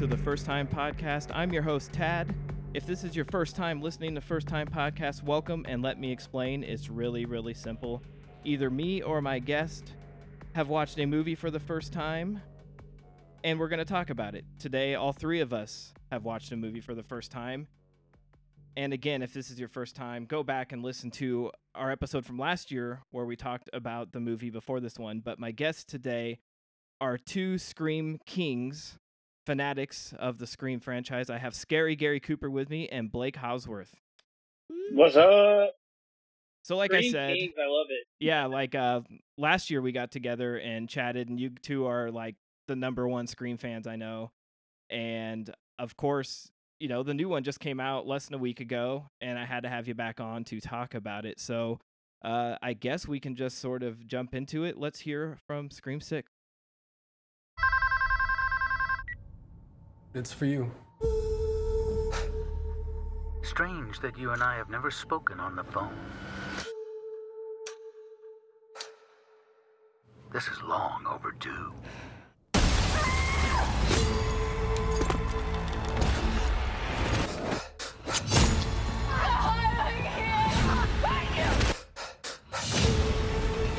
To the First Time Podcast. I'm your host, Tad. If this is your first time listening to First Time Podcast, welcome and let me explain. It's really, really simple. Either me or my guest have watched a movie for the first time, and we're going to talk about it. Today, all three of us have watched a movie for the first time. And again, if this is your first time, go back and listen to our episode from last year where we talked about the movie before this one. But my guests today are two Scream kings, fanatics of the Scream franchise. I have Scary Gary Cooper with me and Blake Hauswirth. What's up? So, like I said, Kings, I love it. yeah, like uh, last year we got together and chatted, and you two are like the number one Scream fans I know. And of course, you know, the new one just came out less than a week ago, and I had to have you back on to talk about it. So, uh, I guess we can just sort of jump into it. Let's hear from Scream 6. It's for you. Strange that you and I have never spoken on the phone. This is long overdue.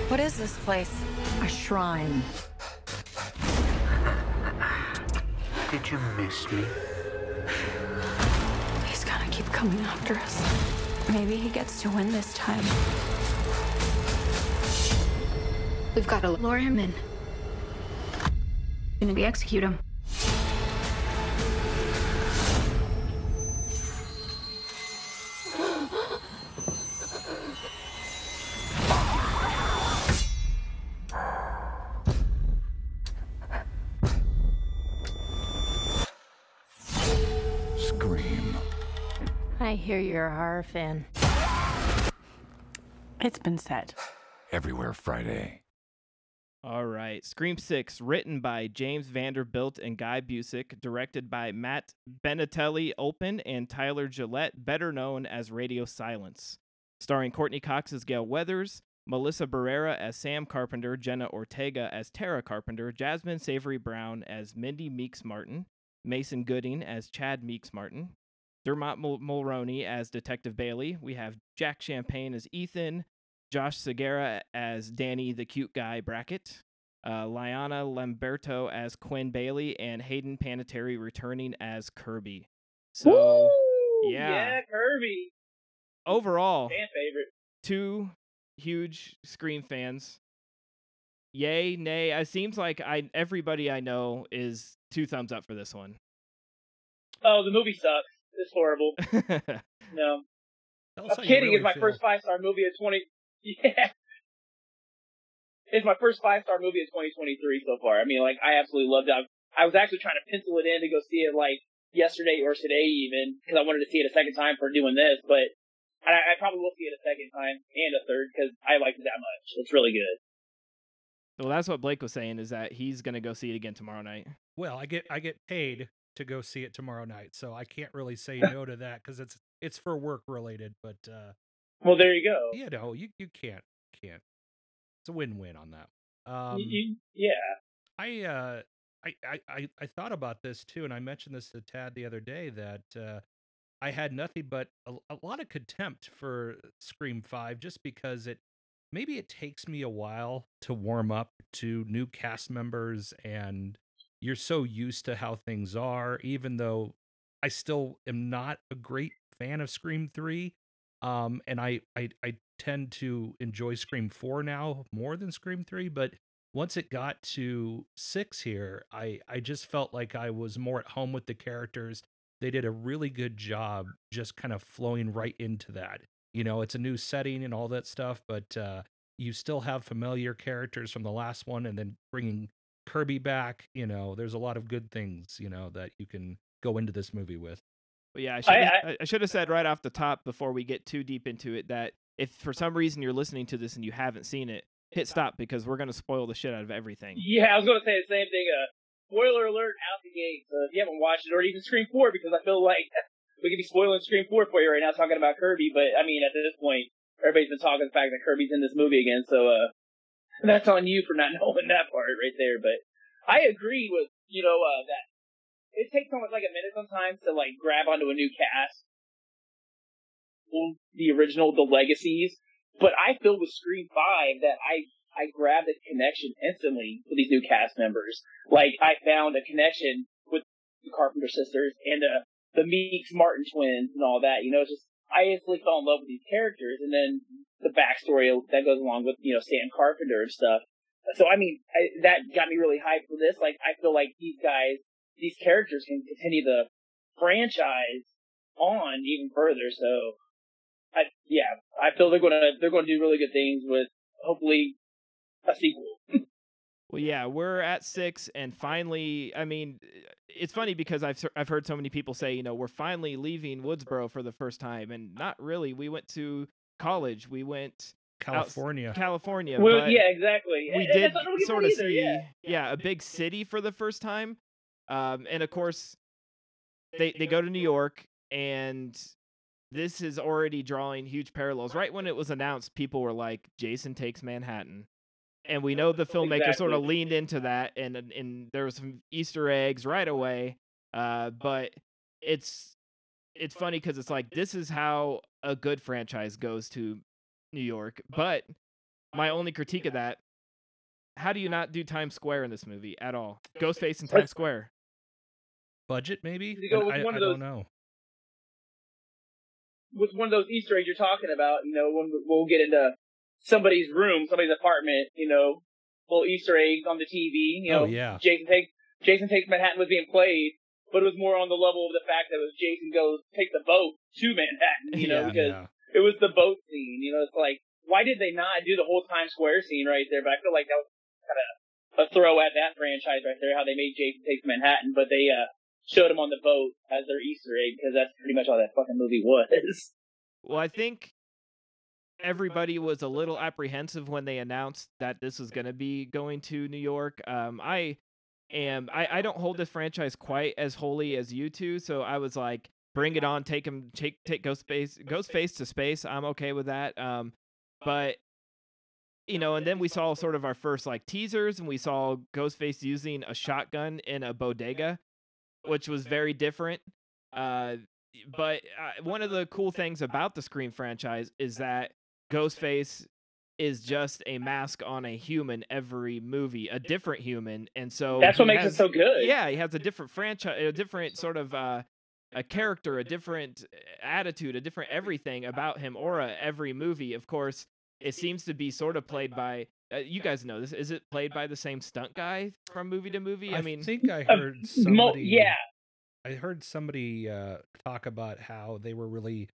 What is this place? A shrine. Did you miss me? He's gonna keep coming after us. Maybe he gets to win this time. We've got to lure him in. And we execute him. I hear you're a horror fan. It's been said. Everywhere Friday. All right. Scream 6, written by James Vanderbilt and Guy Busick, directed by Matt Bettinelli-Olpin and Tyler Gillett, better known as Radio Silence. Starring Courteney Cox as Gale Weathers, Melissa Barrera as Sam Carpenter, Jenna Ortega as Tara Carpenter, Jasmin Savoy Brown as Mindy Meeks Martin, Mason Gooding as Chad Meeks Martin, Dermot Mul- Mulroney as Detective Bailey. We have Jack Champion as Ethan, Josh Segarra as Danny the cute guy bracket, uh, Liana Liberato as Quinn Bailey, and Hayden Panettiere returning as Kirby. So Woo! yeah. yeah, Kirby, overall, fan favorite. two huge Scream fans. Yay, nay. It seems like I everybody I know is two thumbs up for this one. Oh, the movie sucks. It's horrible. No, Tell I'm kidding. really it's my feel. first five star movie of 20. Yeah. It's my first five star movie of 2023 so far. I mean, like, I absolutely loved it. I, I was actually trying to pencil it in to go see it, like, yesterday or today even, because I wanted to see it a second time for doing this, but I, I probably will see it a second time and a third because I liked it that much. It's really good. well, that's what Blake was saying is that he's gonna go see it again tomorrow night. Well, I get I get paid to go see it tomorrow night, so I can't really say no to that because it's it's for work related. But uh, Well, there you go. you know, you you can't can't. It's a win win on that. Um, You- you- yeah. I uh I, I, I, I thought about this too, and I mentioned this to Tad the other day that uh, I had nothing but a, a lot of contempt for Scream Five, just because it maybe it takes me a while to warm up to new cast members, and you're so used to how things are. Even though I still am not a great fan of Scream Three, um, and I, I I tend to enjoy Scream Four now more than Scream Three, but once it got to six here, I I just felt like I was more at home with the characters. They did a really good job, just kind of flowing right into that. You know, it's a new setting and all that stuff, but uh, you still have familiar characters from the last one, and then bringing Kirby back. You know, there's a lot of good things you know that you can go into this movie with. But yeah, I should I- I, I should have said right off the top before we get too deep into it that if for some reason you're listening to this and you haven't seen it, hit stop because we're gonna spoil the shit out of everything. Yeah, I was going to say the same thing. Uh, spoiler alert out the gate. So if you haven't watched it, or even Scream 4, because I feel like we could be spoiling Scream 4 for you right now talking about Kirby, but I mean, at this point, everybody's been talking the fact that Kirby's in this movie again, so, uh, that's on you for not knowing that part right there, but I agree with, you know, uh, that it takes almost like a minute sometimes to like grab onto a new cast, the original, the legacies. But I feel with Scream Five that I I grabbed a connection instantly with these new cast members. Like I found a connection with the Carpenter sisters and the the Meeks Martin twins and all that. You know, it's just I instantly fell in love with these characters, and then the backstory that goes along with you know Sam Carpenter and stuff. So I mean, I, that got me really hyped for this. Like I feel like these guys, these characters can continue the franchise on even further. So I yeah, I feel they're gonna they're gonna do really good things with hopefully a sequel. Well, yeah, we're at six, and finally, I mean, it's funny because I've I've heard so many people say, you know, we're finally leaving Woodsboro for the first time, and not really. We went to college. We went California. Out, California. Well, yeah, exactly. We and, did sort of either, see, yeah. yeah, a big city for the first time, um, and of course, they they go to New York, and this is already drawing huge parallels. Right when it was announced, people were like, "Jason takes Manhattan." and we know the filmmaker exactly. sort of leaned into that and and there was some easter eggs right away uh, but it's it's funny because it's like this is how a good franchise goes to new york but my only critique of that how do you not do times square in this movie at all? Ghostface in times square. Budget maybe? To go I, one I of those- don't know. with one of those Easter eggs you're talking about, you know, when we'll get into somebody's room, somebody's apartment, you know, little Easter eggs on the TV, you oh, know, oh yeah. Jason takes Jason takes Manhattan was being played, but it was more on the level of the fact that it was Jason goes take the boat to Manhattan, you know, Yeah. because yeah it was the boat scene. You know, it's like why did they not do the whole Times Square scene right there? But I feel like that was kind of a throw at that franchise right there, how they made Jason takes Manhattan, but they uh showed him on the boat as their Easter egg because that's pretty much all that fucking movie was. well i think everybody was a little apprehensive when they announced that this was going to be going to New York. Um, I am I, I don't hold this franchise quite as holy as you two, so I was like, bring it on, take him, take take Ghostface Ghostface to space. I'm okay with that. Um, but you know, and then we saw sort of our first like teasers, and we saw Ghostface using a shotgun in a bodega, which was very different. Uh, but uh, one of the cool things about the Scream franchise is that Ghostface is just a mask on a human every movie, a different human, and so That's what makes it so good. Yeah, he has a different franchise, a different sort of uh, a character, a different attitude, a different everything about him. Aura every movie, of course, it seems to be sort of played by. Uh, you guys know this. Is it played by the same stunt guy from movie to movie? I, mean I mean, think I Uh, heard Mo- somebody yeah, I heard somebody uh, talk about how they were really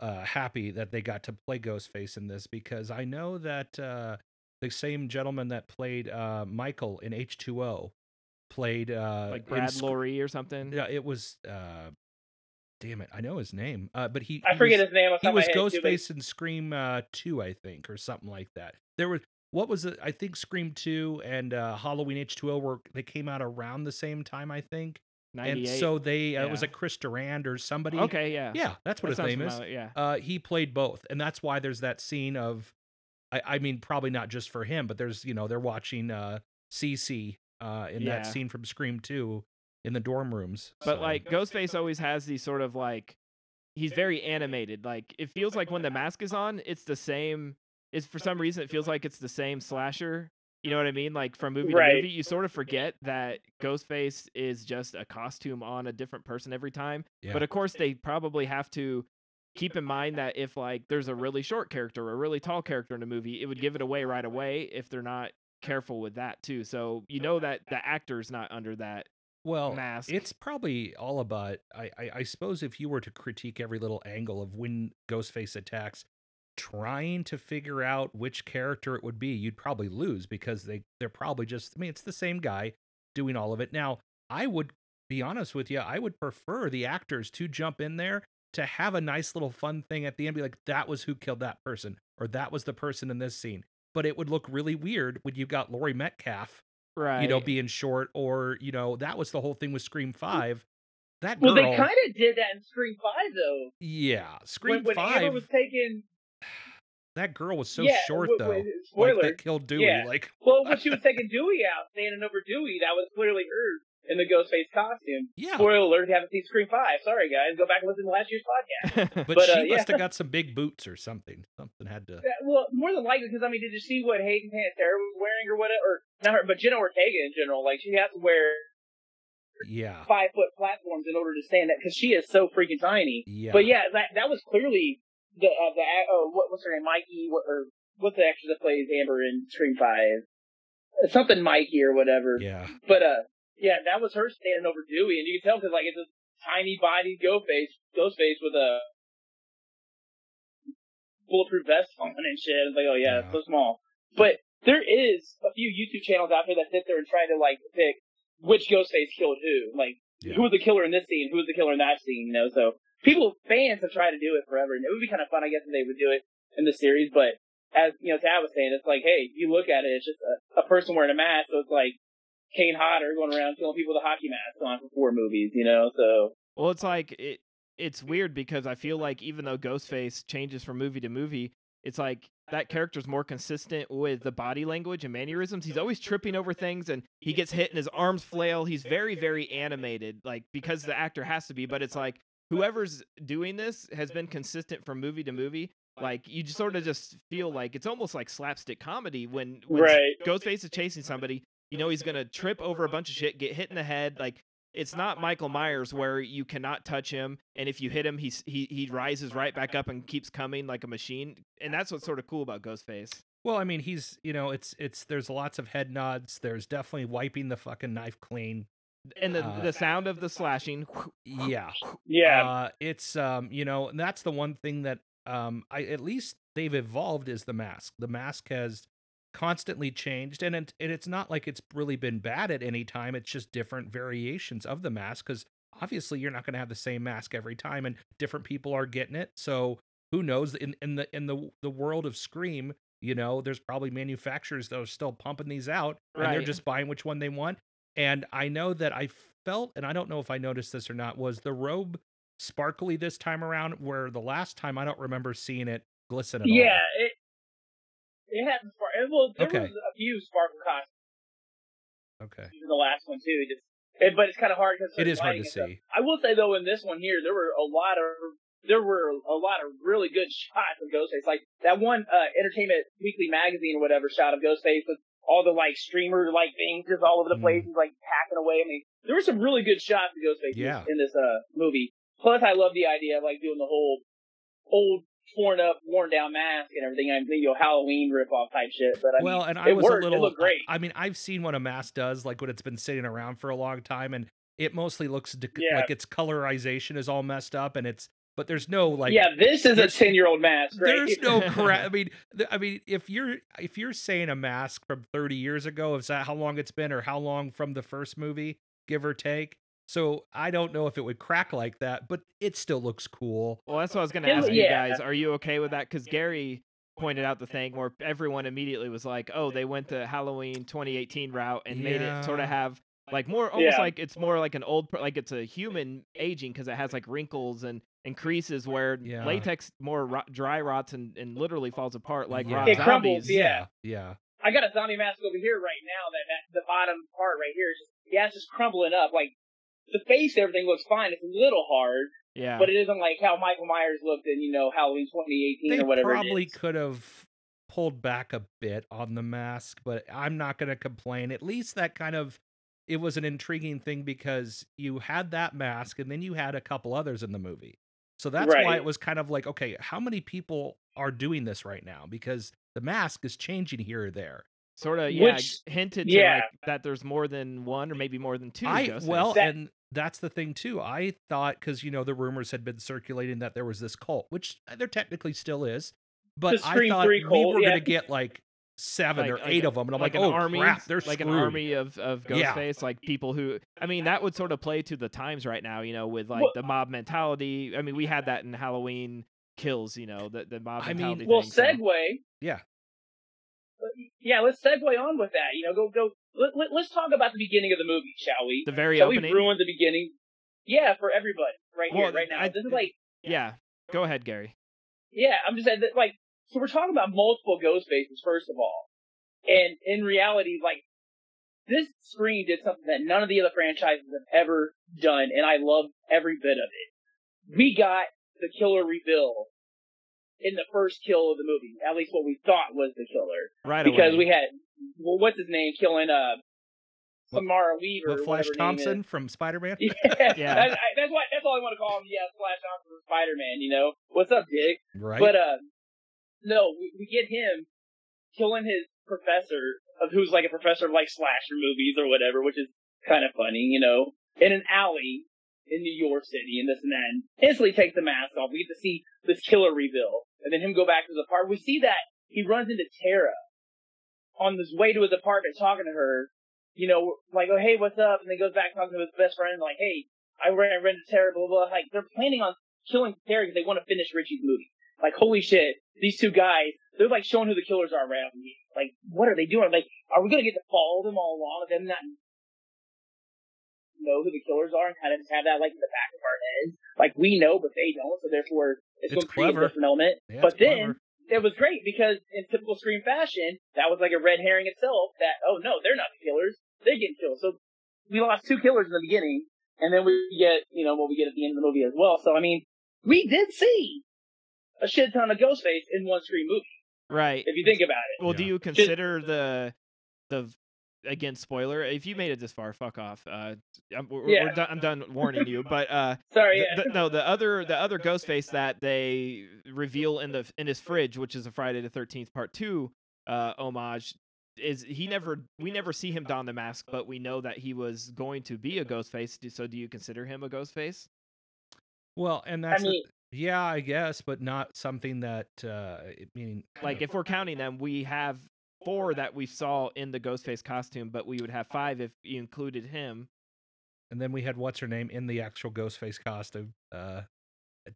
uh, happy that they got to play Ghostface in this because I know that uh, the same gentleman that played uh, Michael in H2O played uh, like in Brad Sc- Laurie or something. Yeah, it was. Damn it, I know his name, uh, but he. I he forget was, his name. He was my head, too, but- Ghostface in Scream uh, Two, I think, or something like that. There was what was it? I think Scream Two and uh, Halloween H2O were they came out around the same time, I think. And 98. so they uh, it was a like Chris Durand or somebody. okay, yeah, Yeah, that's what That his sounds name is. familiar, Yeah. Uh, he played both, and that's why there's that scene of, I, I mean, probably not just for him, but there's you know they're watching uh Cece uh in Yeah. that scene from Scream Two in the dorm rooms. But so- like Ghostface always has these sort of like he's very animated. Like it feels like when the mask is on, it's the same. It's for some reason it feels like it's the same slasher. You know what I mean? Like from movie Right. to movie, you sort of forget that Ghostface is just a costume on a different person every time. yeah. But of course, they probably have to keep in mind that if like there's a really short character or a really tall character in a movie, it would give it away right away if they're not careful with that too. So you know that the actor's not under that well, mask. it's probably all about. I, I I suppose if you were to critique every little angle of when Ghostface attacks, trying to figure out which character it would be, you'd probably lose because they they're probably just. I mean, it's the same guy doing all of it. Now, I would be honest with you. I would prefer the actors to jump in there to have a nice little fun thing at the end, be like, that was who killed that person, or that was the person in this scene. But it would look really weird when you got Laurie Metcalf, right. you know, being short, or you know, that was the whole thing with Scream mm. Five. That girl, Well, they kind of did that in Scream Five, though. yeah, Scream when, when Amber Five. was taken. That girl was so Yeah, short w- though. w- like that killed Dewey. Yeah. Like Well, when she was taking Dewey out, standing over Dewey, that was clearly her. In the Ghostface costume. Yeah. Spoiler alert: if you haven't seen Scream Five, sorry guys, go back and listen to last year's podcast. But, But, she uh, must yeah. have got some big boots or something. Something had to. Yeah, well, more than likely, because I mean, did you see what Hayden Panettiere was wearing or whatever? Or not her, but Jenna Ortega in general. Like she has to wear Yeah. five foot platforms in order to stand that because she is so freaking tiny. Yeah. But yeah, that that was clearly the uh, the oh what what's her name Mikey what, or what's the actress that plays Amber in Scream Five? Uh, Something Mikey or whatever. Yeah. But uh, yeah, that was her standing over Dewey, and you can tell because like it's a tiny body ghost face, ghost face with a bulletproof vest on and shit. It's like, oh yeah, Yeah. so small. But there is a few YouTube channels out there that sit there and try to like pick which ghost face killed who. Like, Yeah. who was the killer in this scene? Who was the killer in that scene? You know, so people, fans have tried to do it forever, and it would be kind of fun, I guess, if they would do it in the series. But as you know, Tad was saying, it's like, hey, you look at it, it's just a, a person wearing a mask, so it's like Kane Hodder going around killing people with a hockey mask on for four movies, you know. So Well, it's like it. It's weird because I feel like even though Ghostface changes from movie to movie, it's like that character's more consistent with the body language and mannerisms. He's always tripping over things and he gets hit and his arms flail. He's very, very animated, like because the actor has to be. But it's like whoever's doing this has been consistent from movie to movie. Like you just sort of just feel like it's almost like slapstick comedy when, when Right. Ghostface is chasing somebody. You know he's gonna trip over a bunch of shit, get hit in the head. Like it's not Michael Myers where you cannot touch him, and if you hit him, he's he he rises right back up and keeps coming like a machine. And that's what's sort of cool about Ghostface. Well, I mean, he's you know, it's it's there's lots of head nods. There's definitely wiping the fucking knife clean. And the Uh, the sound of the slashing. Yeah. yeah, Uh, it's um, you know, and that's the one thing that um, I at least they've evolved is the mask. The mask has constantly changed, and it, and it's not like it's really been bad at any time. It's just different variations of the mask because obviously you're not going to have the same mask every time, and different people are getting it. So who knows? In in the in the the world of Scream, you know, there's probably manufacturers that are still pumping these out, and they're just buying which one they want. And I know that I felt, and I don't know if I noticed this or not, was the robe sparkly this time around, where the last time I don't remember seeing it glisten at yeah. It it had spark. Well, there Okay. was a few sparkle costumes Okay. in the last one too. Just, it, but it's kind of hard because It is hard to see. I will say though, in this one here, there were a lot of there were a lot of really good shots of Ghostface. Like that one uh, Entertainment Weekly magazine or whatever shot of Ghostface with all the like streamer like things just all over the Mhm. place. He's like hacking away. I mean, there were some really good shots of Ghostface in Yeah. this- in this uh movie. Plus, I love the idea of like doing the whole old torn up, worn down mask and everything. I mean, you know, Halloween rip off type shit. But I well, mean, and I was worked. a little. It great. I, I mean, I've seen what a mask does, like when it's been sitting around for a long time, and it mostly looks Yeah. like its colorization is all messed up, and it's. But there's no like. yeah, this is a ten year old mask, right? There's no correct. I mean, th- I mean, if you're if you're saying a mask from 30 years ago, is that how long it's been, or how long from the first movie, give or take? So I don't know if it would crack like that, but it still looks cool. Well, that's what I was gonna It- ask you guys. Are you okay with that? Because Gary pointed out the thing where everyone immediately was like, "Oh, they went the Halloween 2018 route and made it sort of have like more almost Yeah. like it's more like an old like it's a human aging because it has like wrinkles and and creases where Yeah. latex more ro- dry rots and, and literally falls apart like Yeah. Rob It crumbles, Zombies. yeah. Yeah. I got a zombie mask over here right now. That, that the bottom part right here is just yeah, it's just crumbling up. Like the face, everything looks fine. It's a little hard, Yeah. but it isn't like how Michael Myers looked in you know Halloween 2018 They or whatever. probably could have pulled back a bit on the mask, but I'm not going to complain. At least that kind of it was an intriguing thing because you had that mask and then you had a couple others in the movie. So that's why it was kind of like, okay, how many people are doing this right now? Because the mask is changing here or there. Sort of yeah Which- hinted to yeah. like that there's more than one or maybe more than two. I well, That- and that's the thing too. I thought because you know the rumors had been circulating that there was this cult, which there technically still is, but I thought we cult, were yeah. gonna get like seven or Like- eight like- of them, and I'm like, an oh army, crap, they're like an army of of Yeah. Ghostface, like people who. I mean, that would sort of play to the times right now, you know, with like Well- the mob mentality. I mean, we had that in Halloween Kills, you know, the the mob mentality I mean, mentality. Well, thing, so- segue. Yeah. Yeah, let's segue on with that. You know, go go. Let, let, let's talk about the beginning of the movie, shall we? the very Shall we opening. ruin the beginning? Yeah, for everybody, right here, right now. I- this is like yeah, go ahead, Gary. Yeah, I'm just saying that, like, so we're talking about multiple ghost faces, first of all. And in reality, like, this Scream did something that none of the other franchises have ever done, and I love every bit of it. We got the killer reveal in the first kill of the movie, at least what we thought was the killer, right because away. we had well, what's his name killing uh Samara Weaver, or Flash whatever her name is. Thompson from Spider Man? Yeah, Yeah. That's, I, that's why. That's all I want to call him. Yeah, Flash Thompson from Spider Man. You know, what's up, Dick? Right. But uh, no, we, we get him killing his professor of who's like a professor of like slasher movies or whatever, which is kind of funny, you know, in an alley in New York City and this and that. And instantly takes the mask off. We get to see this killer reveal, and then him go back to the apartment. We see that he runs into Tara on his way to his apartment, talking to her. You know, like, oh hey, what's up? And then goes back talking to his best friend, like, hey, I ran, I ran into Tara, blah blah. blah. Like they're planning on killing Tara because they want to finish Richie's movie. Like, holy shit, these two guys, they're like showing who the killers are of the. Like, what are they doing? Like, are we gonna get to follow them all along and them not know who the killers are and kind of just have that like in the back of our heads? Like, we know, but they don't, so therefore it's, It's gonna create clever. a different element. Yeah, but then clever. it was great because in typical Scream fashion, that was like a red herring itself that, oh no, they're not the killers. They're getting killed. So we lost two killers in the beginning, and then we get, you know, what we get at the end of the movie as well. So, I mean, we did see a shit ton of Ghostface in one Scream movie, right. if you think about it. Well, do you consider the the again spoiler? If you made it this far, fuck off. Uh, I'm, we're, Yeah. we're done, I'm done warning you. But uh, Sorry, yeah. the- no, the other the other Ghostface that they reveal in the in his fridge, which is a Friday the Thirteenth Part Two uh, homage, is he never we never see him don the mask, but we know that he was going to be a Ghostface. Do- So, do you consider him a Ghostface? Well, and that's the- mean- yeah, I guess, but not something that uh, I mean, Like, if we're counting them, we have four that we saw in the Ghostface costume, but we would have five if you included him. and then we had what's her name in the actual Ghostface costume, uh,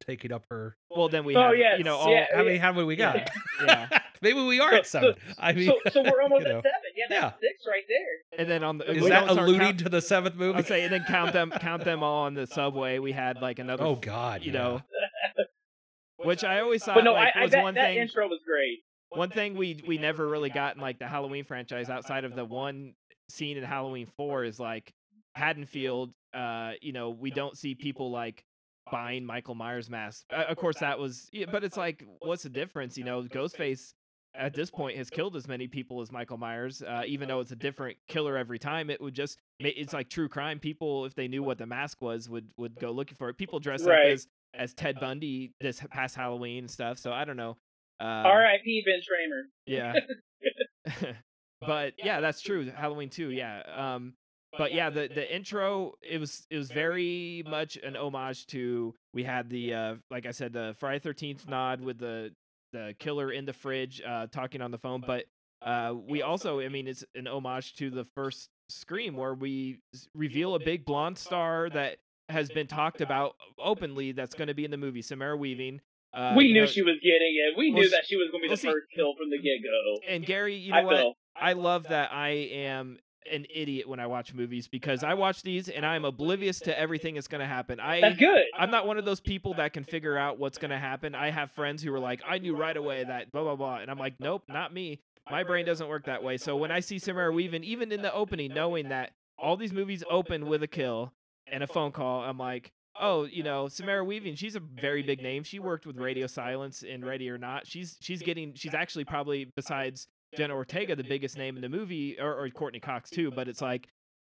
taking up her. Well, then we Oh, have, yes, you know, all, yeah. How many have we Yeah. got? Yeah. Maybe we are So- at seven. so- I mean, so, so we're almost you at seven. Yeah, that's Yeah. six right there. and then on the Is that alluding count- to the seventh movie? I'll say, and then count them, count them all on the subway. We had like another, oh God, you yeah. know, which I always thought But no, like, I, I was that, one that thing. intro was great. One thing we we never really got in like the Halloween franchise outside of the one scene in Halloween Four is like Haddonfield. Uh, you know, we don't see people like buying Michael Myers masks. Uh, of course, that was, yeah, but it's like, what's the difference? You know, Ghostface at this point has killed as many people as Michael Myers. Uh, even though it's a different killer every time, it would just it's like true crime. People, if they knew what the mask was, would would go looking for it. People dress Right. up as as Ted Bundy this past Halloween and stuff. So I don't know. Um, R.I.P. Ben Tramer. yeah. but yeah, that's true. Halloween too. Yeah. Um, but yeah, the the intro it was it was very much an homage to we had the uh like I said the Friday Thirteenth nod with the the killer in the fridge uh talking on the phone, but uh we also I mean it's an homage to the first Scream where we reveal a big blonde star that has been talked about openly that's going to be in the movie Samara Weaving. Uh, we knew know- she was getting it. We Well, knew that she was going to be well, the see- first kill from the get go. and Gary, you I know what? feel. I love that I am an idiot when I watch movies because I watch these and I'm oblivious to everything that's going to happen. I That's good. I'm not one of those people that can figure out what's going to happen. I have friends who are like, I knew right away that blah blah blah, and I'm like, nope, not me. My brain doesn't work that way. So when I see Samara Weaving, even in the opening, knowing that all these movies open with a kill and a phone call, I'm like, oh, you know, Samara Weaving, she's a very big name. She worked with Radio Silence in Ready or Not. She's she's getting she's actually probably besides Jenna Ortega the biggest name in the movie, or, or Courtney Cox too. But it's like,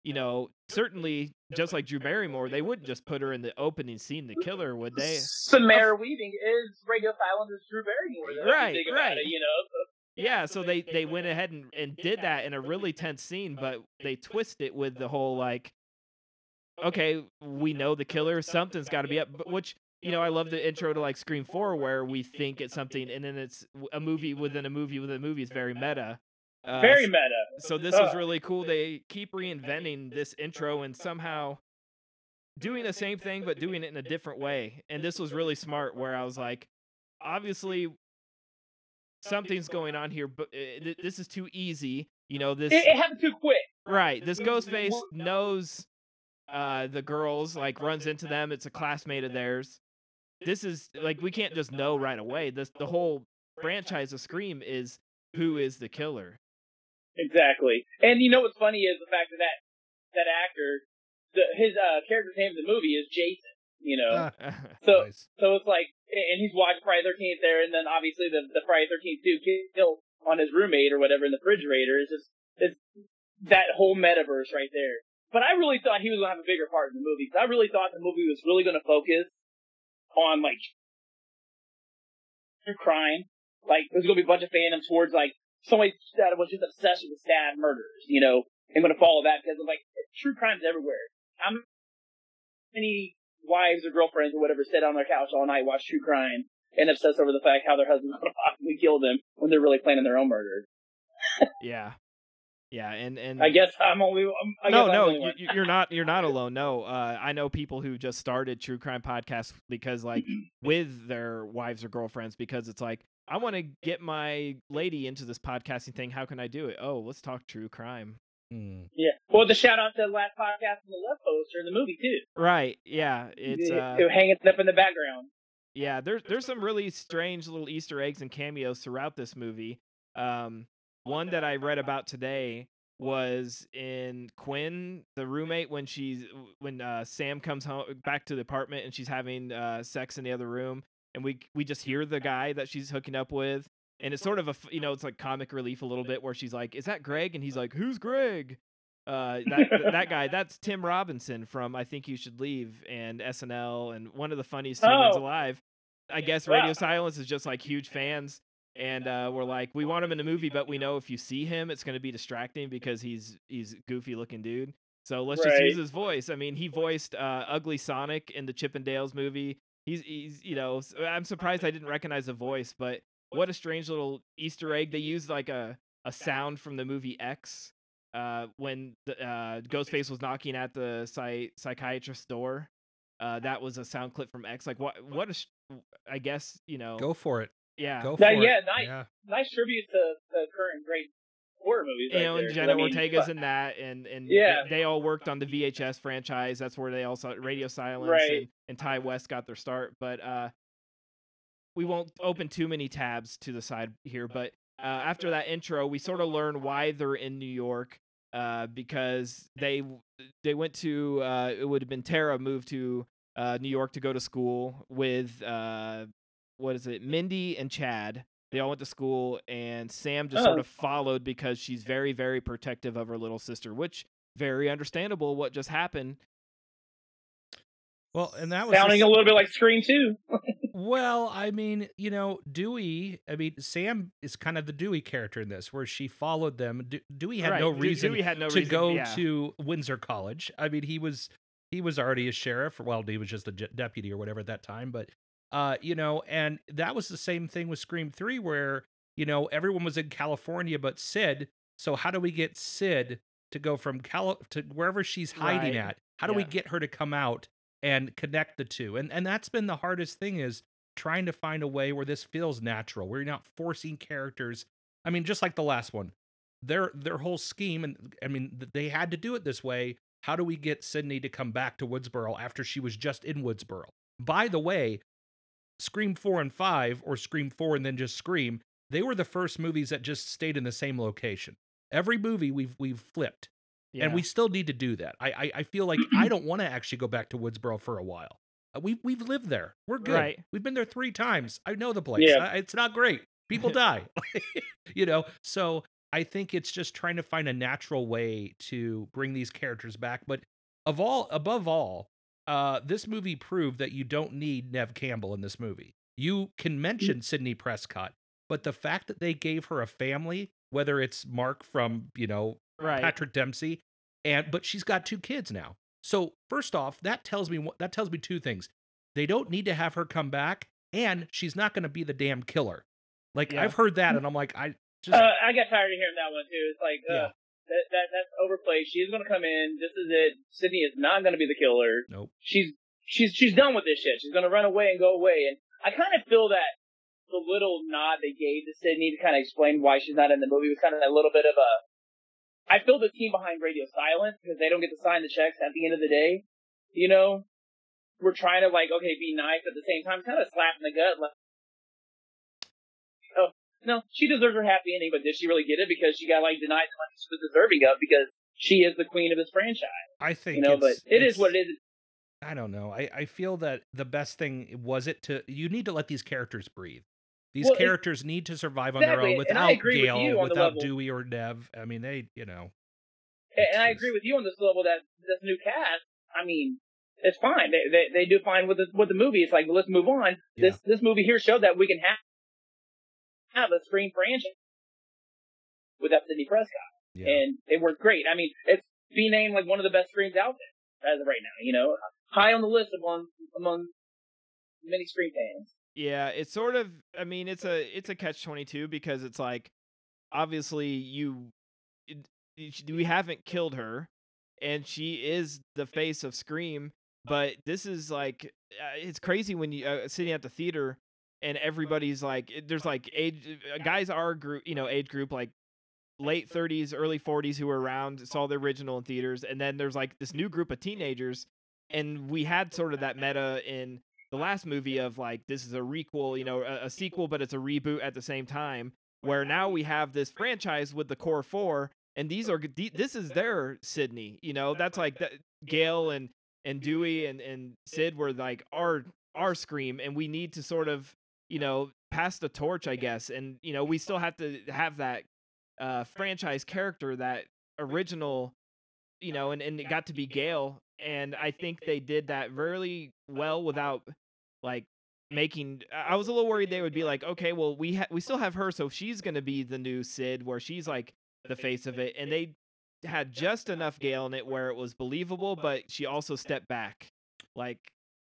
you know, certainly just like Drew Barrymore, they wouldn't just put her in the opening scene to kill her, would they? Samara Weaving is Radio Silence's Drew Barrymore. though, Right, right. it, you know. So, Yeah, so they they went ahead and, and did that in a really tense scene, but they twist it with the whole like, okay, we know the killer, something's got to be up. But which you know, I love the intro to like Scream Four where we think it's something, and then it's a movie within a movie within a movie. It's very meta. Uh, very meta. so this was really cool. They keep reinventing this intro and somehow doing the same thing but doing it in a different way. And this was really smart. Where I was like, obviously something's going on here, but uh, this is too easy. You know this It, it happened too quick. right. This Ghostface knows uh, the girls, like runs into them. It's a classmate of theirs. This is like we can't just know right away. This the whole franchise of Scream is who is the killer. Exactly. And you know what's funny is the fact that that, that actor, the, his uh, character's name in the movie is Jason. You know, so Nice. so it's like, and he's watching Friday Thirteenth there, and then obviously the the Friday Thirteenth two kill on his roommate or whatever in the refrigerator. It's just it's that whole metaverse right there. But I really thought he was gonna have a bigger part in the movie. I really thought the movie was really gonna focus on like true crime. Like there's gonna be a bunch of fandom towards like somebody that was just obsessed with stab murders, you know, and gonna follow that because of like true crime's everywhere. How many wives or girlfriends or whatever sit on their couch all night, watch true crime, and obsess over the fact how their husband's gonna possibly kill them when they're really planning their own murder? yeah, yeah, and and I guess I'm only. I'm, no, guess I'm no, only you, one. you- you're not. You're not alone. No, uh, I know people who just started true crime podcasts because, like, with their wives or girlfriends, because it's like, I want to get my lady into this podcasting thing. How can I do it? Oh, let's talk true crime. Hmm. Yeah. Well, the shout out to the last podcast and the left poster in the movie too. Right? Yeah. It's uh, they were hanging up in the background. yeah. There's there's some really strange little Easter eggs and cameos throughout this movie. Um, one that I read about today was in Quinn, the roommate, when she's when uh, Sam comes home back to the apartment and she's having uh, sex in the other room, and we we just hear the guy that she's hooking up with, and it's sort of a you know it's like comic relief a little bit where she's like, "Is that Greg?" and he's like, "Who's Greg?" Uh, that that guy, that's Tim Robinson from I Think You Should Leave and SNL, and one of the funniest humans Oh. alive. I guess Wow. Radio Silence is just like huge fans and uh, we're like, we want him in the movie, but we know if you see him, it's going to be distracting because he's he's goofy looking dude. So let's just use his voice. I mean, he voiced uh, Ugly Sonic in the Chippendales movie. He's he's you know, I'm surprised I didn't recognize the voice, but what a strange little Easter egg. They used like a a sound from the movie X uh, when the, uh, Ghostface was knocking at the psy- psychiatrist's door. Uh, that was a sound clip from X. Like what? What a, sh- I guess you know. Go for it. Yeah. Go for That- it. yeah, nice. Yeah. Nice tribute to the current great horror movies. you know, there, and 'cause, Jenna I mean, Ortega's but- in that, and and Yeah. they, they all worked on the VHS franchise. That's where they also Radio Silence Right. and, and Ti West got their start. But uh, we won't open too many tabs to the side here. But uh, after that intro, we sort of learn why they're in New York. Uh, because they they went to uh, it would have been Tara moved to uh, New York to go to school with uh, what is it, Mindy and Chad. They all went to school, and Sam just sort Oh. of followed because she's very, very protective of her little sister, which very understandable. What just happened? Well, and that was sounding the a s- little bit like Scream too. Well, I mean, you know, Dewey. I mean, Sam is kind of the Dewey character in this, where she followed them. De- Dewey had no Right, De- reason Dewey had no to reason, go yeah. to Windsor College. I mean, he was he was already a sheriff. Well, he was just a deputy or whatever at that time. But uh, you know, and that was the same thing with Scream Three, where you know everyone was in California but Sid. So how do we get Sid to go from Cal to wherever she's hiding Right, at? How do we get her to come out and connect the two? And and that's been the hardest thing is trying to find a way where this feels natural. Where you're not forcing characters. I mean, just like the last one, their their whole scheme, and I mean, they had to do it this way. How do we get Sidney to come back to Woodsboro after she was just in Woodsboro? By the way, Scream 4 and 5, or Scream 4 and then just Scream, they were the first movies that just stayed in the same location. Every movie we've we've flipped. Yeah. And we still need to do that. I I, I feel like I don't want to actually go back to Woodsboro for a while. Uh, We've we've lived there. We're good. Right. We've been there three times. I know the place. Yeah. I- it's not great. People die. you know. So I think it's just trying to find a natural way to bring these characters back. But of all, above all, uh, this movie proved that you don't need Neve Campbell in this movie. You can mention Sidney Prescott, but the fact that they gave her a family, whether it's Mark from you know right. Patrick Dempsey, and but she's got two kids now. So first off, that tells me what that tells me two things. They don't need to have her come back, and she's not going to be the damn killer. Like Yeah. I've heard that, and I'm like, I just Uh, I got tired of hearing that one too. It's like, uh, Yeah. That, that that's overplayed. She's gonna come in. This is it. Sidney is not gonna be the killer. nope. She's she's she's done with this shit. She's gonna run away and go away. And I kind of feel that the little nod they gave to Sidney to kind of explain why she's not in the movie was kind of a little bit of a. I feel the team behind Radio Silence because they don't get to sign the checks at the end of the day. You know, we're trying to like okay be nice at the same time, kind of slap in the gut. Like, no, she deserves her happy ending, but did she really get it because she got like denied the money she was deserving of because she is the queen of this franchise? I think You know, but it is what it is. I don't know. I, I feel that the best thing was it to you need to let these characters breathe. These Well, characters need to survive on their own without with Gale, the without Dewey or Neve. I mean, they, you know, And and I agree with you on this level that this new cast, I mean, it's fine. They they, they do fine with the with the movie. It's like let's move on. This this movie here showed that we can have have a Scream franchise without Sidney Prescott, Yeah. and it worked great. I mean, it's being named like one of the best Screams out there as of right now. You know, high on the list among among many Scream fans. Yeah, it's sort of. I mean, it's a it's a catch twenty two because it's like, obviously you, it- it- we haven't killed her, and she is the face of Scream. But this is like, uh, it's crazy when you uh, sitting at the theater and everybody's like, there's like age uh, guys our group, you know, age group like late 30s, early 40s who were around, saw the original in theaters, and then there's like this new group of teenagers, and we had sort of that meta in the last movie of like this is a requel, you know, a, a sequel, but it's a reboot at the same time. Where now we have this franchise with the core four, and these are this is their Sidney, you know. That's like Gale and and Dewey and and Sid were like our our Scream, and we need to sort of you know pass the torch, I guess. And you know we still have to have that uh, franchise character, that original, you know, and and it got to be Gail, and I think they did that really well without like making I I was a little worried they would be like, okay, well we ha- we still have her, so she's gonna be the new Sid, where she's like the face of it, and they had just enough Gale in it where it was believable, but she also stepped back. Like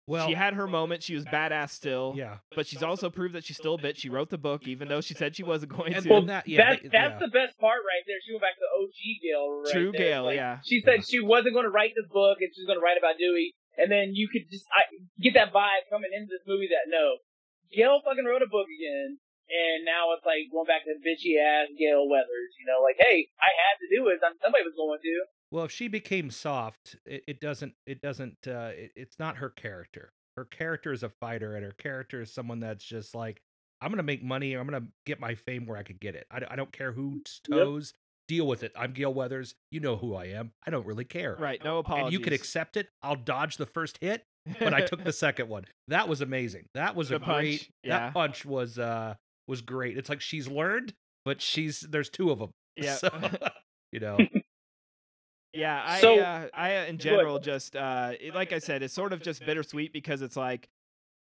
well, she had her moment, she was badass still, yeah. but she's also proved that she's still a bitch. She wrote the book, even though she said she wasn't going And to. well, that, yeah, that's they- that's yeah. the best part right there. She went back to OG Gale. Right True there. Gale, Like, yeah. She said she wasn't going to write this book and she was going to write about Dewey. And then you could just I, get that vibe coming into this movie that no, Gale fucking wrote a book again. And now it's like going back to bitchy ass Gale Weathers. You know, like hey, I had to do it. I mean, somebody was going to. Well, if she became soft, it, it doesn't. It doesn't. Uh, it, it's not her character. Her character is a fighter, and her character is someone that's just like, I'm gonna make money. I'm gonna get my fame where I could get it. I, don't- I don't care whose Yep. toes. Deal with it. I'm Gale Weathers. You know who I am. I don't really care. right, no apologies. And you could accept it. I'll dodge the first hit, but I took the second one. That was amazing. That was The a punch, great. yeah. That punch was uh was great. It's like she's learned, but she's there's two of them. Yeah. So, you know. Yeah, I So- uh, I in general just uh it- like I said, it's sort of just bittersweet because it's like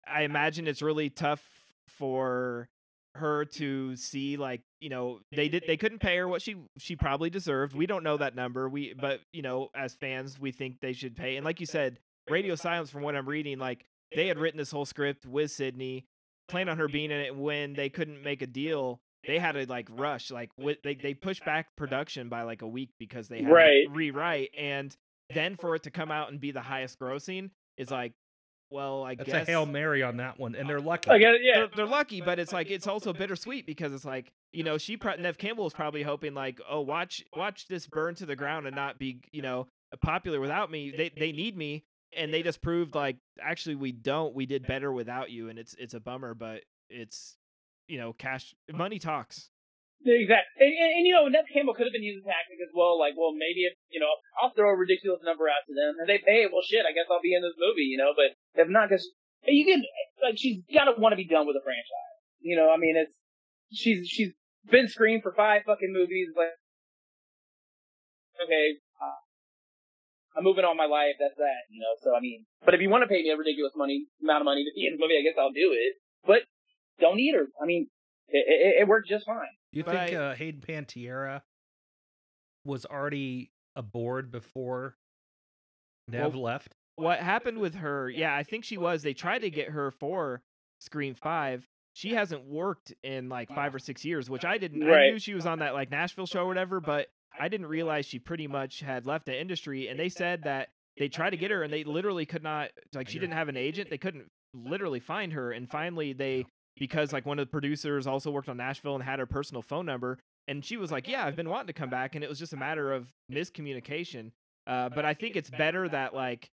I imagine it's really tough for her to see like you know they did they couldn't pay her what she she probably deserved. We don't know that number. We but you know as fans we think they should pay. And like you said radio silence from what i'm reading like they had written this whole script with sidney planned on her being in it when they couldn't make a deal they had to like rush like with they, they pushed back production by like a week because they had Right. to rewrite and then for it to come out and be the highest grossing is like well i That's guess a hail mary on that one, and they're lucky. I guess, yeah. they're, they're lucky, but it's like it's also bittersweet because it's like you know she pro- Neve Campbell is probably hoping like oh watch watch this burn to the ground and not be you know popular without me. They they need me, and they just proved like actually we don't. We did better without you, and it's it's a bummer, but it's you know cash money talks. Exactly. And, and, and, you know, Neve Campbell could have been using tactic as well. Like, well, maybe if, you know, I'll throw a ridiculous number out to them and they pay, well, shit, I guess I'll be in this movie, you know, but if not, because you can, like, she's got to want to be done with the franchise. You know, I mean, it's, she's, she's been screened for five fucking movies, like, okay, uh, I'm moving on my life, that's that, you know, so I mean, but if you want to pay me a ridiculous money, amount of money to be in the movie, I guess I'll do it, but don't need her. I mean, it, it, it worked just fine. Do you But think I- uh, Hayden Panettiere was already aboard before Neve Well, left? What happened with her? Yeah, I think she was. They tried to get her for Scream Five. She hasn't worked in like five or six years, which I didn't. I knew she was on that like Nashville show or whatever, but I didn't realize she pretty much had left the industry. And they said that they tried to get her, and they literally could not. Like she didn't have an agent. They couldn't literally find her. And finally, they because like one of the producers also worked on Nashville and had her personal phone number, and she was like, "Yeah, I've been wanting to come back," and it was just a matter of miscommunication. Uh, but I think it's better that like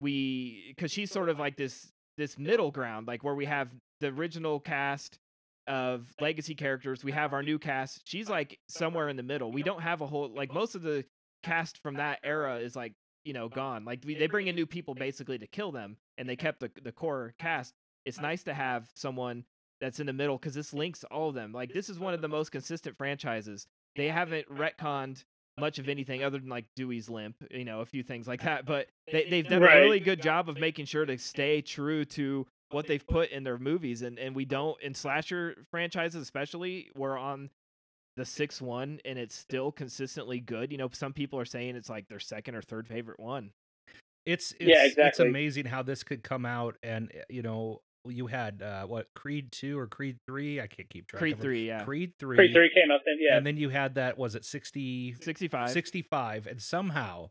we because she's sort of like this this middle ground like where we have the original cast of legacy characters. We have our new cast. She's like somewhere in the middle. We don't have a whole like most of the cast from that era is like you know gone. Like we, they bring in new people basically to kill them, and they kept the the core cast. It's nice to have someone that's in the middle because this links all of them. Like this is one of the most consistent franchises. They haven't retconned much of anything other than like Dewey's limp, you know, a few things like that. But they, they've done Right. a really good job of making sure to stay true to what they've put in their movies, and and we don't in slasher franchises especially. We're on the sixth one, and it's still consistently good. You know, some people are saying it's like their second or third favorite one. It's, it's Yeah, It's amazing how this could come out, and uh, you know, you had uh, what Creed two or Creed three? I can't keep track. Creed of three, yeah, Creed three. Creed three came out then, yeah. And then you had that. Was it 60, sixty five. 65 and somehow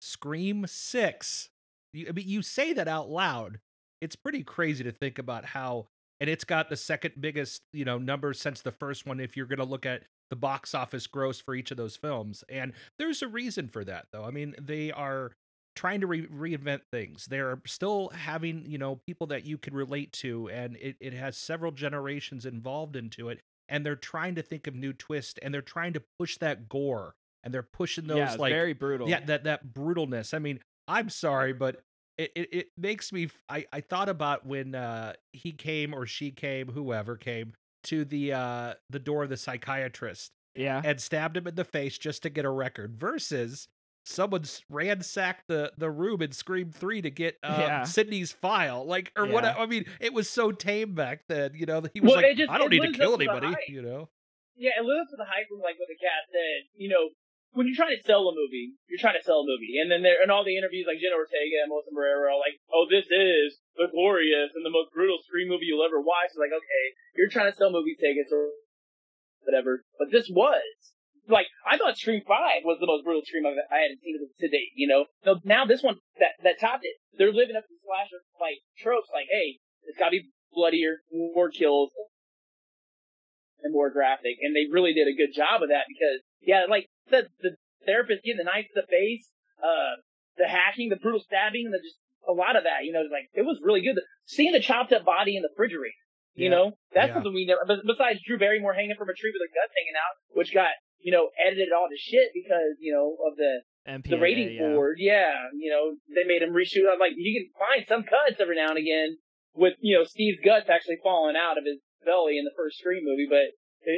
Scream 6 you, I mean you say that out loud it's pretty crazy to think about how and it's got the second biggest you know number since the first one if you're going to look at the box office gross for each of those films and there's a reason for that though I mean they are trying to re- reinvent things they're still having you know people that you can relate to and it, it has several generations involved into it and they're trying to think of new twists and they're trying to push that gore and they're pushing those yeah, like very brutal. yeah that that brutalness i mean i'm sorry but it, it, it makes me I I thought about when uh he came or she came whoever came to the uh the door of the psychiatrist yeah. and stabbed him in the face just to get a record versus someone's ransacked the the room in scream 3 to get uh, Yeah. sidney's file like or what i mean it was so tame back then you know he was Well, like just- i don't need to kill up to anybody you know Yeah, it lives up to the hype of like what the cat said. You know, when you're trying to sell a movie, you're trying to sell a movie, and then there in all the interviews, like Jenna Ortega and Melissa Barrera are like, "Oh, this is the glorious and the most brutal scream movie you'll ever watch." It's like, okay, you're trying to sell movie tickets or whatever, but this was like I thought Scream Five was the most brutal Scream I've, I hadn't seen to date. You know, so now this one that that topped it. They're living up to the slasher like tropes. Like, hey, it's got to be bloodier, more kills, and more graphic. And they really did a good job of that because, yeah, like the the therapist getting the knife to the face, uh, the hacking, the brutal stabbing, the just a lot of that. You know, like it was really good. Seeing the chopped up body in the refrigerator. You Yeah. know, that's Yeah. something we never. Besides Drew Barrymore hanging from a tree with her guts hanging out, which got you know edited all to shit because you know of the MPAA, the rating yeah. board. Yeah, you know they made him reshoot. I'm like, you can find some cuts every now and again with you know Steve's guts actually falling out of his belly in the first Scream movie, but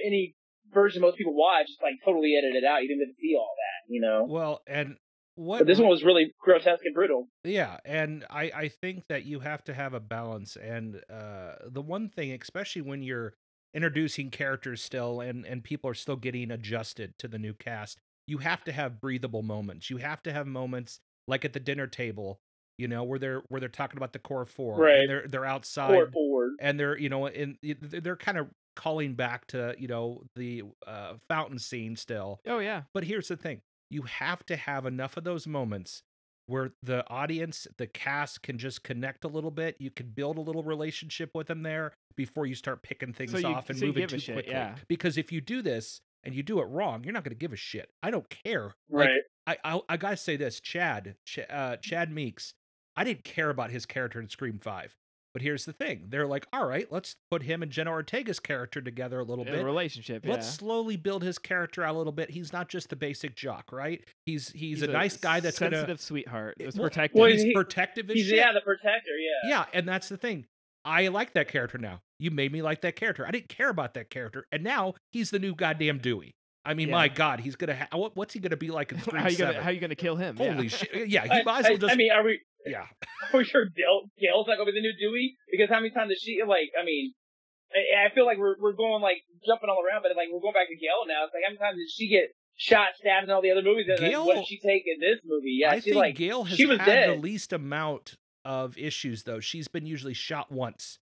any version most people watch is like totally edited out. You didn't get to see all that, you know. well and what But this one was really grotesque and brutal. Yeah, and I I think that you have to have a balance and uh the one thing especially when you're introducing characters still and and people are still getting adjusted to the new cast, you have to have breathable moments. You have to have moments like at the dinner table, you know, where they're where they're talking about the core 4 Right. and they're they're outside Forward, forward. and they're you know in they're kind of calling back to, you know, the uh fountain scene still. Oh yeah. But here's the thing you have to have enough of those moments where the audience, the cast can just connect a little bit. You can build a little relationship with them there before you start picking things So you- off and so moving too shit, quickly. yeah. Because if you do this and you do it wrong, you're not going to give a shit. I don't care. Right. Like, I, I I gotta say this, Chad, Ch- uh, Chad Meeks. I didn't care about his character in Scream Five, but here's the thing: they're like, all right, let's put him and Jenna Ortega's character together a little A bit. relationship. Let's yeah. slowly build his character out a little bit. He's not just the basic jock, right? He's he's, He's a, nice guy that's sensitive gonna sweetheart. Eh, it's Well, protective. well, he's he- protective as He's shit. yeah, the protector. Yeah. Yeah, and that's the thing. I like that character now. You made me like that character. I didn't care about that character, and now he's the new goddamn Dewey. I mean, Yeah. my God, he's gonna. Ha- what, what's he gonna be like in Scream how you gonna Seven? how you gonna kill him? Holy yeah. shit! Yeah, he I, might as well just. I mean, are we yeah, are we sure Gale, Gale's not gonna be the new Dewey? Because how many times does she like? I mean, I, I feel like we're we're going like jumping all around, but like we're going back to Gale now. It's like how many times did she get shot, stabbed in all the other movies? And then Gale- what did she take in this movie? Yeah, I she's think like Gale has she was had dead. the least amount of issues though. She's been usually shot once,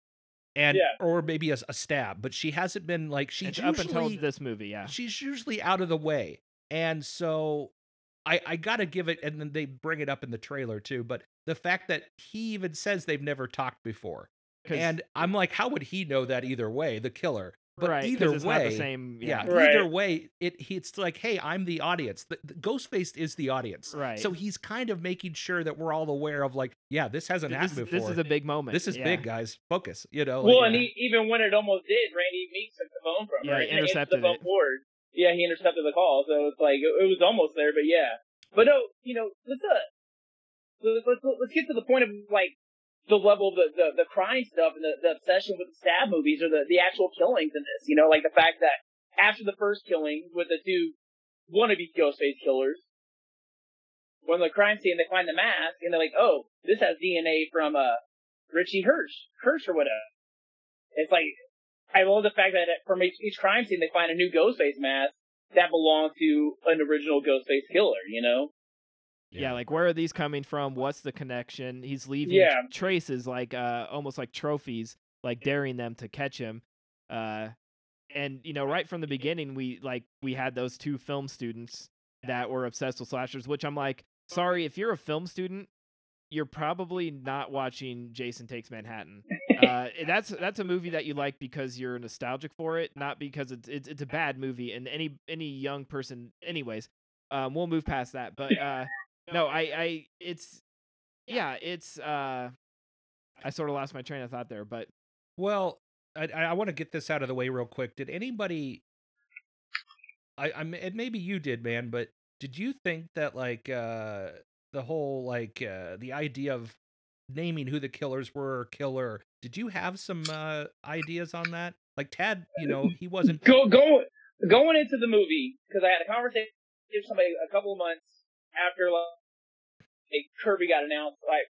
and Yeah. or maybe a, a stab, but she hasn't been like she's It's up until this movie, yeah. she's usually out of the way. And so I I got to give it and then they bring it up in the trailer too, but the fact that he even says they've never talked before, And I'm like how would he know that either way, the killer? But right, 'cause either it's not way, the same. yeah, Yeah, Right. either way, it it's like, hey, I'm the audience. The, the Ghostface is the audience, Right. So he's kind of making sure that we're all aware of like, yeah, this hasn't this, happened before. this is a big moment. This is yeah. big, guys. Focus. You know. Well, like, and he, even when it almost did, Randy Meeks took the phone from Yeah, her. he intercepted the phone it. forward. Yeah, he intercepted the call, so it's like it, it was almost there, but yeah. But no, you know, let's uh, let's, let's, let's get to the point of like the level of the, the, the crime stuff and the, the obsession with the stab movies or the, the actual killings in this. You know, like the fact that after the first killing with the two wannabe Ghostface killers, when the crime scene they find the mask and they're like, oh, this has DNA from uh Richie Hirsch, Hirsch or whatever. It's like I love the fact that from each, each crime scene they find a new Ghostface mask that belonged to an original Ghostface killer. You know? Yeah. like where are these coming from? What's the connection? He's leaving Yeah. traces like uh almost like trophies, like daring them to catch him. Uh and you know, right from the beginning we like we had those two film students that were obsessed with slashers, which I'm like, sorry, if you're a film student, you're probably not watching Jason Takes Manhattan. Uh, that's that's a movie that you like because you're nostalgic for it, not because it's it's, it's a bad movie. And any any young person, anyways, um, we'll move past that. But uh, no, I I it's yeah, it's uh, I sort of lost my train of thought there, but Well, I, I want to get this out of the way real quick. Did anybody? I, I and maybe you did, man. But did you think that like uh the whole like uh the idea of naming who the killers were or killer? Did you have some uh ideas on that? Like Tad, you know, he wasn't. Go go going into the movie because I had a conversation with somebody a couple of months after like Kirby got announced, like,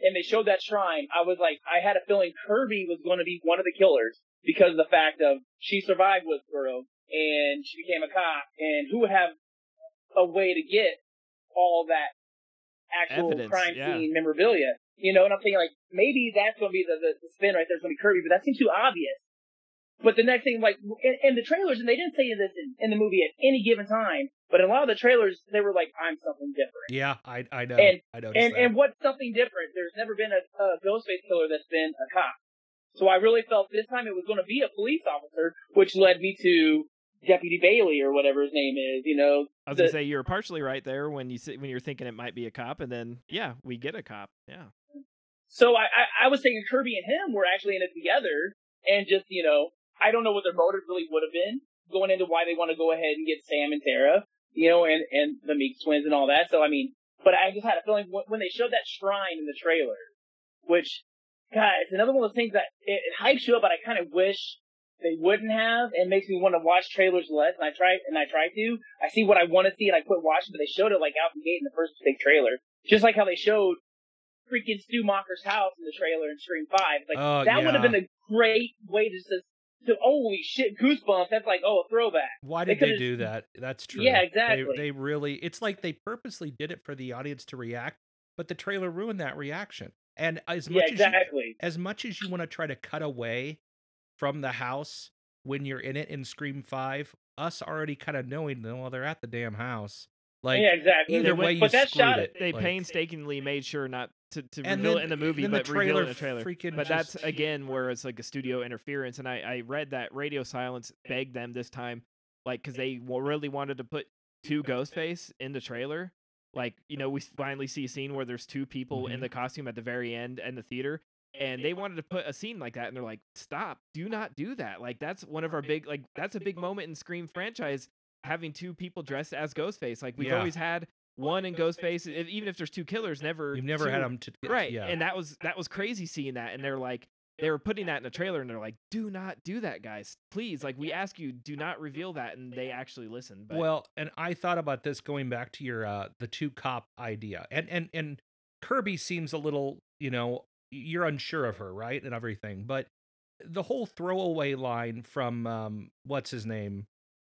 and they showed that shrine. I was like, I had a feeling Kirby was going to be one of the killers because of the fact of she survived Woodsboro and she became a cop, and who would have a way to get all that actual Evidence, crime yeah. scene memorabilia? You know, and I'm thinking like maybe that's going to be the, the, the spin right there. It's going to be Kirby, but that seems too obvious. But the next thing, like, in, in the trailers, and they didn't say this in, in the movie at any given time, but in a lot of the trailers, they were like, I'm something different. Yeah, I I know. And- I noticed And, and what's something different? There's never been a, a Ghostface killer that's been a cop. So I really felt this time it was going to be a police officer, which led me to Deputy Bailey or whatever his name is, you know. I was the- gonna say you're partially right there when you when you're thinking it might be a cop, and then yeah, we get a cop. Yeah, So I, I, I was thinking Kirby and him were actually in it together, and just you know, I don't know what their motive really would have been going into why they want to go ahead and get Sam and Tara, you know, and and the Meeks twins and all that. So I mean, but I just had a feeling when, when they showed that shrine in the trailer, which, God, it's another one of those things that it, it hypes you up, but I kind of wish they wouldn't have, and makes me want to watch trailers less. And I try and I try to. I see what I want to see, and I quit watching. But they showed it like out the gate in the first big trailer, just like how they showed freaking Stu Macher's house in the trailer in Scream Five. Like Oh, that would have been a great way to just to holy shit goosebumps. That's like oh a throwback. Why did they could've- do that? That's true. Yeah, exactly. They, really, it's like they purposely did it for the audience to react, but the trailer ruined that reaction. And as Yeah, much as exactly. you, as much as you want to try to cut away from the house when you're in it in Scream Five, us already kind of knowing, them while they're at the damn house. Like yeah, exactly. either But- way, you but that screwed shot it. they Like- painstakingly made sure not to, to And reveal then- it in the movie, then the but reveal it in the trailer. freaking But that's just- again where it's like a studio interference, and I I read that Radio Silence begged them this time, like because they really wanted to put two Ghostface in the trailer. Like you know, we finally see a scene where there's two people in Mhm. the costume at the very end in the theater, and they wanted to put a scene like that, and they're like, "Stop! Do not do that! Like that's one of our big like that's a big moment in Scream franchise." Having two people dressed as Ghostface, like we've Yeah. always had one in Ghostface, even if there's two killers, never You've never had them to right Yeah, and that was that was crazy seeing that and they're like they were putting that in the trailer and they're like do not do that guys please like we ask you do not reveal that and they actually listen but Well, and I thought about this going back to your uh the two cop idea. And and and Kirby seems a little, you know, you're unsure of her, right? And everything. But the whole throwaway line from um what's his name?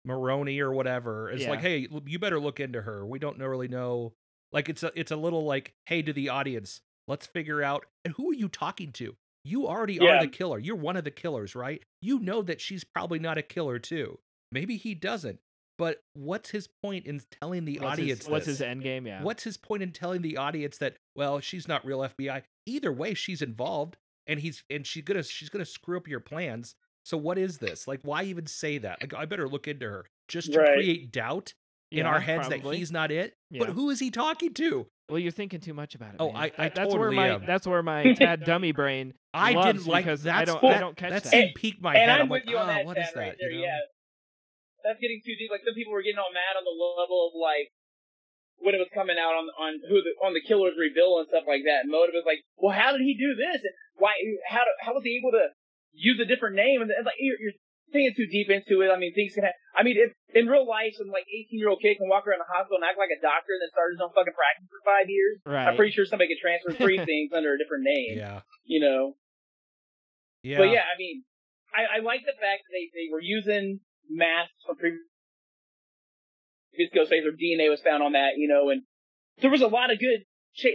Maroney or whatever is like, "Hey, you better look into her. We don't really know." Like it's a it's a little like, "Hey to the audience, let's figure out and who are you talking to? You already Yeah. are the killer. You're one of the killers, right? You know that she's probably not a killer too. Maybe he doesn't. But what's his point in telling the what's audience his, what's this? his end game yeah What's his point in telling the audience that well, she's not real FBI? Either way, she's involved and he's and she's gonna she's gonna screw up your plans. So what is this? Like, why even say that? Like, I better look into her just to Right. create doubt in Yeah, our heads that he's not it. But who is he talking to? Well, you're thinking too much about it. Oh, man. I- I that's where my am. that's where my tad dummy brain. I didn't like because that's I don't that, I don't catch that that. scene piqued my and head. I'm I'm with like, you on "Ah, that, what is Chad, right that? there. you know? Yeah, that's getting too deep. Like some people were getting all mad on the level of like when it was coming out on on who the on the killer's reveal and stuff like that. And Motive was like, well, how did he do this? And why? How do- how was he able to use a different name? And it's like you're, you're thinking too deep into it. I mean, things can. Ha- I mean, if in real life, some like 18 year old kid can walk around the hospital and act like a doctor and then start his own fucking practice for five years. Right. I'm pretty sure somebody could transfer three things under a different name. Yeah, You know. yeah. But yeah, I mean, I, I like the fact that they, they were using masks from previous Ghostface or DNA was found on that, you know, and there was a lot of good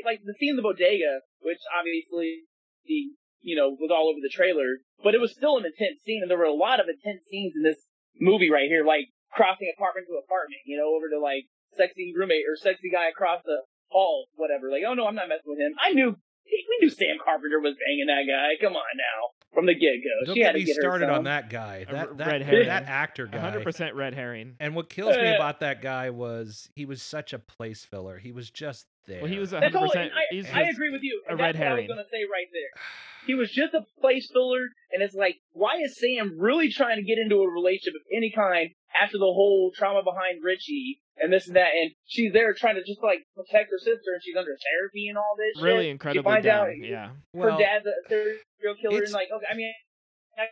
like the scene in the bodega, which obviously, the, you know, was all over the trailer, but it was still an intense scene, and there were a lot of intense scenes in this movie right here, like crossing apartment to apartment, you know, over to like sexy roommate or sexy guy across the hall, whatever. Like, oh no, I'm not messing with him. I knew, we knew Sam Carpenter was banging that guy. Come on now. From the get go. Don't She get to me get started on that guy. That that, red herring. that actor guy. 100% red herring. And what kills me Uh, about that guy was he was such a place filler. He was just there. Well, he was 100%. all, and he's I, I agree with you. a and red that's what I was herring. going to say right there. He was just a place filler, and it's like, why is Sam really trying to get into a relationship of any kind after the whole trauma behind Richie and this and that? And she's there trying to just like protect her sister, and she's under therapy and all this. really shit. incredibly You find dumb. out yeah. her Well, dad's a serial killer, and like, okay, I mean, I,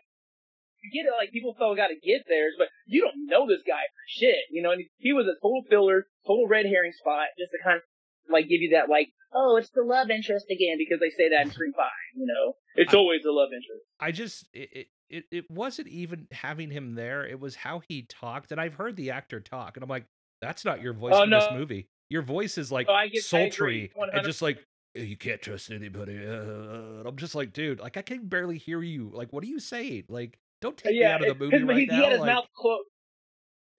you get it, like people still got to get theirs, but you don't know this guy for shit, you know. And he was a total filler, total red herring spot, just to kind of like give you that like, oh, it's the love interest again because they say that in Scream Five, you know. It's I- always the love interest. I just it, it- it it wasn't even having him there. It was how he talked, and I've heard the actor talk, and I'm like, that's not your voice Oh, for this movie. Your voice is like Oh, get- sultry and just like "Eh, you can't trust anybody. Uh, I'm just like, dude, like I can barely hear you. Like, what are you saying? Like, don't take me out of the movie right he, now. he had his like, mouth closed.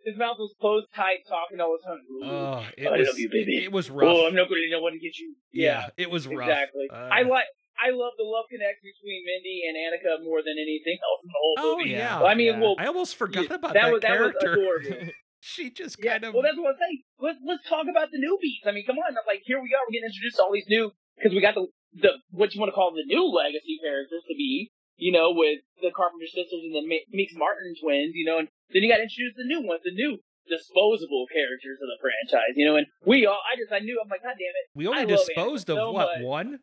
His mouth was closed tight, talking all the time. oh, it I was love you, baby. it was rough. Oh, I'm not going to know when to get you. yeah, it was rough. Exactly. Uh, I like. I love the love connection between Mindy and Anika more than anything else in the whole Oh movie. yeah. Well, I mean, yeah. well, I almost forgot about that that, was that was character. adorable. she just yeah. kind of Well, that's what I'm saying. Let's let's talk about the newbies. I mean, come on. Like here we are. We're getting introduced to all these new because we got the the what you want to call the new legacy characters to be. You know, with the Carpenter sisters and the Me- Meeks Martin twins. You know, and then you got introduced to the new ones, the new disposable characters of the franchise. You know, and we all. I just I knew. I'm like, God damn it. we only I disposed of so what much. one?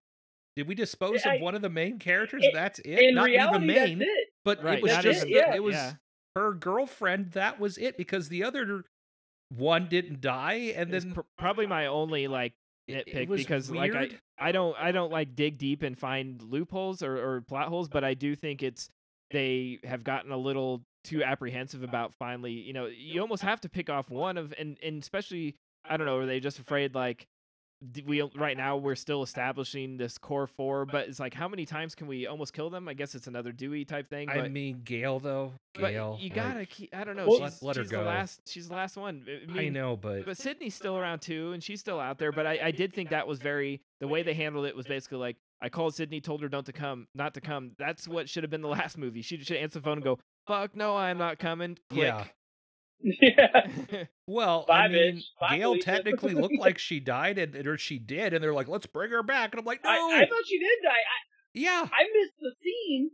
Did we dispose I- of one of the main characters? it- that's it. In Not reality, even main, that's it. but Right, it was not just even- yeah. it was yeah. her girlfriend. That was it because the other one didn't die, and then pr- probably my only like it- it nitpick was because like I. I don't I don't like dig deep and find loopholes or, or plot holes, but I do think it's they have gotten a little too apprehensive about finally, you know, you almost have to pick off one of and and especially I don't know, are they just afraid like d- we uh, right now we're still establishing this core four, but it's like how many times can we almost kill them? I guess it's another Dewey type thing. I mean Gale though. but Gale, you gotta keep. I don't know. Well, she's let- let her she's the last. She's the last one. I, I know, but but Sidney's still around too, and she's still out there. But I, I did think that was very the way they handled it was basically like I called Sydney, told her don't to come, not to come. That's what should have been the last movie. She should answer the phone and go, "Fuck no, I'm not coming." Click. Yeah. Well, Bye, I mean. Bye, Gale technically looked like she died, and or she did, and they're like, "Let's bring her back," and I'm like, "No, I, I thought she did die. I, yeah, I missed the scene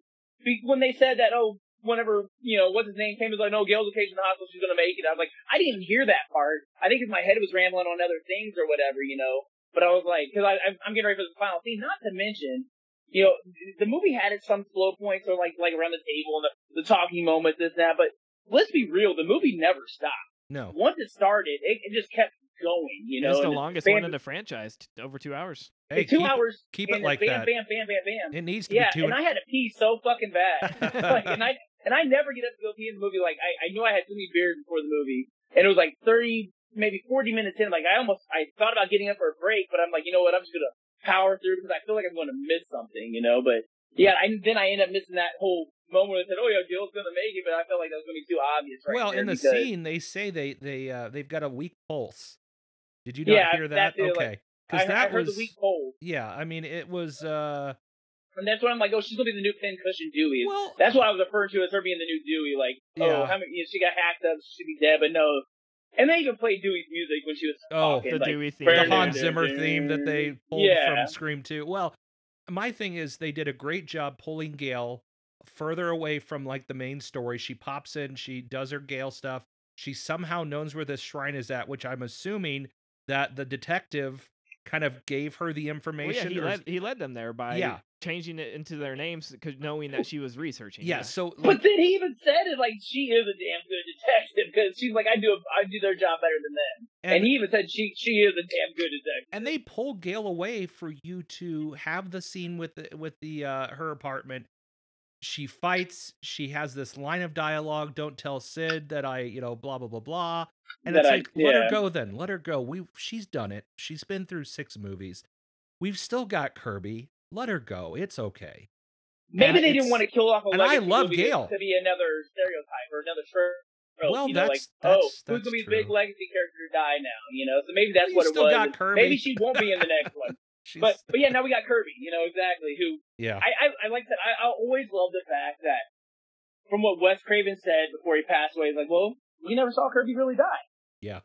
when they said that. Oh, whenever you know what's his name came, was like, no, Gale's okay in the hospital. She's gonna make it. I was like, I didn't even hear that part. I think my head was rambling on other things or whatever, you know. But I was like, because I'm I'm getting ready for the final scene. Not to mention, you know, the movie had its some slow points or like like around the table and the, the talking moments, this and that. But let's be real, the movie never stopped. no, Once it started, it, it just kept going. You know, it's the longest bam- one in the franchise, t- over two hours. hey, two keep, hours. keep it like bam, that. Bam, bam, bam, bam, It needs to Yeah, be two. and I had to pee so fucking bad. like, and I and I never get up to go pee in the movie. Like I, I knew I had too many beers before the movie, and it was like thirty, maybe forty minutes in. Like I almost, I thought about getting up for a break, but I'm like, you know what? I'm just gonna power through because I feel like I'm going to miss something, you know. But yeah, I, then I end up missing that whole moment where they said, "Oh yeah, Gale's gonna make it," but I felt like that was gonna be too obvious. Right well, in the because- scene, they say they they uh, they've got a weak pulse. Did you not Yeah, hear that? it, okay, because I that heard was the weak cold. yeah. I mean, it was uh, And that's what I'm like. Oh, she's gonna be the new Pincushion Dewey. Well, That's what I was referring to as her being the new Dewey. Like, oh, Yeah. how many? You know, she got hacked up. She should be dead, but no. And they even played Dewey's music when she was Oh, talking. the like, Dewey theme. the Hans Zimmer theme that they pulled Yeah. from Scream 2. Well, my thing is they did a great job pulling Gale further away from like the main story. She pops in, she does her Gale stuff. She somehow knows where this shrine is at, which I'm assuming that the detective kind of gave her the Well, yeah, information. he or- led he led them there by Yeah. changing it into their names because knowing that she was researching. yeah, so But like, then he even said it like she is a damn good detective because she's like I do a, I do their job better than them. And, and, he even said she she is a damn good detective. and they pull Gale away for you to have the scene with the, with the uh, her apartment. She fights. She has this line of dialogue. Don't tell Sid that I, you know, blah blah blah blah. And That it's I- like, let her go then. Let her go. We she's done it. She's been through six movies. We've still got Kirby. Let her go. It's okay. Maybe And they didn't want to kill off a and I love Gale. to be another stereotype or another trope. Well, you know, like that's- oh, that's- who's gonna be the big legacy character to die now? You know, so maybe that's you what it was. Maybe she won't be in the next one. She's, But but yeah, now we got Kirby. You know exactly who yeah, I, I, I like that. I, I always love the fact that from what Wes Craven said before he passed away, he's like, well, we never saw Kirby really die. Yeah.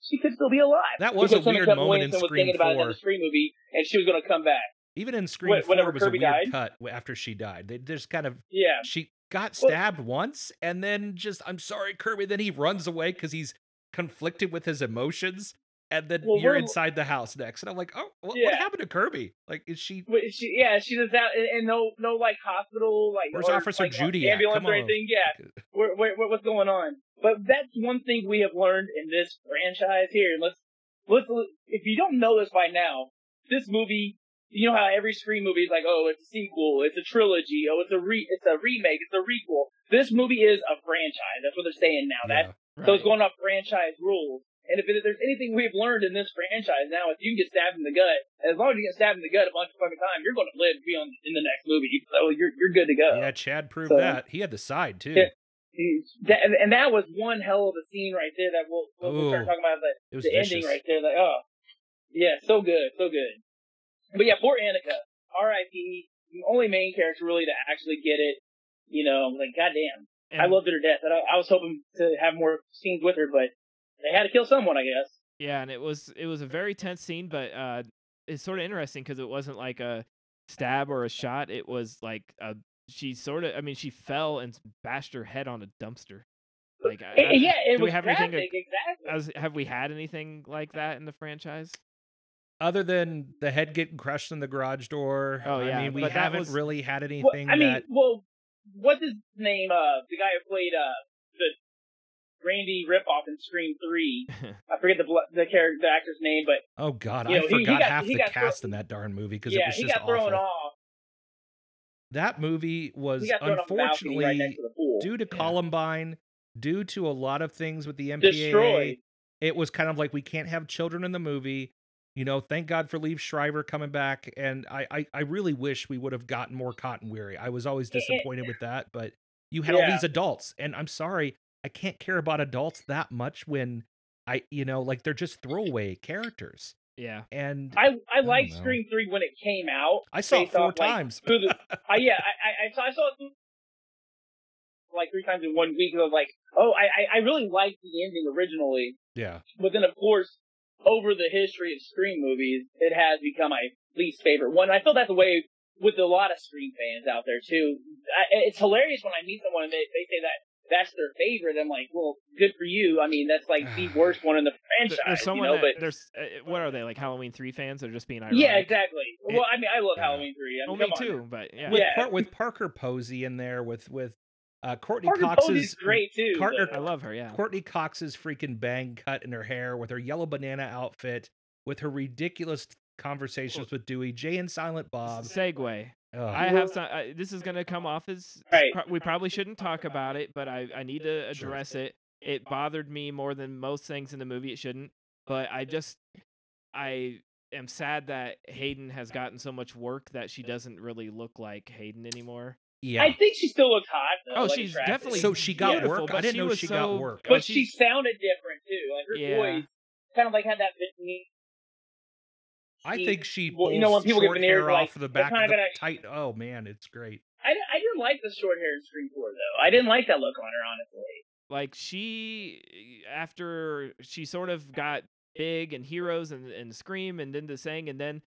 She could still be alive. That was a Because weird moment in Williamson was Scream thinking about 4. another Scream movie, and she was going to come back. even in Scream Wh- Four whenever was a Kirby weird died? cut after she died. They just kind of Yeah. she got Well- stabbed once and then just I'm sorry Kirby then he runs away cuz he's conflicted with his emotions and then Well, you're inside the house next and I'm like oh what, what happened to Kirby like is she But she, yeah, she was out, and, and no, no, like hospital, like Where's or, Officer like, Judy ambulance Come or on. anything. Yeah, where, where, what's going on? But that's one thing we have learned in this franchise here. And let's, let's, if you don't know this by now, this movie, you know how every Scream movie is like, oh, it's a sequel, it's a trilogy, oh, it's a re, it's a remake, it's a requel. This movie is a franchise. That's what they're saying now. That Yeah. so it's going off franchise rules. And if, it, if there's anything we've learned in this franchise now, if you can get stabbed in the gut. As long as you get stabbed in the gut a bunch of fucking times, you're going to live to be on in the next movie. So you're you're good to go. yeah Chad proved So- that he had the side too Yeah. He's- That, and- and that was one hell of a scene right there that we'll, we'll, we'll start talking about the, it was the ending right there. Like, oh, yeah, so good, so good. But yeah, poor Anika, R.I.P. Only main character really to actually get it. You know, like goddamn. I loved her to death. I, I was hoping to have more scenes with her, but they had to kill someone, I guess. Yeah, and it was it was a very tense scene, but uh, it's sort of interesting because it wasn't like a stab or a shot. It was like a she sort of. I mean, she fell and bashed her head on a dumpster. Like, I, I- yeah, it do we was have anything to- exactly. as, have we had anything like that in the franchise? other than the head getting crushed in the garage door Oh, yeah, I mean we haven't was- really had Well, anything I mean, that well, what's his name? Uh, the guy who played uh the Randy ripoff in Scream Three. I forget the the character, the actor's name, but oh god you I know, he- he forgot got- half the cast in that darn movie because it yeah, was he just got thrown awful. off. that movie was He got thrown off the balcony unfortunately right to due to Yeah. Columbine, due to a lot of things with the MPAA, Destroyed. it was kind of like we can't have children in the movie. You know, thank God for Liev Schreiber coming back, and I, I, I really wish we would have gotten more Cotton Weary. I was always disappointed with that, but you had all these adults, and I'm sorry, I can't care about adults that much when I, you know, like they're just throwaway characters. yeah, And I I liked know. Scream Three when it came out. I saw it four off, times. who the- I yeah, I, I, I saw I saw it like three times in one week. And I was like, oh, I, I I really liked the ending originally. yeah, But then, of course, over the history of Scream movies, it has become my least favorite one. I feel that's the way with a lot of Scream fans out there too. I, it's hilarious when I meet someone and they, they say that that's their favorite. I'm like, well, good for you. I mean, that's like the worst one in the franchise, there's you know. that, But there's uh, what are they like Halloween three fans? They're just being ironic. yeah, exactly. It- well, I mean, I love yeah. Halloween three. I Oh, mean, me come on. too, but yeah, with, Yeah. Par- with Parker Posey in there, with with uh, Courteney Parker Cox's Posey's great too. Partner- but- I love her. Yeah, Courteney Cox's freaking bang cut in her hair with her yellow banana outfit, with her ridiculous conversations with Dewey, Jay and Silent Bob. segue. Ugh. I have some. I, this is gonna come off as Right. pro- we probably shouldn't talk about it, but I I need to address it. It bothered me more than most things in the movie. It shouldn't, but I just I am sad that Hayden has gotten so much work that she doesn't really look like Hayden anymore. yeah. I think she still looks hot. Though, Oh, like, she's attractive. definitely so she got work. I didn't she know she so- got work. but But she sounded different too. Like her Yeah. voice kind of like had that. I think she well, you know, when people get veneers, hair like, off of the back of the gonna- tight. Oh man, it's great. I, I didn't like the short hair in Scream Four though. I didn't like that look on her, honestly. like she after she sort of got big and heroes and, and scream and then the saying and then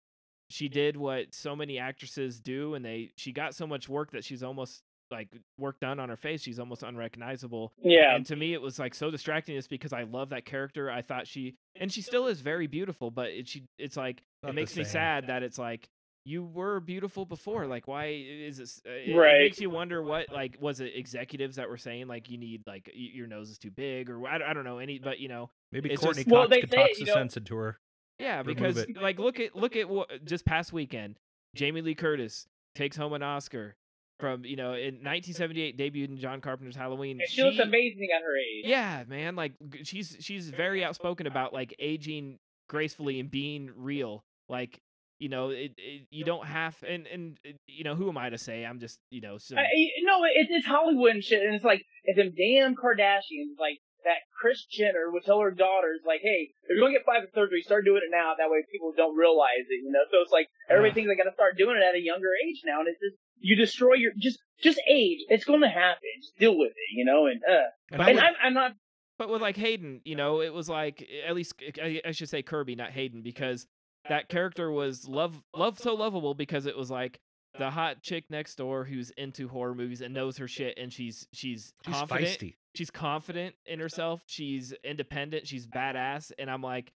she did what so many actresses do and they she got so much work that she's almost like work done on her face she's almost unrecognizable Yeah, and to me it was like so distracting just because i love that character i thought she and she still is very beautiful but it, she it's like Not it makes me sad that it's like you were beautiful before like why is this uh, it, Right. it makes you wonder what like was it executives that were saying like you need like your nose is too big or I, don't- I don't know any but you know Maybe Courteney just- Well, Cox they could say, talk you some know- sense into her. yeah because like look at look at what just past weekend jamie lee curtis takes home an oscar from you know in 1978 debuted in john carpenter's halloween And she looks amazing at her age. yeah, man. Like she's she's very outspoken about like aging gracefully and being real. Like you know, it, it you don't have and and you know who am I to say? I'm just you know some, I, no, it, it's Hollywood and shit, and it's like if them damn Kardashians, like that Kris Jenner would tell her daughters, like, hey, if you're gonna get five plastic surgery, start doing it now. That way, people don't realize it, you know. So it's like everybody Ugh. thinks they gotta start doing it at a younger age now, and it's just you destroy your just just age. It's gonna happen. Just deal with it, you know. And uh, And I and would- I'm, I'm not. But with like Hayden, you know, it was like at least I, I should say Kirby, not Hayden, because that character was love love so lovable because it was like the hot chick next door who's into horror movies and knows her shit and she's she's, She's confident feisty. she's confident in herself she's independent she's badass and i'm like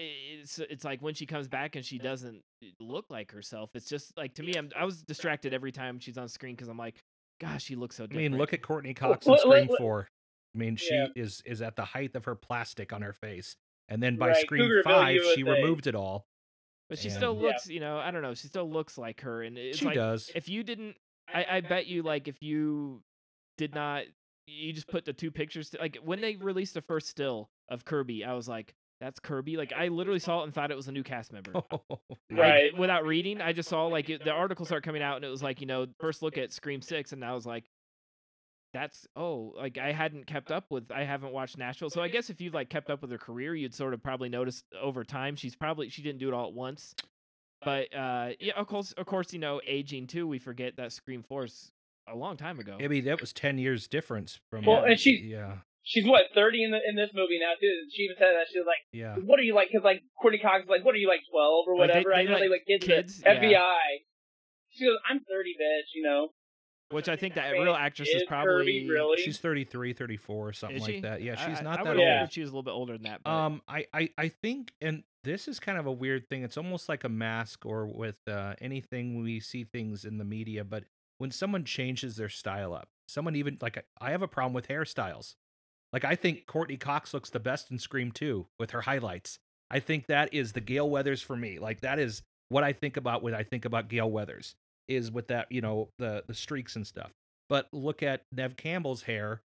it's it's like when she comes back and she doesn't eh, look like herself it's just like to me I'm, i was distracted every time she's on screen because i'm like gosh she looks so I mean, look at Courteney Cox on screen Four. I mean, she Yeah. is is at the height of her plastic on her face, and then by Right, Scream Cougar Five, she removed it all. but she and- still Yeah. looks you know i don't know she still looks like her and it's she like does. if you didn't I, I bet you like if you did not you just put the two pictures like when they released the first still of kirby i was like that's kirby like i literally saw it and thought it was a new cast member I- Right. without reading, I just saw like it, the articles start coming out, and it was like you know first look at Scream Six, and I was like, that's oh like I hadn't kept up with I haven't watched Nashville, so I guess if you've like kept up with her career, you'd sort of probably notice over time she's probably she didn't do it all at once, but uh yeah of course of course you know aging too. We forget that Scream Force a long time ago. I mean, that was ten years difference from. Well, and she- yeah, She's what 30 in the in this movie now too. She even said that she was like, yeah. "What are you like?" Because like Courteney Cox is like, "What are you like 12 or Like, they- whatever?" I they know they like like kids, kids, in the yeah. FBI. She goes, "I'm 30, bitch," you know. Which I think that I mean, real actress is is probably Kirby really? She's 33, 34, or something like that. Yeah, she's I- not I that would've old. Yeah. figured She was a little bit older than that. But Um, I, I, I think, and this is kind of a weird thing. It's almost like a mask or with uh, anything we see things in the media. But when someone changes their style up, someone even like I have a problem with hairstyles. Like I think Courteney Cox looks the best in Scream 2 with her highlights. I think that is the Gale Weathers for me. Like that is what I think about when I think about Gale Weathers is with that, you know, the the streaks and stuff. But look at Neve Campbell's hair.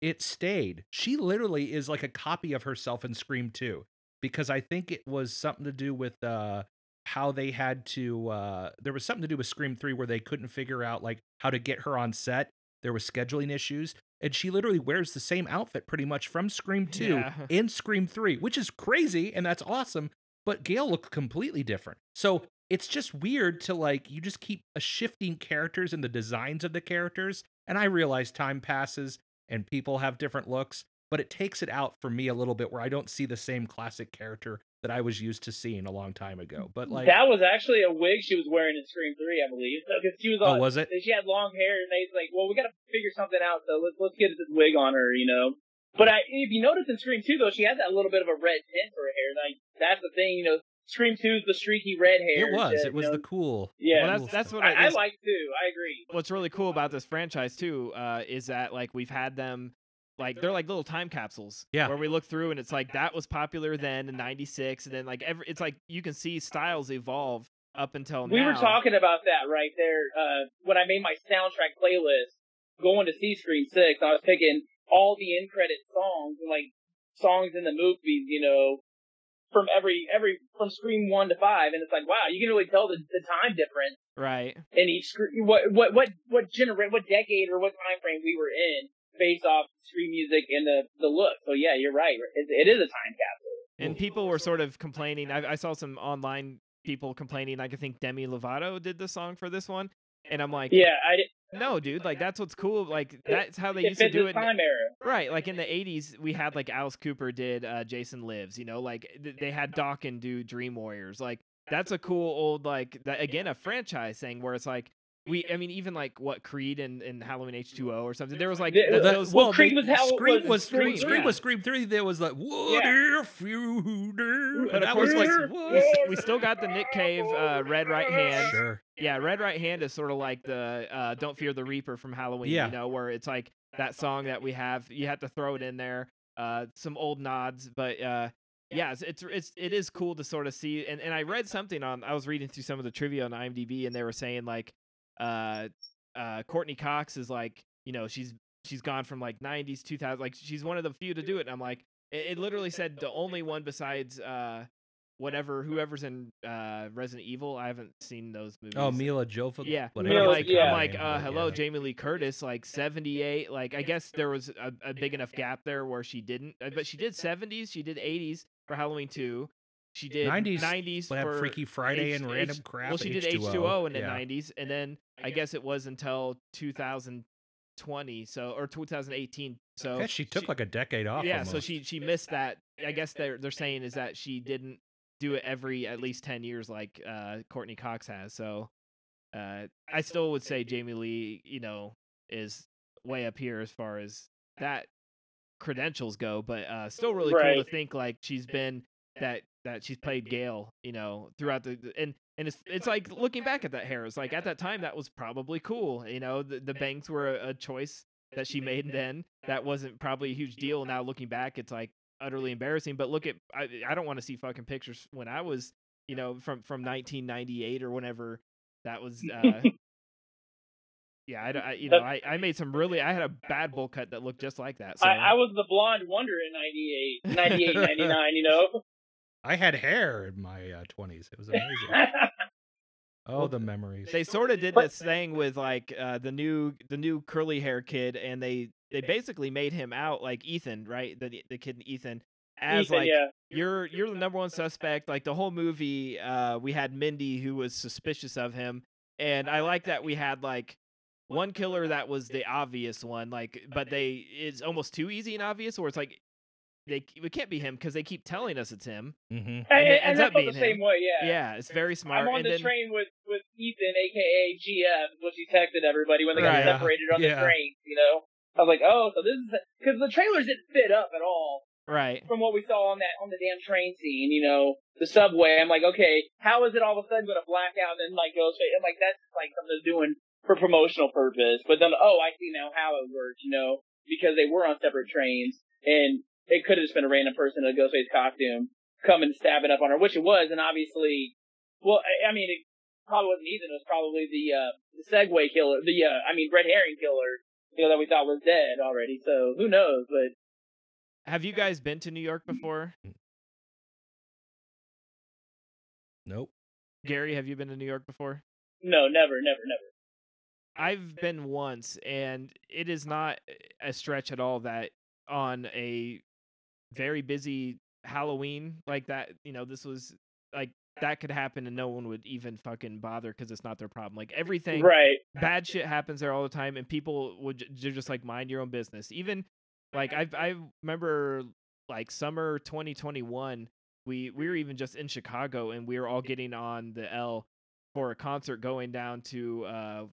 It stayed. She literally is like a copy of herself in Scream 2 because I think it was something to do with uh how they had to uh there was something to do with Scream 3 where they couldn't figure out like how to get her on set. There was scheduling issues and she literally wears the same outfit pretty much from Scream 2 Yeah. in Scream 3, which is crazy and that's awesome, but Gale looked completely different. So it's just weird to like you just keep shifting characters and the designs of the characters and I realize time passes and people have different looks, but it takes it out for me a little bit where I don't see the same classic character that I was used to seeing a long time ago. But like that was actually a wig she was wearing in Scream Three, I believe. Because she was Oh, on, was it? She had long hair, and they was like, "Well, we got to figure something out, so let's let's get this wig on her," you know. But I, if you notice in Scream Two, though, she had that little bit of a red tint for her hair. Like that's the thing, you know. Scream Two is the streaky red hair. it was. shit, It was you know? the cool. Yeah. Well, that's that's what I, I, I like too. I agree. what's really cool about this franchise too uh, is that like we've had them like they're like little time capsules Yeah. where we look through and it's like that was popular then in 96 and then like every it's like you can see styles evolve up until now. We now were talking about that right there uh, when I made my soundtrack playlist going to see Scream Six. I was picking all the end credit songs and like songs in the movies, you know, from every every from Scream one to five, and it's like wow, you can really tell the, the time difference right in each. What what what what genera- what decade or what time frame we were in based off Scream music and the the look. So yeah, you're right. It, it is a time capsule. and people were sort of complaining I, I saw some online people complaining. Like I think Demi Lovato did the song for this one, and I'm like, Yeah, I did. no, dude, like that's what's cool. Like that's how they It used to do it. time era. Right, like in the '80s, we had like Alice Cooper did uh, Jason Lives. You know, like th- they had Dokken do Dream Warriors. Like that's a cool old like that, again a franchise thing where it's like we. I mean, even like what Creed and, and Halloween H2O or something. There was like Yeah, th- well, those. well, Creed was how Scream was was Scream, Scream. Scream yeah. was Scream three. There was like, what if you do? And of that course, was like like, we, we still got the Nick Cave uh, Red Right Hand. Sure. Yeah, Red Right Hand is sort of like the uh, Don't Fear the Reaper from Halloween, Yeah. you know, where it's like that song that we have, you have to throw it in there. Uh, some old nods, but uh, yeah, it's, it's it's it is cool to sort of see. And, and I read something on, I was reading through some of the trivia on IMDb, and they were saying like, uh, uh, Courteney Cox is like, you know, she's she's gone from like 90s, 2000, like she's one of the few to do it. And I'm like, it, it literally said the only one besides uh, whatever whoever's in uh, Resident Evil. I haven't seen those movies. Oh, Milla Jovovich. Yeah, whatever I'm Milla- like, the yeah. I'm like, uh, hello, yeah. Jamie Lee Curtis, like 78. Like, I guess there was a, a big enough gap there where she didn't, uh, but she did 70s, she did 80s for Halloween 2. She did 90s 90s We'll have for Freaky Friday H- and H- random crap. Well, she did H2O, H2O in the yeah. 90s, and then I guess it was until 2020, so or 2018. So Yeah, she took like a decade off. yeah, so she she missed that. I guess they're they're saying is that she didn't do it every at least ten years like uh, Courteney Cox has. So uh, I still would say Jamie Lee, you know, is way up here as far as that credentials go. But uh, still really cool to think like she's been that that she's played Gale, you know, throughout the and and it's it's like looking back at that hair. It's like at that time that was probably cool. You know, the the bangs were a, a choice that she made then. That wasn't probably a huge deal. Now looking back, it's like utterly embarrassing. But look at I I don't want to see fucking pictures when I was you know from from 1998 or whenever that was. uh Yeah, I, don't- I you know I, I made some really I had a bad bowl cut that looked just like that. So I, I was the blonde wonder in 98, 98, 99, you know? I had hair in my uh, 20s. It was amazing. oh, the memories. they sort of did this thing with like uh, the new the new curly hair kid, and they they basically made him out like Ethan, right? The the kid Ethan as Ethan, like yeah. you're you're the number one suspect. Like the whole movie, uh, we had Mindy who was suspicious of him, and I like that we had like one killer that was the obvious one, like, but they it's almost too easy and obvious, or it's like they it can't be him because they keep telling us it's him. hmm And, and it and ends up felt the being same him. way, yeah. Yeah, it's very smart. I'm on and the then, train with, with Ethan, aka GF, which he texted everybody when they Right. got separated on Yeah. the train, you know? I was like, oh, so this is because the trailers didn't fit up at all right. from what we saw on that on the damn train scene. You know, the subway. I'm like, okay, how is it all of a sudden going to black out and then like go straight? I'm like, that's like something they're doing for promotional purpose. But then, oh, I see now how it works. You know, because they were on separate trains and it could have just been a random person in a Ghostface costume coming stabbing up on her, which it was, and obviously, well, I, I mean, it probably wasn't Ethan. It was probably the uh, the Segway killer, the uh, I mean, red herring killer. You know that we thought was dead already. So who knows? But Have you guys been to New York before? Nope. Gary, have you been to New York before? no, never, never, never. I've been once, and it is not a stretch at all that on a very busy Halloween like that, you know, this was like that could happen and no one would even fucking bother because it's not their problem. Like everything, Right. bad shit happens there all the time, and people would they're just like mind your own business. Even like I I remember like summer 2021, we we were even just in Chicago and we were all getting on the L for a concert going down to uh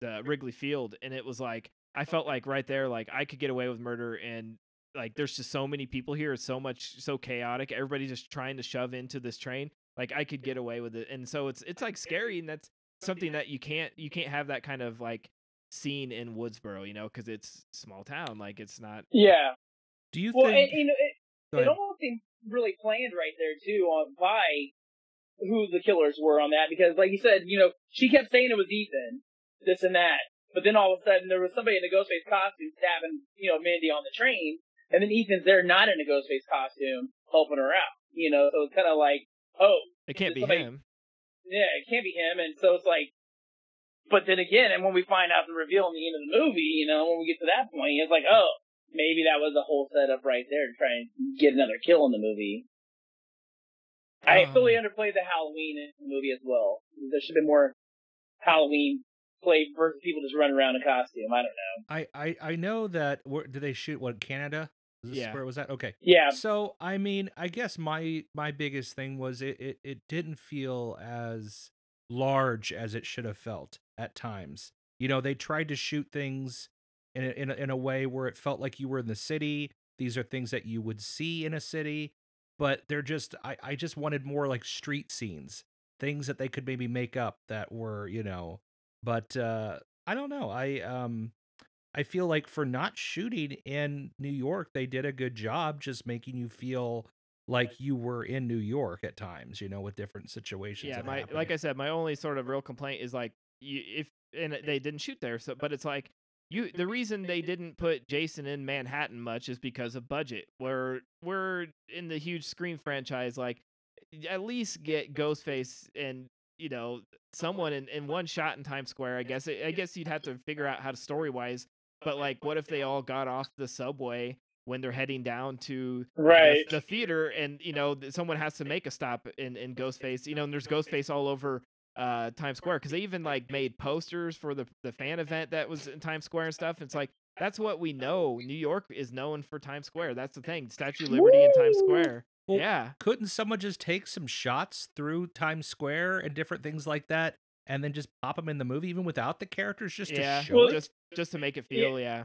the Wrigley Field, and it was like I felt like right there, like I could get away with murder, and like there's just so many people here, it's so much so chaotic. Everybody's just trying to shove into this train. Like I could get away with it, and so it's it's like scary, and that's oh, something that you can't you can't have that kind of like scene in Woodsboro, you know, because it's small town. Like it's not. Yeah. Do you Well, and, think? you know, it, it almost seemed really planned right there too on by who the killers were on that because, like you said, you know, she kept saying it was Ethan, this and that, but then all of a sudden there was somebody in a Ghostface costume stabbing, you know, Mindy on the train, and then Ethan's there not in a Ghostface costume helping her out, you know, so it's kind of like, oh, It can't be somebody- him. yeah, it can't be him, and so it's like, but then again, and when we find out the reveal in the end of the movie, you know, when we get to that point, it's like, oh, maybe that was a whole setup right there to try and get another kill in the movie. I Um, fully underplayed the Halloween in the movie as well. There should have been more Halloween play versus people just running around in costume. I don't know. I I I know that. Where, did they shoot what Canada? Is this Yeah. where was that? Okay. Yeah, So I mean, I guess my my biggest thing was it it, it didn't feel as large as it should have felt at times. You know, they tried to shoot things in a, in a, in a way where it felt like you were in the city. These are things that you would see in a city, but they're just I I just wanted more like street scenes, things that they could maybe make up that were, you know, but uh I don't know. I um I feel like for not shooting in New York, they did a good job just making you feel like you were in New York at times, you know, with different situations. Yeah, my like I said, my only sort of real complaint is like you if and they didn't shoot there, so but it's like you the reason they didn't put Jason in Manhattan much is because of budget. Where we're in the huge Scream franchise, like at least get Ghostface and you know someone in, in one shot in Times Square. I guess I guess you'd have to figure out how to story wise. But like, what if they all got off the subway when they're heading down to the- right. the, theater and you know someone has to make a stop in in ghostface you know and there's ghostface all over uh times square because they even like made posters for the the fan event that was in times square and stuff it's like that's what we know new york is known for times square that's the thing statue of liberty in times square Well, yeah Couldn't someone just take some shots through Times Square and different things like that and then just pop them in the movie even without the characters just yeah to show Well, it? just just to make it feel yeah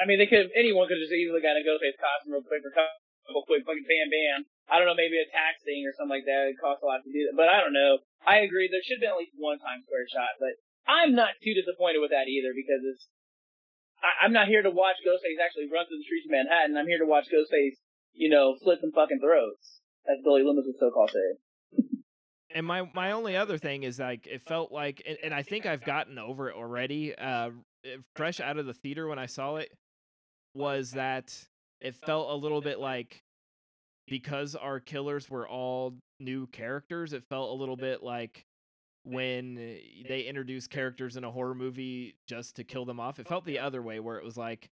I mean, they could. Anyone could have just easily got a Ghostface costume real quick or a couple quick fucking bam bam. I don't know, maybe a tax thing or something like that. It costs a lot to do that, but I don't know. I agree. There should have been at least one Times Square shot, but I'm not too disappointed with that either because it's. I, I'm not here to watch Ghostface actually run through the streets of Manhattan. I'm here to watch Ghostface, you know, slit some fucking throats, as Billy Loomis would so call say. and my my only other thing is like it felt like and, and i think i've gotten over it already uh fresh out of the theater when i saw it was that it felt a little bit like because our killers were all new characters it felt a little bit like when eh, they introduced characters in a horror movie just to kill them off it felt the other way where it was like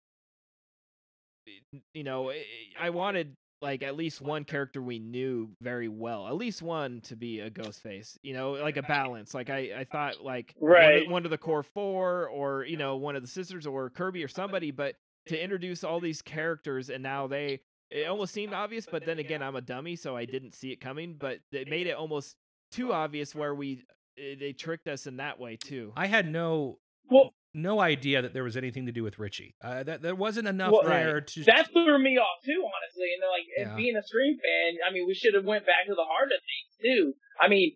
eh, you know eh, i wanted like at least one character we knew very well at least one to be a ghost face you know like a balance like i i thought like one of- Right. one of the core four or you know one of the sisters or kirby or somebody but to introduce all these characters and now they it almost seemed obvious but then again i'm a dummy so i didn't see it coming but it made it almost too obvious where we eh, they tricked us in that way too I had no Well, no idea that there was anything to do with Richie. Uh, that there wasn't enough Well, there to that threw me off too, honestly. And like, and Yeah. being a Scream fan, I mean, we should have went back to the heart of things too. I mean,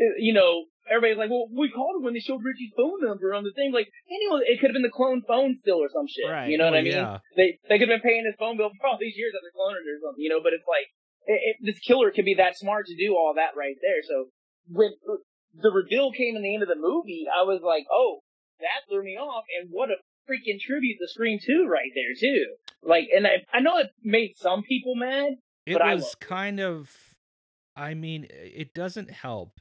uh, you know, everybody's like, well, we called when they showed Richie's phone number on the thing. Like, anyone, it could have been the clone phone still or some shit. Right. You know what Well, I mean? yeah. They they could have been paying his phone bill for all these years after cloning it or something. You know, but it's like, it, it, this killer could be that smart to do all that right there. So when the reveal came in the end of the movie, I was like, oh, that threw me off. And what a freaking tribute to Scream 2 right there, too. Like, and I, I know it made some people mad. It But was love kind of I mean, it doesn't help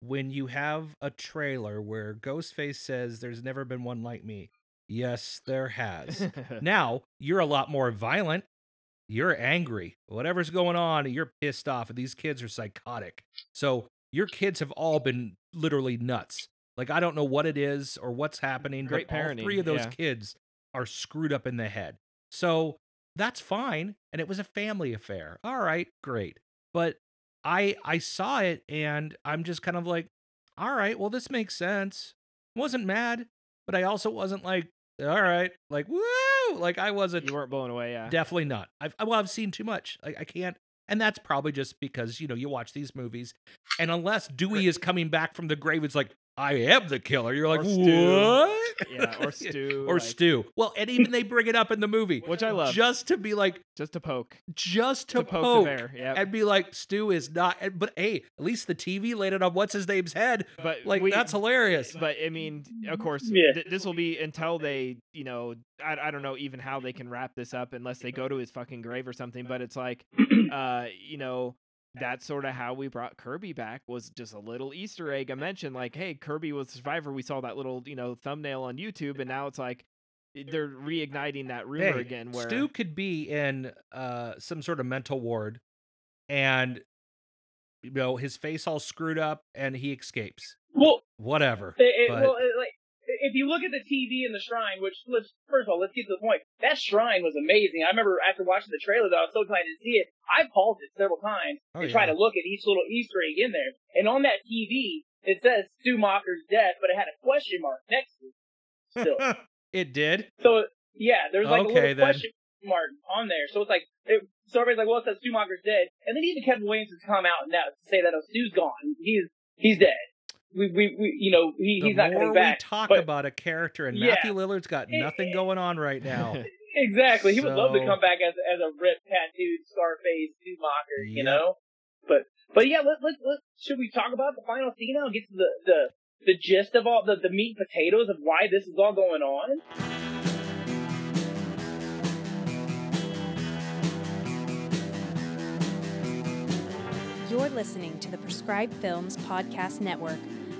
when you have a trailer where Ghostface says there's never been one like me. Yes, there has. now, you're a lot more violent. You're angry. Whatever's going on, you're pissed off. And these kids are psychotic. So your kids have all been literally nuts. Like I don't know what it is or what's happening, Great but all parenting, three of those yeah. kids are screwed up in the head. So that's fine. And it was a family affair. All right, great. But I I saw it and I'm just kind of like, all right, well, this makes sense. Wasn't mad, but I also wasn't like, all right, like woo, like I wasn't you weren't blown away yeah definitely not. I've well, I've seen too much. I, I can't, and that's probably just because you know you watch these movies, and unless Dewey is coming back from the grave, it's like I am the killer. You're like Or Stu. what? yeah or Stu or like- Stu. Well, and even they bring it up in the movie, which i love just to be like, just to poke just to, to poke, poke, the bear yeah and be like, Stu is not. and- But hey, at least the TV laid it on what's his name's head. but Like we, that's hilarious. but I mean, of course, Yeah. th- this will be until they, you know, I, I don't know even how they can wrap this up unless they go to his fucking grave or something. But it's like, uh, you know, that's sort of how we brought Kirby back was just a little Easter egg. I mentioned like, hey, Kirby was a survivor. We saw that little, you know, thumbnail on YouTube, and now it's like they're reigniting that rumor Hey, again. Where Stu could be in uh, some sort of mental ward, and you know his face all screwed up and he escapes. Well, Whatever. it, it- but well, it, like if you look at the TV in the shrine, which let's first of all let's get to the point. That shrine was amazing. I remember after watching the trailer, though, I was so excited to see it. I paused it several times Oh, to try to look at each little Easter egg in there. And on that TV, it says Stu Macher's death, but it had a question mark next to it. Still, it did. so yeah, there's like a Okay, little then. question mark on there. So it's like, it, so everybody's like, well, it says Stu dead, and then even Kevin Williams has come out now to say that oh, Stu's gone. He's he's dead. We we, we you know he, The he's not more coming back. we talk but- about a character, and Yeah. Matthew Lillard's got nothing going on right now. Exactly. He would love to come back as as a ripped, tattooed, scarface, Stu Macher, you know. But but yeah, let let let should we talk about the final scene now? and Get to the the the gist of all the the meat and potatoes of why this is all going on. You're listening to the Prescribed Films Podcast Network,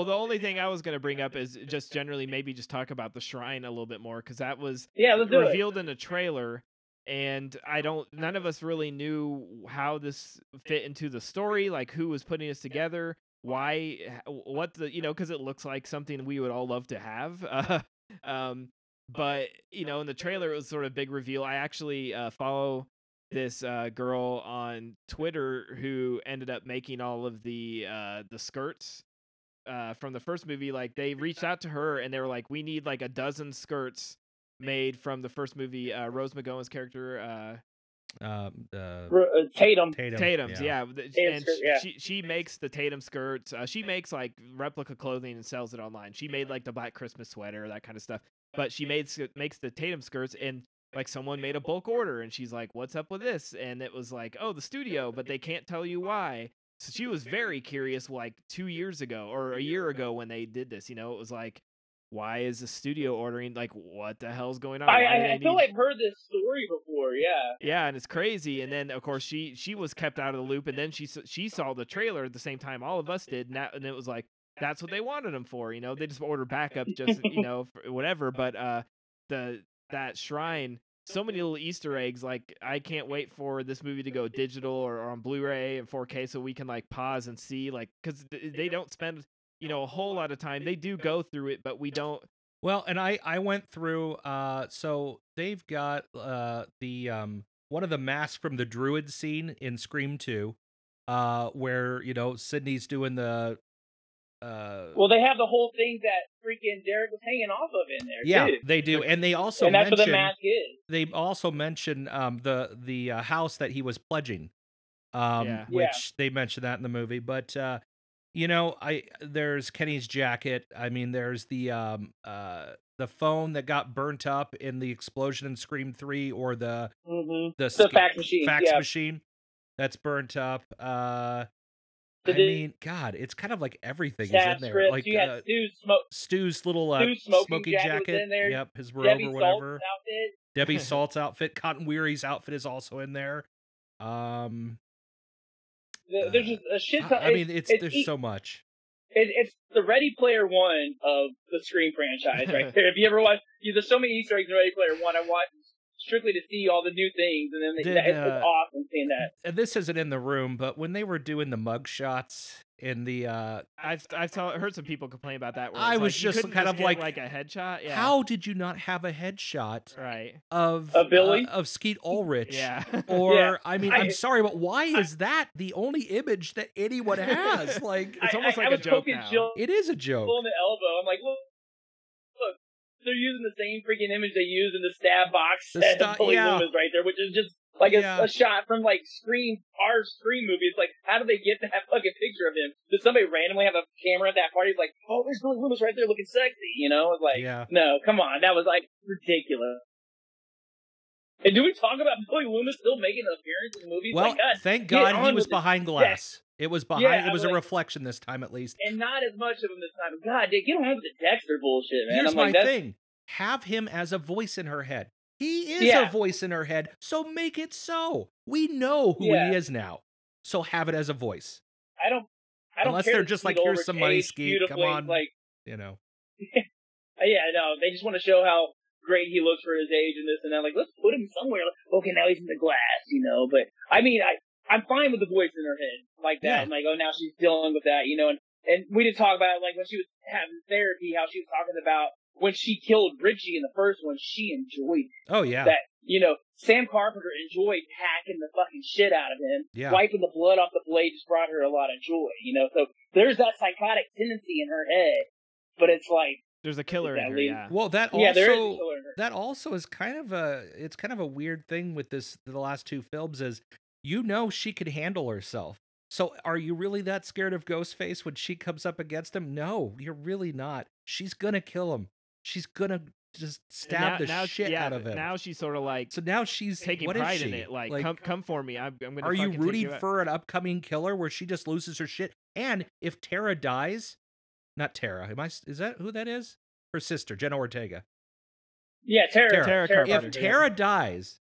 Well, the only thing I was going to bring up is just generally maybe just talk about the shrine a little bit more because that was Yeah, let's it. revealed in a trailer, and I don't. None of us really knew how this fit into the story, like who was putting this together, why, what the you know, because it looks like something we would all love to have. Uh, um, but you know, in the trailer, it was sort of big reveal. I actually uh, follow this uh, girl on Twitter who ended up making all of the uh, the skirts uh, from the first movie. Like they reached out to her and they were like, "We need like a dozen skirts made from the first movie." Uh, Rose McGowan's character, uh, Um, uh, uh, Tatum. Tatum. Tatum's, yeah, th- Tatum and skirt, yeah. she she makes the Tatum skirts. Uh, she makes like replica clothing and sells it online. She made like the Black Christmas sweater, that kind of stuff. But she made makes the Tatum skirts and. Like someone made a bulk order and she's like, "What's up with this?" And it was like, "Oh, the studio," but they can't tell you why. So she was very curious, like two years ago or a year ago when they did this. You know, it was like, "Why is the studio ordering? Like, what the hell's going on?" I, Why do I, I feel need- like I've heard this story before. Yeah. yeah, and it's crazy. And then of course she she was kept out of the loop, and then she she saw the trailer at the same time all of us did, and, that, and it was like that's what they wanted them for. You know, they just ordered backup, just you know for whatever. But uh, the that shrine, so many little Easter eggs. Like I can't wait for this movie to go digital or, or on Blu-ray and 4K, so we can like pause and see like because they don't spend you know a whole lot of time. They do go through it, but we don't. Well, and I I went through. Uh, so they've got uh the um one of the masks from the druid scene in Scream Two, uh, where you know Sidney's doing the. Uh, Well, they have the whole thing that freaking Derek was hanging off of in there. yeah, too. they do, and they also and that's what the mention mask is. they also mention um the the uh, house that he was pledging, um, Yeah. which Yeah. they mention that in the movie, but. uh you know, I there's Kenny's jacket. I mean, there's the um uh the phone that got burnt up in the explosion in Scream Three, or the hmm the, The sk- fax machine. fax yeah. machine that's burnt up. Uh, I mean, God, it's kind of like everything is in there. Like you uh, Stu's smoke. Stu's little uh, Stu's smoking jacket jacket. in there. Yep, his robe Debbie or whatever. outfit. Debbie Salt's outfit, Cotton Weary's outfit is also in there. Um, There's just a shit I, ton. I mean, it's, it's there's e- so much. it, it's the Ready Player One of the Scream franchise, right there. If you ever watched, you, there's so many Easter eggs in Ready Player One. I watched strictly to see all the new things, and then they, Did, that, it's, uh, it's awesome seeing that. And this isn't in the room, but when they were doing the mug shots in the uh I've I've tell, heard some people complain about that. Where I was like, just couldn't kind of like, like a headshot. Yeah. how did you not have a headshot Right. of Of Billy? uh, of Skeet Ulrich? Yeah. Or Yeah. I mean, I- I, am sorry, but why is that the only image that anyone has? Like, It's almost I, like I a was joke now. Jill it is a joke. in the elbow. I'm like, look, look, they're using the same freaking image they used in the stab box The set sta- of Billy yeah. Loomis right there, which is just like a, Yeah. a shot from like Scream, our Scream movie. It's like, how do they get that fucking picture of him? Did somebody randomly have a camera at that party? It's like, oh, there's Billy Loomis right there looking sexy, you know? It's like, yeah. no, come on, that was like ridiculous. And do we talk about Billy Loomis still making an appearance in movies? Well, like, God, thank God he was behind glass. It was behind. Yeah, it was a reflection this time, at least. and not as much of him this time. God, dude, get on with the Dexter bullshit, man. Here's I'm my like, thing: have him as a voice in her head. He is Yeah. a voice in her head, so make it so. We know who Yeah. he is now, so have it as a voice. I don't. I don't Unless care they're just like, here's some money, Skeet, come on. Like, You know. yeah, no, they just want to show how great he looks for his age and this and that. Like, let's put him somewhere. Like, okay, now he's in the glass, you know. But I mean, I I'm fine with the voice in her head like that. Yeah. And like, oh, now she's dealing with that, you know. And and we did talk about like when she was having therapy, how she was talking about when she killed Richie in the first one, she enjoyed Oh yeah. that. You know, Sam Carpenter enjoyed hacking the fucking shit out of him. Yeah. Wiping the blood off the blade just brought her a lot of joy. You know, so there's that psychotic tendency in her head, but it's like, There's a killer in her. Exactly. Yeah. well, that also yeah, there is a killer in her. that also is kind of a it's kind of a weird thing with this the last two films is you know she could handle herself. So are you really that scared of Ghostface when she comes up against him? No, you're really not. She's gonna kill him. She's gonna just stab now, the now, shit yeah, out of him. Now she's sort of like so now she's taking what is pride in she? it. Like, come come for me. I'm, I'm gonna. are you rooting out." for an upcoming killer where she just loses her shit? And if Tara dies, not Tara, am I? Is that who that is? Her sister, Jenna Ortega. Yeah, Tara. Tara. Tara Tara if Carpenter, yeah. Tara dies,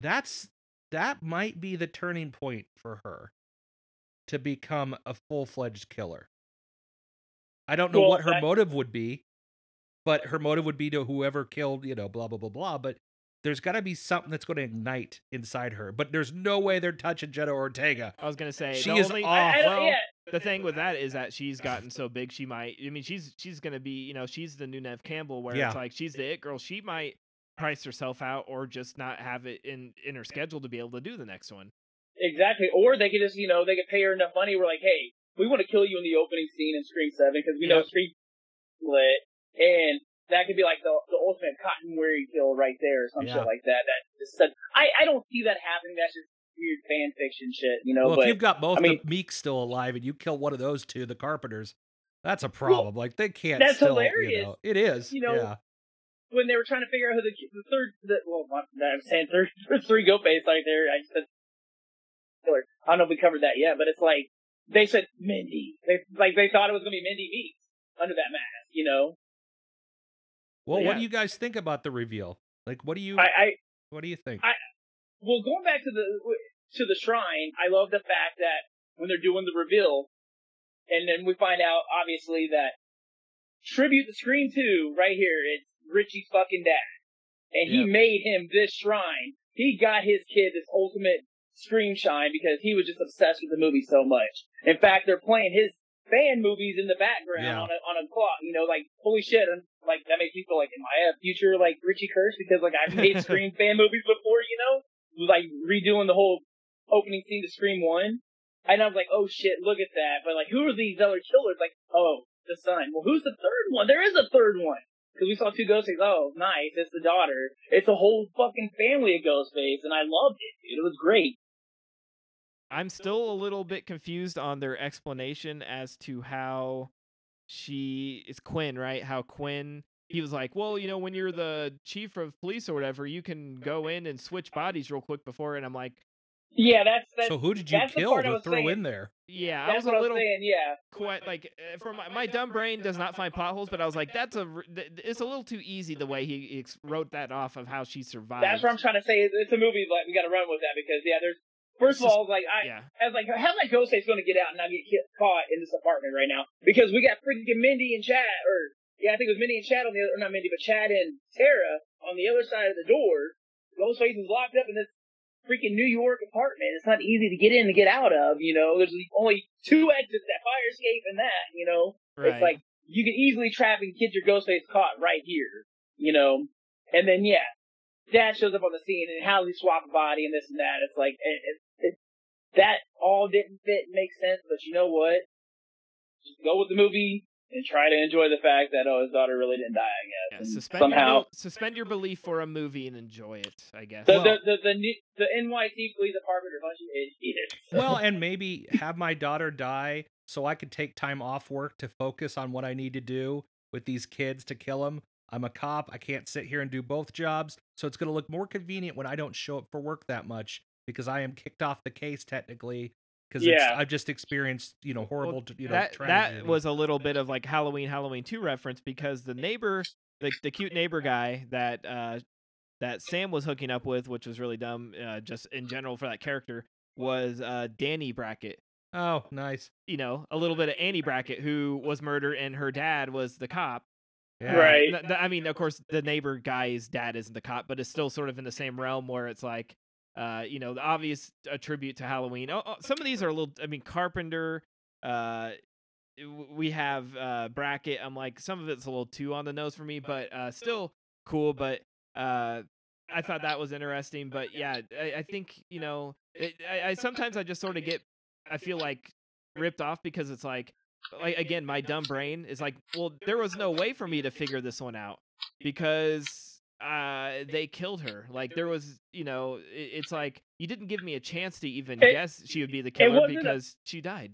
that's that might be the turning point for her to become a full fledged killer. I don't know Well, what her that- motive would be, but her motive would be to whoever killed, you know, blah blah blah blah. But there's got to be something that's going to ignite inside her. But there's no way they're touching Jenna Ortega. I was gonna say She the is only, off. I, I well, yeah, the thing with that is that she's gotten so big she might i mean she's she's gonna be you know she's the new neve campbell where Yeah. it's like she's the it girl she might price herself out or just not have it in in her schedule to be able to do the next one exactly. Or they could just, you know, they could pay her enough money. We're like, hey, we want to kill you in the opening scene in Scream Seven because we know Yep. Scream lit, and that could be like the the ultimate cotton weary kill right there or some Yeah. shit like that. That just said, I I don't see that happening. That's just weird fan fiction shit, you know. well, but if you've got both I mean- the Meeks still alive and you kill one of those two, the Carpenters, that's a problem. like they can't. that's still, hilarious. You know, it is. You know, yeah. When they were trying to figure out who the, the third, the, well, I'm saying third, three Ghostface right there. I said killer. I don't know if we covered that yet, but it's like they said Mindy. They like they thought it was gonna be Mindy Meeks under that mask. You know, Well, what do you guys think about the reveal? Like, what do you I, I what do you think? I- well going back to the to the shrine. I love the fact that when they're doing the reveal, and then we find out obviously that tribute to Scream Two right here. It's Richie's fucking dad, and he made him this shrine. He got his kid this ultimate Scream shine because he was just obsessed with the movie so much. In fact, they're playing his fan movies in the background Yeah. on a on a clock. You know, like holy shit, and like that makes me feel like, am I a future like Richie Kirsch because like I've made Scream fan movies before, you know, like redoing the whole opening scene to Scream One. And I was like, oh shit, look at that. But like, who are these other killers? Like, oh, the son. Well, who's the third one? There is a third one. Because we saw two Ghostface. Oh, nice. It's the daughter. It's a whole fucking family of Ghostface, and I loved it, dude. It was great. i'm still a little bit confused on their explanation as to how she is quinn right how quinn he was like well you know when you're the chief of police or whatever you can go in and switch bodies real quick before and i'm like Yeah, that's that's so who did you kill I to was throw saying. in there? yeah i that's was what a I was little saying. Yeah, quite like uh, for my, my dumb brain does not find potholes but i was like that's a it's a little too easy the way he ex- wrote that off of how she survived that's what I'm trying to say. It's it's a movie, but we got to run with that because yeah, there's first of all, like I, yeah I was like, how's that Ghostface going to get out and not get ki- caught in this apartment right now? Because we got freaking Mindy and Chad, or yeah, I think it was Mindy and Chad on the other, or not Mindy, but Chad and Tara on the other side of the door. Ghostface is locked up in this freaking New York apartment. It's not easy to get in and get out of. You know, there's only two exits: that fire escape and that. You know, right it's like you can easily trap and get your Ghostface caught right here. You know, and then yeah, Dad shows up on the scene and how he swap a body and this and that. It's like it, it, it, that all didn't fit, and make sense. But you know what? Just go with the movie and try to enjoy the fact that oh, his daughter really didn't die. I guess. yeah, suspend somehow your, suspend your belief for a movie and enjoy it i guess the, Well- the the the new- the NYC police department are a bunch of idiots. well, and maybe have my daughter die so I could take time off work to focus on what I need to do with these kids to kill them. I'm a cop. I can't sit here and do both jobs. So it's going to look more convenient when I don't show up for work that much because I am kicked off the case technically because Yeah. I've just experienced, you know, horrible, Well, you know, that tragedy. that was a little bit of like Halloween, Halloween two reference because the neighbor, the the cute neighbor guy that uh that Sam was hooking up with, which was really dumb, uh, just in general for that character, was uh Danny Brackett. Oh, nice. You know, a little bit of Annie Brackett, who was murdered, and her dad was the cop. Yeah. Right. Th- th- I mean, of course, the neighbor guy's dad isn't the cop, but it's still sort of in the same realm where it's like, uh, you know, the obvious attribute to Halloween. Oh, oh, some of these are a little. I mean, Carpenter. Uh, we have uh Brackett. I'm like, some of it's a little too on the nose for me, but uh, still cool. But uh, I thought that was interesting. But yeah, I, I think you know, it, I, I sometimes I just sort of get. I feel like ripped off because it's like like again my dumb brain is like well there was no way for me to figure this one out because uh they killed her like there was you know it, it's like you didn't give me a chance to even It- guess she would be the killer wasn't a- because she died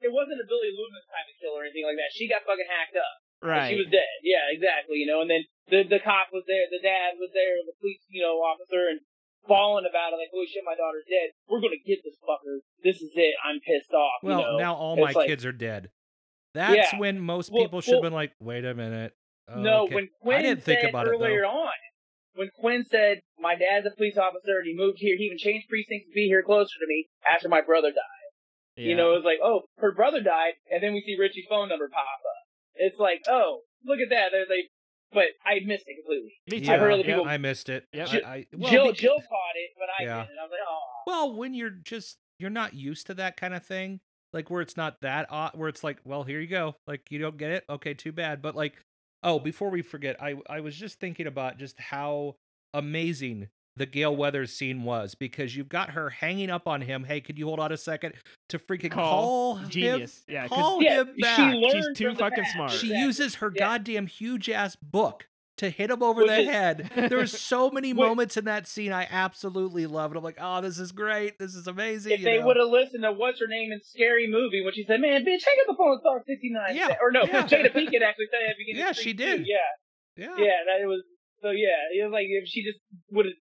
It wasn't a Billy Loomis type of kill or anything like that. She got fucking hacked up. Right She was dead. Yeah, exactly. You know, and then the the cop was there, the dad was there, the police, you know, officer, and falling about it like, holy shit, my daughter's dead. We're gonna get this fucker. This is it. I'm pissed off. Well, you know? now all It's my like- kids are dead. That's Yeah. when most Well- people should have well- been like, wait a minute. No, okay." when Quinn I didn't think said about it earlier though. on, when Quinn said, "My dad's a police officer and he moved here, he even changed precincts to be here closer to me after my brother died." You know, it was like, "Oh, her brother died," and then we see Richie's phone number pop up. It's like, "Oh, look at that." There's like, but I missed it completely. me too Yeah, I've heard other yeah. people- I missed it. Yep. I, I, well, Jill, because- Jill caught it, but I Yeah. didn't. I was like, "Oh." Well, when you're just you're not used to that kind of thing, like where it's not that odd, where it's like, well, here you go, like you don't get it, okay, too bad. But like, oh, before we forget, I I was just thinking about just how amazing the Gale Weathers scene was because you've got her hanging up on him. Hey, could you hold on a second to freaking Call. call, him- Genius. Yeah, 'cause- call Yeah, him she back. learned She's too fucking past. smart. She Exactly. uses her Yeah. goddamn huge ass book to hit him over Which the is- head. There's so many Wait. moments in that scene I absolutely love. And I'm like, oh, this is great. This is amazing. If you they know? would have listened to what's her name in Scary Movie when she said, "Man, bitch, hang up the phone and star 69." Yeah, Or no, yeah. Jada Pinkett actually said it at the beginning. Yeah, she did. 2. Yeah. yeah. Yeah, that was so. Yeah, it was like if she just would have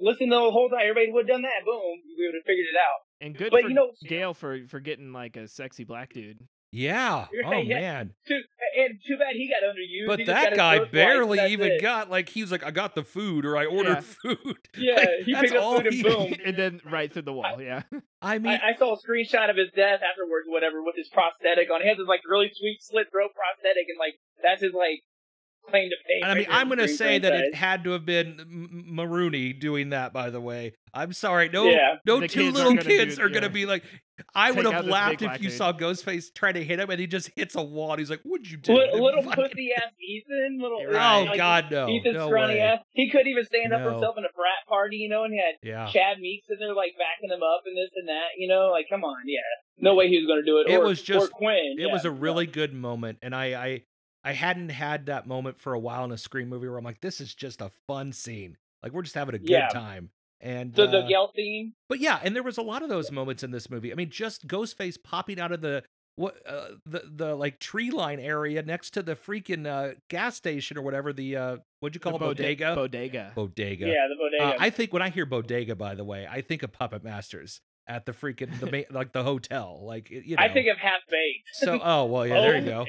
listened the whole time, everybody would have done that. Boom, we would have figured it out. and good But for you know- Gale for for getting like a sexy black dude Yeah. You're Oh yeah. man. Too, and too bad he got underused. But He that guy barely that's even it. got like he was like, I got the food or I ordered Yeah. food. Yeah, Like, he picked up all food and he- boom. and then right through the wall yeah I mean, I, I saw a screenshot of his death afterwards, whatever, with his prosthetic on. He has this like really sweet slit throat prosthetic, and like that's his like claim to fame. I mean, I'm gonna Scream say that it had to have been M- Maroney doing that. By the way, I'm sorry. No, Yeah. no The two kids little gonna kids do- are gonna yeah. be like. I Take would out have laughed if you dude. saw Ghostface try to hit him and he just hits a wall. and He's like, "What'd you do?" Li- And little fucking- pussy ass Ethan, little You're Oh like, God, no, Ethan no scrawny way. ass. He couldn't even stand up for himself in a frat party, you know, and he had Yeah. Chad Meeks in there like backing him up and this and that, you know, like come on, yeah, no way he was gonna do it. It or, was just- or Quinn. it yeah. was a really good moment and I, I i hadn't had that moment for a while in a Scream movie where i'm like this is just a fun scene like we're just having a good Yeah. time and the the uh, Gale theme. but yeah and there was a lot of those moments in this movie i mean just ghostface popping out of the what uh, the the like tree line area next to the freaking uh, gas station or whatever the uh what'd you call The it bodega bodega bodega Yeah, the bodega. uh, I think when I hear bodega, by the way, I think of Puppet Masters at the freaking the like the hotel, like you know. I think of half baked. so. Oh well, yeah, there you go.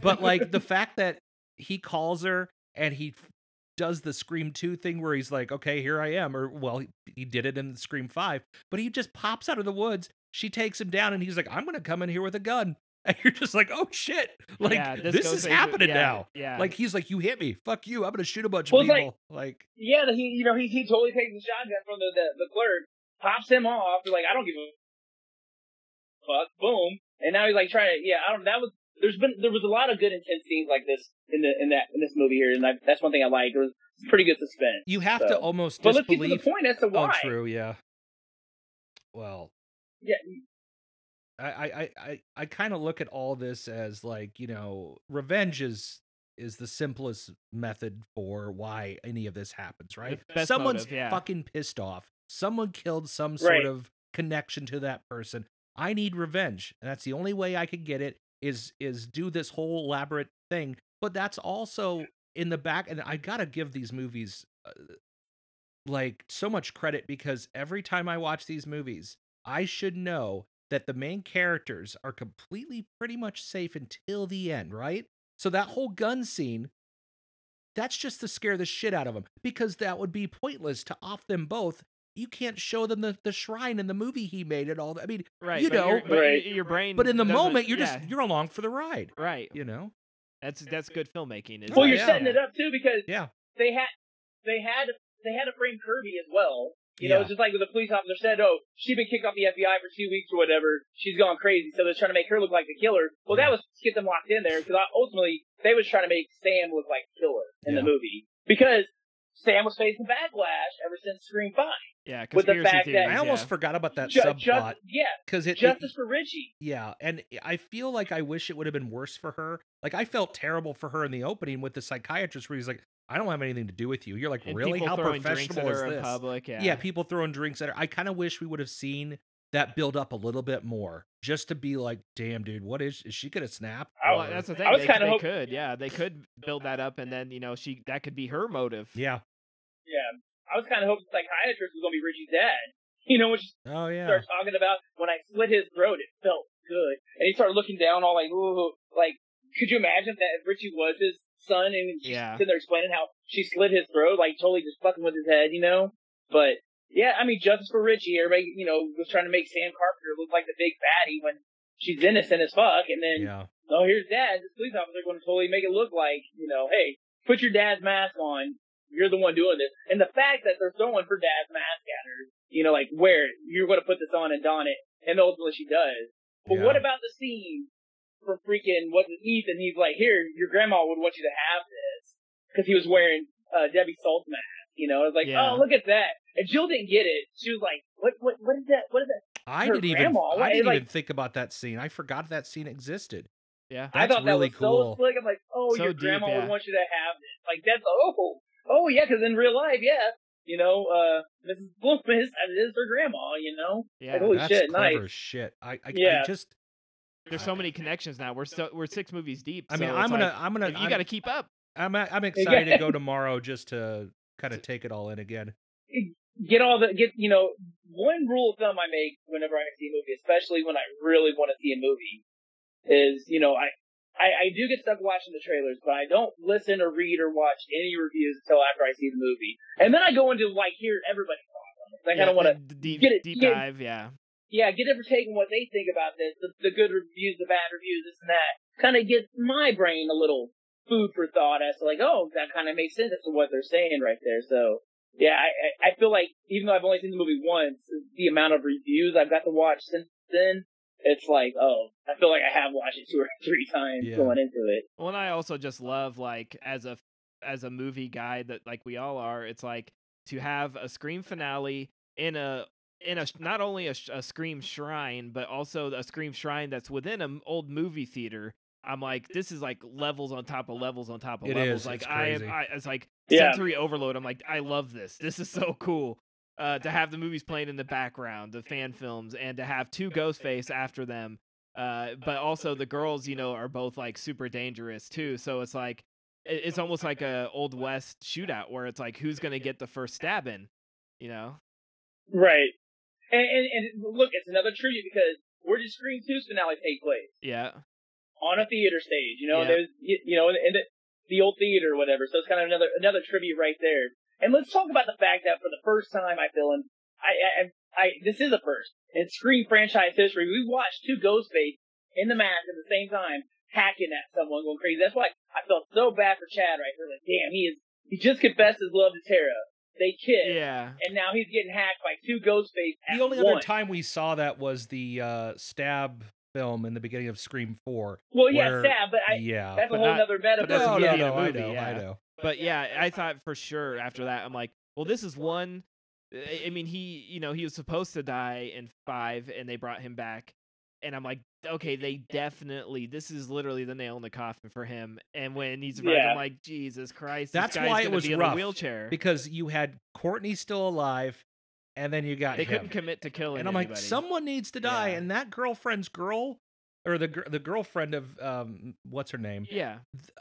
But like the fact that he calls her and he f- does the Scream Two thing where he's like, "Okay, here I am," or well, he, he did it in Scream Five, but he just pops out of the woods. She takes him down, and he's like, "I'm gonna come in here with a gun." And you're just like, "Oh shit! Like yeah, this, Ghostface is happening yeah, now." yeah Like he's like, "You hit me, fuck you! I'm gonna shoot a bunch Well, of it's like- people." Like, yeah, he you know he he totally takes the shotgun from the the, the clerk, pops him off. Like, I don't give a fuck. Boom, and now he's like trying to yeah. I don't. That was there's been there was a lot of good intense scenes like this in the in that in this movie here, and I, that's one thing I liked. It was pretty good suspense. you have to So- almost But let's get to the point as to oh, why. Oh, true. Yeah. Well, Yeah, I I I I, I kind of look at all this as like you know, revenge is is the simplest method for why any of this happens, right? Someone's motive, yeah. fucking pissed off. Someone killed some sort Right. of connection to that person. I need revenge, and that's the only way I can get it. Is is do this whole elaborate thing, but that's also in the back, and I gotta give these movies uh, like so much credit because every time I watch these movies, I should know that the main characters are completely pretty much safe until the end, right? So that whole gun scene, that's just to scare the shit out of them because that would be pointless to off them both. You can't show them the, the shrine in the movie he made and all that. I mean, Right. you know, your, but Right. your brain. but in the moment, you're yeah, just you're along for the ride. right. You know? That's that's good filmmaking. Well, like- you're Yeah. setting it up too because Yeah. they had they had they had to frame Kirby as well. You know, Yeah. it's just like the police officer said, "Oh, she's been kicked off the FBI for two weeks or whatever. She's gone crazy." So they're trying to make her look like the killer. Well, that was to get them locked in there because ultimately they was trying to make Sam look like the killer in the movie because Sam was facing backlash ever since Scream Five. yeah. with the Conspiracy fact that- I almost yeah. forgot about that Ju- subplot just, yeah, because it, it justice for Richie. Yeah, and I feel like I wish it would have been worse for her. Like I felt terrible for her in the opening with the psychiatrist where he's like, "I don't have anything to do with you." You're like, And "Really? How professional at is her in this?" public. Yeah. Yeah. people throwing drinks at her. I kind of wish we would have seen that build up a little bit more, just to be like, "Damn, dude, what is is she gonna snap?" Well, Or- that's the thing. I was they, they hope- could, yeah, they could build that up, and then you know she that could be her motive. yeah. Yeah, I was kind of hoping the psychiatrist was gonna be Richie's dad. You know, when she Oh yeah. started talking about when I slit his throat, it felt good, and he started looking down, all like, ooh, like, could you imagine that if Richie was his son and she's Yeah. sitting there explaining how she slit his throat, like totally just fucking with his head, you know? But yeah, I mean, justice for Richie. Everybody, you know, was trying to make Sam Carpenter look like the big baddie when she's innocent as fuck, and then Yeah. oh, here's dad. This police officer going to totally make it look like, you know, hey, put your dad's mask on. You're the one doing this. And the fact that they're throwing her dad's mask at her, you know, like, where you're going to put this on and don it. And ultimately she does. But Yeah. what about the scene from freaking, what's it, Ethan? He's like, here, your grandma would want you to have this. Cause he was wearing, uh, Debbie Salt's mask. You know, I was like, Yeah. oh, look at that. And Jill didn't get it. She was like, what, what, what is that? What is that? I her didn't even. grandma, I didn't like- even think about that scene. I forgot that scene existed. Yeah. I That's thought really that was so cool. slick. I'm like, oh, So your deep, grandma yeah. would want you to have this. Like that's oh, oh yeah, because in real life, yeah, you know, uh, Mrs. Bloom is that is her grandma. You know, Yeah. like, holy That's shit, clever nice. shit. I, I, Yeah. I just. There's so many connections now. We're so we're six movies deep. I mean, so I'm gonna. like, I'm gonna. you I'm- got to keep up. I'm I'm excited to go tomorrow just to kind of take it all in again. Get all the get. You know, one rule of thumb I make whenever I see a movie, especially when I really want to see a movie, is you know I. I, I do get stuck watching the trailers, but I don't listen or read or watch any reviews until after I see the movie, and then I go into like hear everybody's thoughts on it. I kind of want to deep get it- deep get- dive. Yeah. yeah, get every take on what they think about this, the, the good reviews, the bad reviews, this and that. Kind of gets my brain a little food for thought as to like, oh, that kind of makes sense as to what they're saying right there. So, yeah, I, I feel like even though I've only seen the movie once, the amount of reviews I've got to watch since then, it's like, oh, I feel like I have watched it two or three times Yeah. going into it. Well, and I also just love like as a as a movie guy that like we all are. It's like to have a scream finale in a in a not only a, a scream shrine, but also a scream shrine that's within an old movie theater. I'm like, this is like levels on top of levels on top of It levels. is, Like it's I am, crazy. I it's like Yeah. sensory overload. I'm like, I love this. This is so cool. Uh, to have the movies playing in the background, the fan films, and to have two Ghostface after them. Uh, but also the girls, you know, are both like super dangerous too. So it's like it's almost like a old west shootout where it's like who's gonna get the first stab in, you know? Right. And, and, and look, it's another tribute because where did Scream 2's finale take place? Yeah, on a theater stage, you know, Yeah. there's, you you know, in the, the old theater or whatever. So it's kind of another, another tribute right there. And let's talk about the fact that for the first time, I feel, and I, I, I, this is a first in Scream franchise history. We watched two Ghostface in the mask at the same time, hacking at someone, going crazy. That's why I felt so bad for Chad right there. Like, damn, he is, he just confessed his love to Tara. They kissed. yeah. And now he's getting hacked by two Ghostface at The only once. other time we saw that was the uh, stab film in the beginning of Scream Four. Well, yeah, where- sad, but I, yeah, that's But a whole not- other metaphor. but that's no, a no, movie in no, a I movie, know, I yeah. know. But yeah, I thought for sure after that, I'm like, well, this is one. I- I mean, he, you know, he was supposed to die in five, and they brought him back, and I'm like, okay, they definitely. This is literally the nail in the coffin for him. And when he's right, Yeah. I'm like, Jesus Christ, That's this guy's why it was be rough, wheelchair. because you had Courteney still alive, and then you got they him. couldn't commit to killing. and I'm like, someone needs to die, Yeah. and that girlfriend's girl or the the girlfriend of um what's her name? Yeah.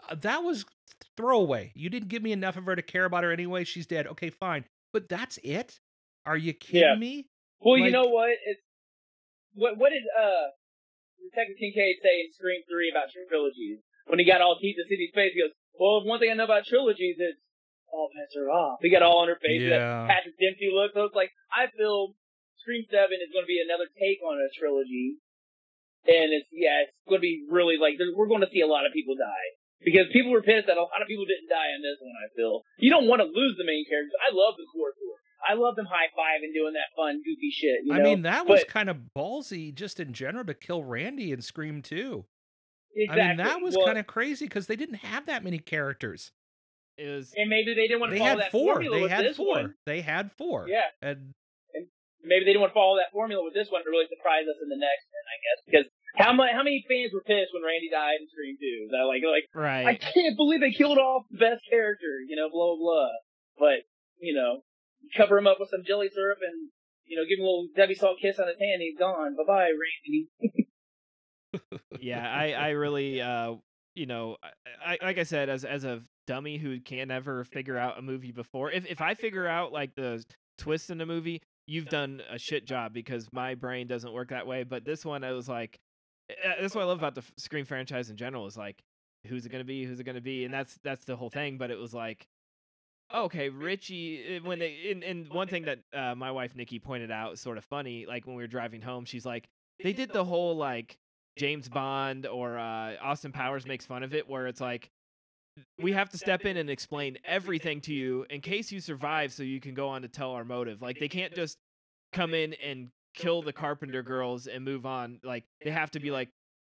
Th- that was throwaway. You didn't give me enough of her to care about her anyway. She's dead. Okay, fine. But that's it? Are you kidding Yeah. me? Well, you know what? It's what what did uh Detective Kincaid say in Scream Three about trilogies? When he got all teeth to Sidney's face, he goes, "Well, one thing I know about trilogies is all bets are off." We got all on her face. Yeah. Patrick Dempsey look. So it's like I feel Scream Seven is going to be another take on a trilogy, and it's yeah, it's going to be really like we're going to see a lot of people die. Because people were pissed that a lot of people didn't die in this one, I feel. You don't want to lose the main characters. I love the core four. I love them high five and doing that fun, goofy shit. You I mean, that was But- kind of ballsy just in general to kill Randy and Scream 2. Exactly. I mean, that was Well, kind of crazy because they didn't have that many characters. Was And maybe they didn't want to They follow had that four. formula They with had this four. one. They had four. Yeah. And Maybe they didn't want to follow that formula with this one to really surprise us in the next one, I guess. Because how many how many fans were pissed when Randy died in Scream 2? That like like right. I can't believe they killed off the best character, you know, blah blah blah. But you know, cover him up with some jelly syrup and you know, give him a little Debbie Salt kiss on his hand. He's gone. Bye bye, Randy. yeah, I I really uh you know I, I like I said as as a dummy who can never figure out a movie before. If if I figure out like the twist in a movie, you've done a shit job because my brain doesn't work that way. But this one, I was like, uh, that's what I love about the Scream franchise in general is like, who's it gonna be? Who's it gonna be? And that's that's the whole thing. But it was like. Okay, Richie. uh, When they and, and one thing that uh, my wife Nikki pointed out, sort of funny, like when we were driving home, she's like, they did the whole like James Bond or uh, Austin Powers makes fun of it, where it's like we have to step in and explain everything to you in case you survive, so you can go on to tell our motive. Like they can't just come in and kill the Carpenter girls and move on. Like they have to be like,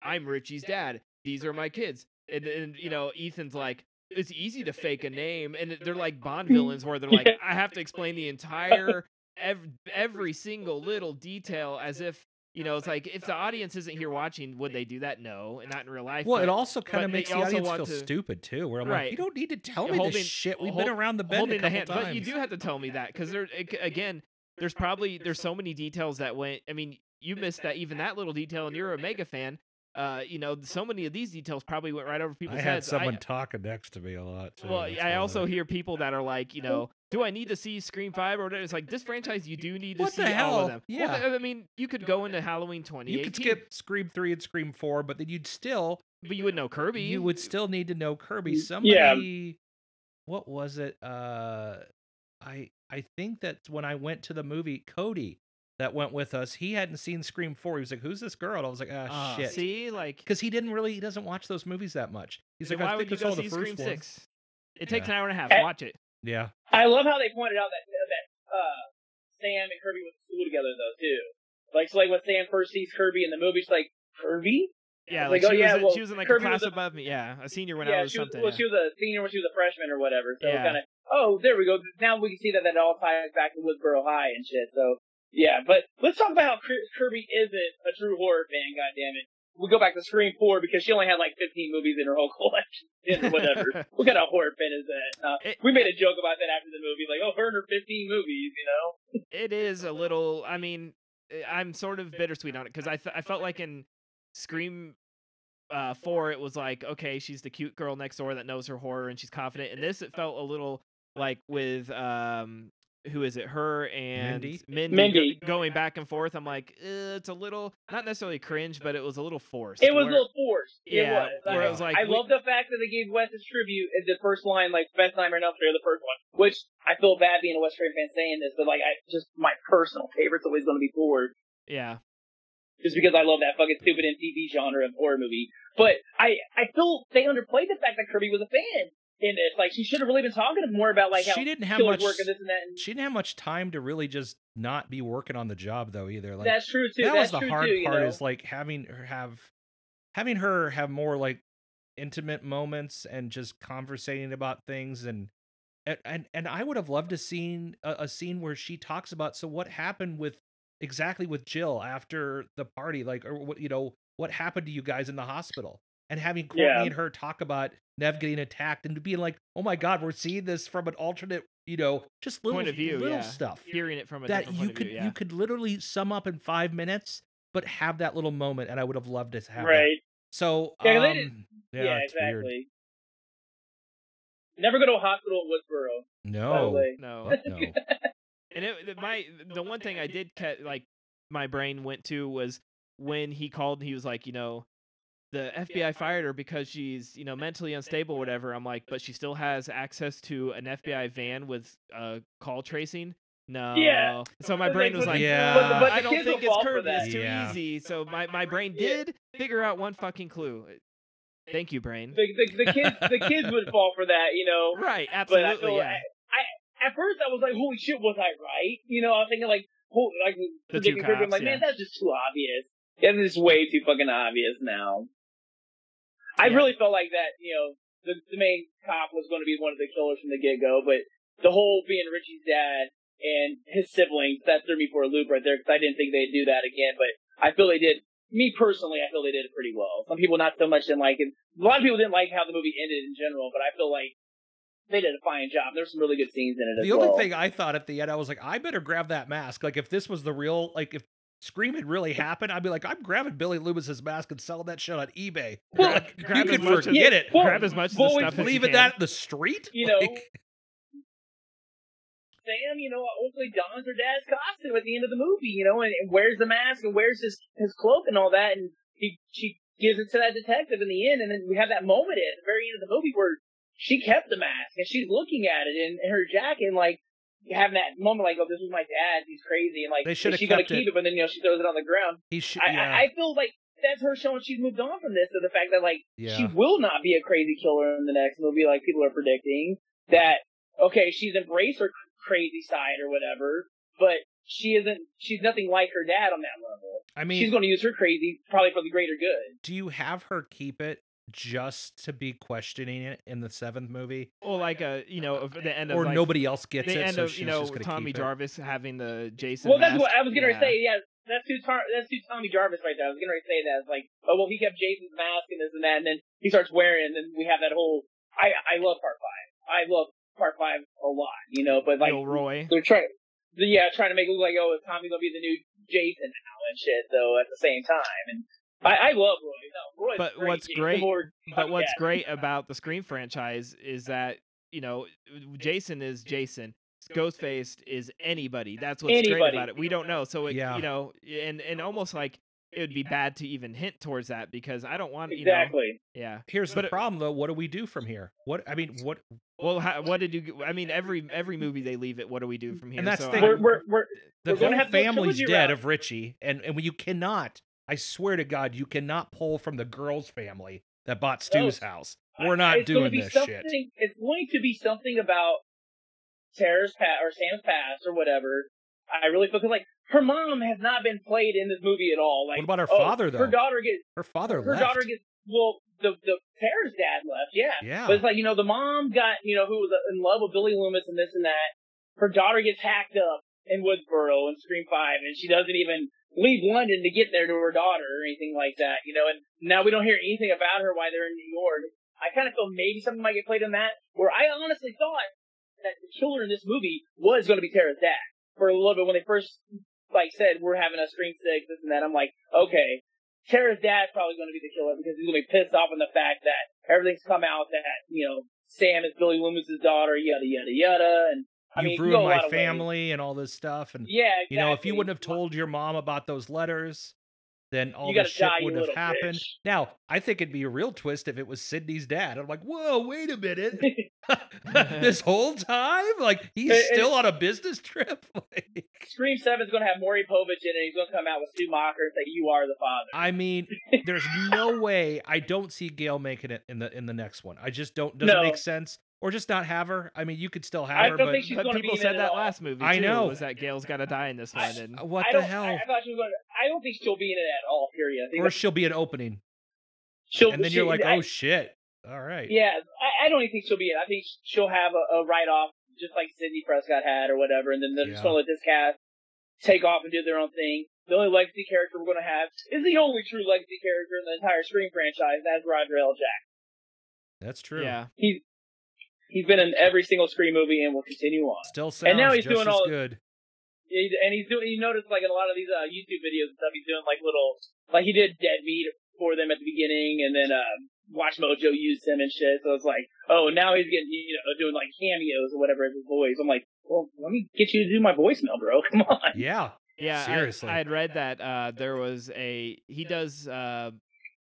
I'm Richie's dad. These are my kids. And, and you know, Ethan's like, it's easy to fake a name, and they're like Bond villains where they're like, I have to explain the entire every, every single little detail as if you know it's like if the audience isn't here watching would they do that no and not in real life well, it also kind of makes the audience feel to- stupid too. Where I'm like, you don't need to tell me Holding- this shit. We've hold- been around the bend holding a the hand times. but you do have to tell me that because there again there's probably there's so many details that went i mean you missed that even that little detail and you're a mega fan uh you know so many of these details probably went right over people's heads. I had heads someone I, talking next to me a lot. Too. well, I also hear people that are like, you know, do I need to see Scream Five or whatever? It's like this franchise, you do need to What see the all of them. Well, Yeah. th- I mean, you could go into Halloween twenty. you could skip Scream three and Scream four, but then you'd still but you would know Kirby. you would still need to know Kirby. Yeah. Somebody, what was it? Uh, I I think that when I went to the movie, Cody that went with us, he hadn't seen Scream four. He was like, "Who's this girl?" And I was like, "Ah, Ah, shit." See, like, Because he didn't really, he doesn't watch those movies that much. He's like, why "I would you go see Scream one." Six? It takes Yeah. an hour and a half. Eh. Watch it. Yeah, I love how they pointed out that that uh, Sam and Kirby went to school together though too. Like so like when Sam first sees Kirby in the movie, she's like Kirby. Yeah, Like, like, oh, she, yeah, was, well, she was in like Kirby a class a- above me. Yeah, a senior when yeah, I was she was, something. well, yeah. she was a senior when she was a freshman or whatever. So Yeah. kind of oh there we go. Now we can see that that all ties back to Woodsboro High and shit. So yeah, but let's talk about how Kirby isn't a true horror fan. God damn it. We go back to Scream Four because she only had like 15 movies in her whole collection. Whatever. what kind of horror fan is that? Uh, It- we made a joke about that after the movie, like, oh, her and her 15 movies, you know? it is a little. I mean, eh, I'm sort of bittersweet on it because I th- I felt like in Scream uh, four, it was like okay, she's the cute girl next door that knows her horror and she's confident. And this, it felt a little like with um, who is it? Her and Mindy? Mindy, Mindy. go- going back and forth. I'm like, uh, it's a little not necessarily cringe, but it was a little forced. It was a little forced. Yeah, it was. where I, it was like, I we- love the fact that they gave Wes his tribute in the first line, like Best Nightmare on Elm Street, the first one. Which I feel bad being a Wes Craven fan saying this, but like, I just my personal favorite's always going to be Ford, yeah. just because I love that fucking stupid MTV genre of horror movie. But I I feel they underplayed the fact that Kirby was a fan in this. Like, she should have really been talking more about like how she didn't have much. work and this and that. And She didn't have much time to really just not be working on the job though either. Like that's true too. that that's was the hard too. Part know? is like having her have having her have more like intimate moments and just conversating about things and and and, and I would have loved to seen a, a scene where she talks about so what happened with exactly with Jill after the party like or what you know what happened to you guys in the hospital and having Courteney Yeah. and her talk about Neve getting attacked and being like oh my god we're seeing this from an alternate you know just little Point of view, little yeah. stuff Hearing it from a that different you point could of view, yeah. you could literally sum up in five minutes but have that little moment, and I would have loved to have that. right. So, Yeah, 'cause they um, yeah, Yeah, it's weird. exactly. Never go to a hospital in Woodsboro. By the No, way. No. no. And it, it- my the one thing I did ca- like my brain went to was when he called. He was like, you know, the FBI fired her because she's you know mentally unstable, or whatever. I'm like, but she still has access to an FBI van with uh, call tracing. No. Yeah. So my brain was like, Yeah. but- but I don't think it's fall for curved. that. It's too Yeah. easy. So my, my brain did figure out one fucking clue. Thank you, brain. The, the, the kids the kids would fall for that, you know. Right. But I Absolutely. yeah. I, at first I was like, holy shit, was I right? You know, I was thinking like, holy, like The two predicting Kirby. I'm cops, like, man, that's just too obvious. Yeah, this is way too fucking obvious now. I really felt like that, you know, the, the main cop was going to be one of the killers from the get go, but the whole being Richie's dad and his siblings, that threw me for a loop right there because I didn't think they'd do that again, but I feel they did. Me personally, I feel they did it pretty well. Some people not so much didn't like it. A lot of people didn't like how the movie ended in general, but I feel like they did a fine job. There's some really good scenes in it The only well. thing I thought at the end, I was like, I better grab that mask. Like, if this was the real, like, if Scream had really happened, I'd be like, I'm grabbing Billy Loomis's mask and selling that shit on eBay. Well, Like, grab you as can much as- forget it. well, Grab as much of the stuff as you Leaving can. that in the street, You know, Like, Sam, you know, hopefully dons her dad's costume at the end of the movie, you know, and, and wears the mask and wears his his cloak and all that, and he she gives it to that detective in the end, and then we have that moment at the very end of the movie where she kept the mask and she's looking at it in, in her jacket, and like having that moment like, oh, this is my dad, he's crazy, and like, They is should've she gonna keep it. it? But then you know she throws it on the ground. he should. I, yeah, I, I feel like that's her showing she's moved on from this to the fact that like she will not be a crazy killer in the next movie like people are predicting. That okay, she's embraced her crazy side or whatever, but she isn't. She's nothing like her dad on that level. I mean, she's going to use her crazy probably for the greater good. do you have her keep it just to be questioning it in the seventh movie, Or like a you know of the end of or like, nobody else gets the it? end so of she's you know just Tommy keep it? Jarvis having the Jason. Well, that's mask. what I was going to Yeah. say. Yeah, that's who Tar- that's who Tommy Jarvis right there. I was going to say that. It's like, oh well, he kept Jason's mask and this and that, and then he starts wearing, and then we have that whole. I I love part five. I love part five a lot, you know. But like Gilroy. they're trying, yeah, trying to make it look like oh, is Tommy gonna be the new Jason now and shit. Though at the same time, and I, I love Roy. No, Roy's But great. what's Jason great- Bourne, But what's yeah. great about the Scream franchise is that you know Jason is Jason. Ghostface is anybody. That's what's great about it. We don't know, so it, Yeah. you know, and and almost like it would be bad to even hint towards that because I don't want you know, Exactly. yeah. Here's But the it- problem, though. What do we do from here? What I mean, what Well, how, what did you? I mean, every every movie they leave it. What do we do from here? And that's so the I- thing. We're we're we're the We're whole have family's dead route. of Richie, and and you cannot. I swear to God, you cannot pull from the girl's family that bought Stu's house. We're not gonna doing this shit. It's going to be something about Sarah's past or Sam's past or whatever. I really feel like her mom has not been played in this movie at all. Like What about her oh, father, though? Her daughter gets Her father her left. daughter gets well. The the Sarah's dad left, yeah. yeah, But it's like you know the mom got you know who was in love with Billy Loomis and this and that. Her daughter gets hacked up in Woodsboro in Scream Five, and she doesn't even leave London to get there to her daughter or anything like that. You know, and now we don't hear anything about her while they're in New York. I kind of feel maybe something might get played in that. Where I honestly thought that the killer in this movie was going to be Tara's dad for a little bit when they first like said we're having a Scream Six, this and that. I'm like, okay, Tara's dad's probably going to be the killer because he's going to be pissed off on the fact that everything's come out that you know Sam is Billy Loomis's daughter, yada yada yada, and I You've mean, you ruined lot my of ways. family and all this stuff. And Yeah, you know, if you wouldn't have told your mom about those letters, then all this shit wouldn't have happened. bitch. Now, I think it'd be a real twist if it was Sidney's dad. I'm like, whoa, wait a minute. this whole time, like he's It- still on a business trip. Like, Scream Seven's going to have Maury Povich in it. He's going to come out with Stu and say, "You are the father." I mean, there's no way I don't see Gale making it in the in the next one. I just don't. Doesn't No. make sense. Or just not have her. I mean, you could still have I her, don't but think she's But gonna be people said that all. last movie. I know. was that Gale's got to die in this one. And what I the hell? I, I thought she was going. to I don't think she'll be in it at all. Period. I think or she'll be an opening, she'll. and then she- you're like, I- oh shit. All right. Yeah, I, I don't even think she'll be in. it. I think she'll have a, a write off just like Sidney Prescott had or whatever, and then they're just gonna let this cast take off and do their own thing. The only legacy character we're gonna have is the only true legacy character in the entire Scream franchise. That's Roger L. Jackson. That's true. yeah, He's he's been in every single Scream movie and will continue on. Still sounds now he's just doing as all- good. He- and he's doing. You notice like in a lot of these uh, YouTube videos and stuff, he's doing like little, like he did Dead Meat for them at the beginning, and then uh, Watch Mojo used him and shit. So it's like, oh, now he's getting you know doing like cameos or whatever as his voice. I'm like, well, let me get you to do my voicemail, bro. Come on. Yeah. Yeah, Seriously. I, had read that uh, there was a he does uh,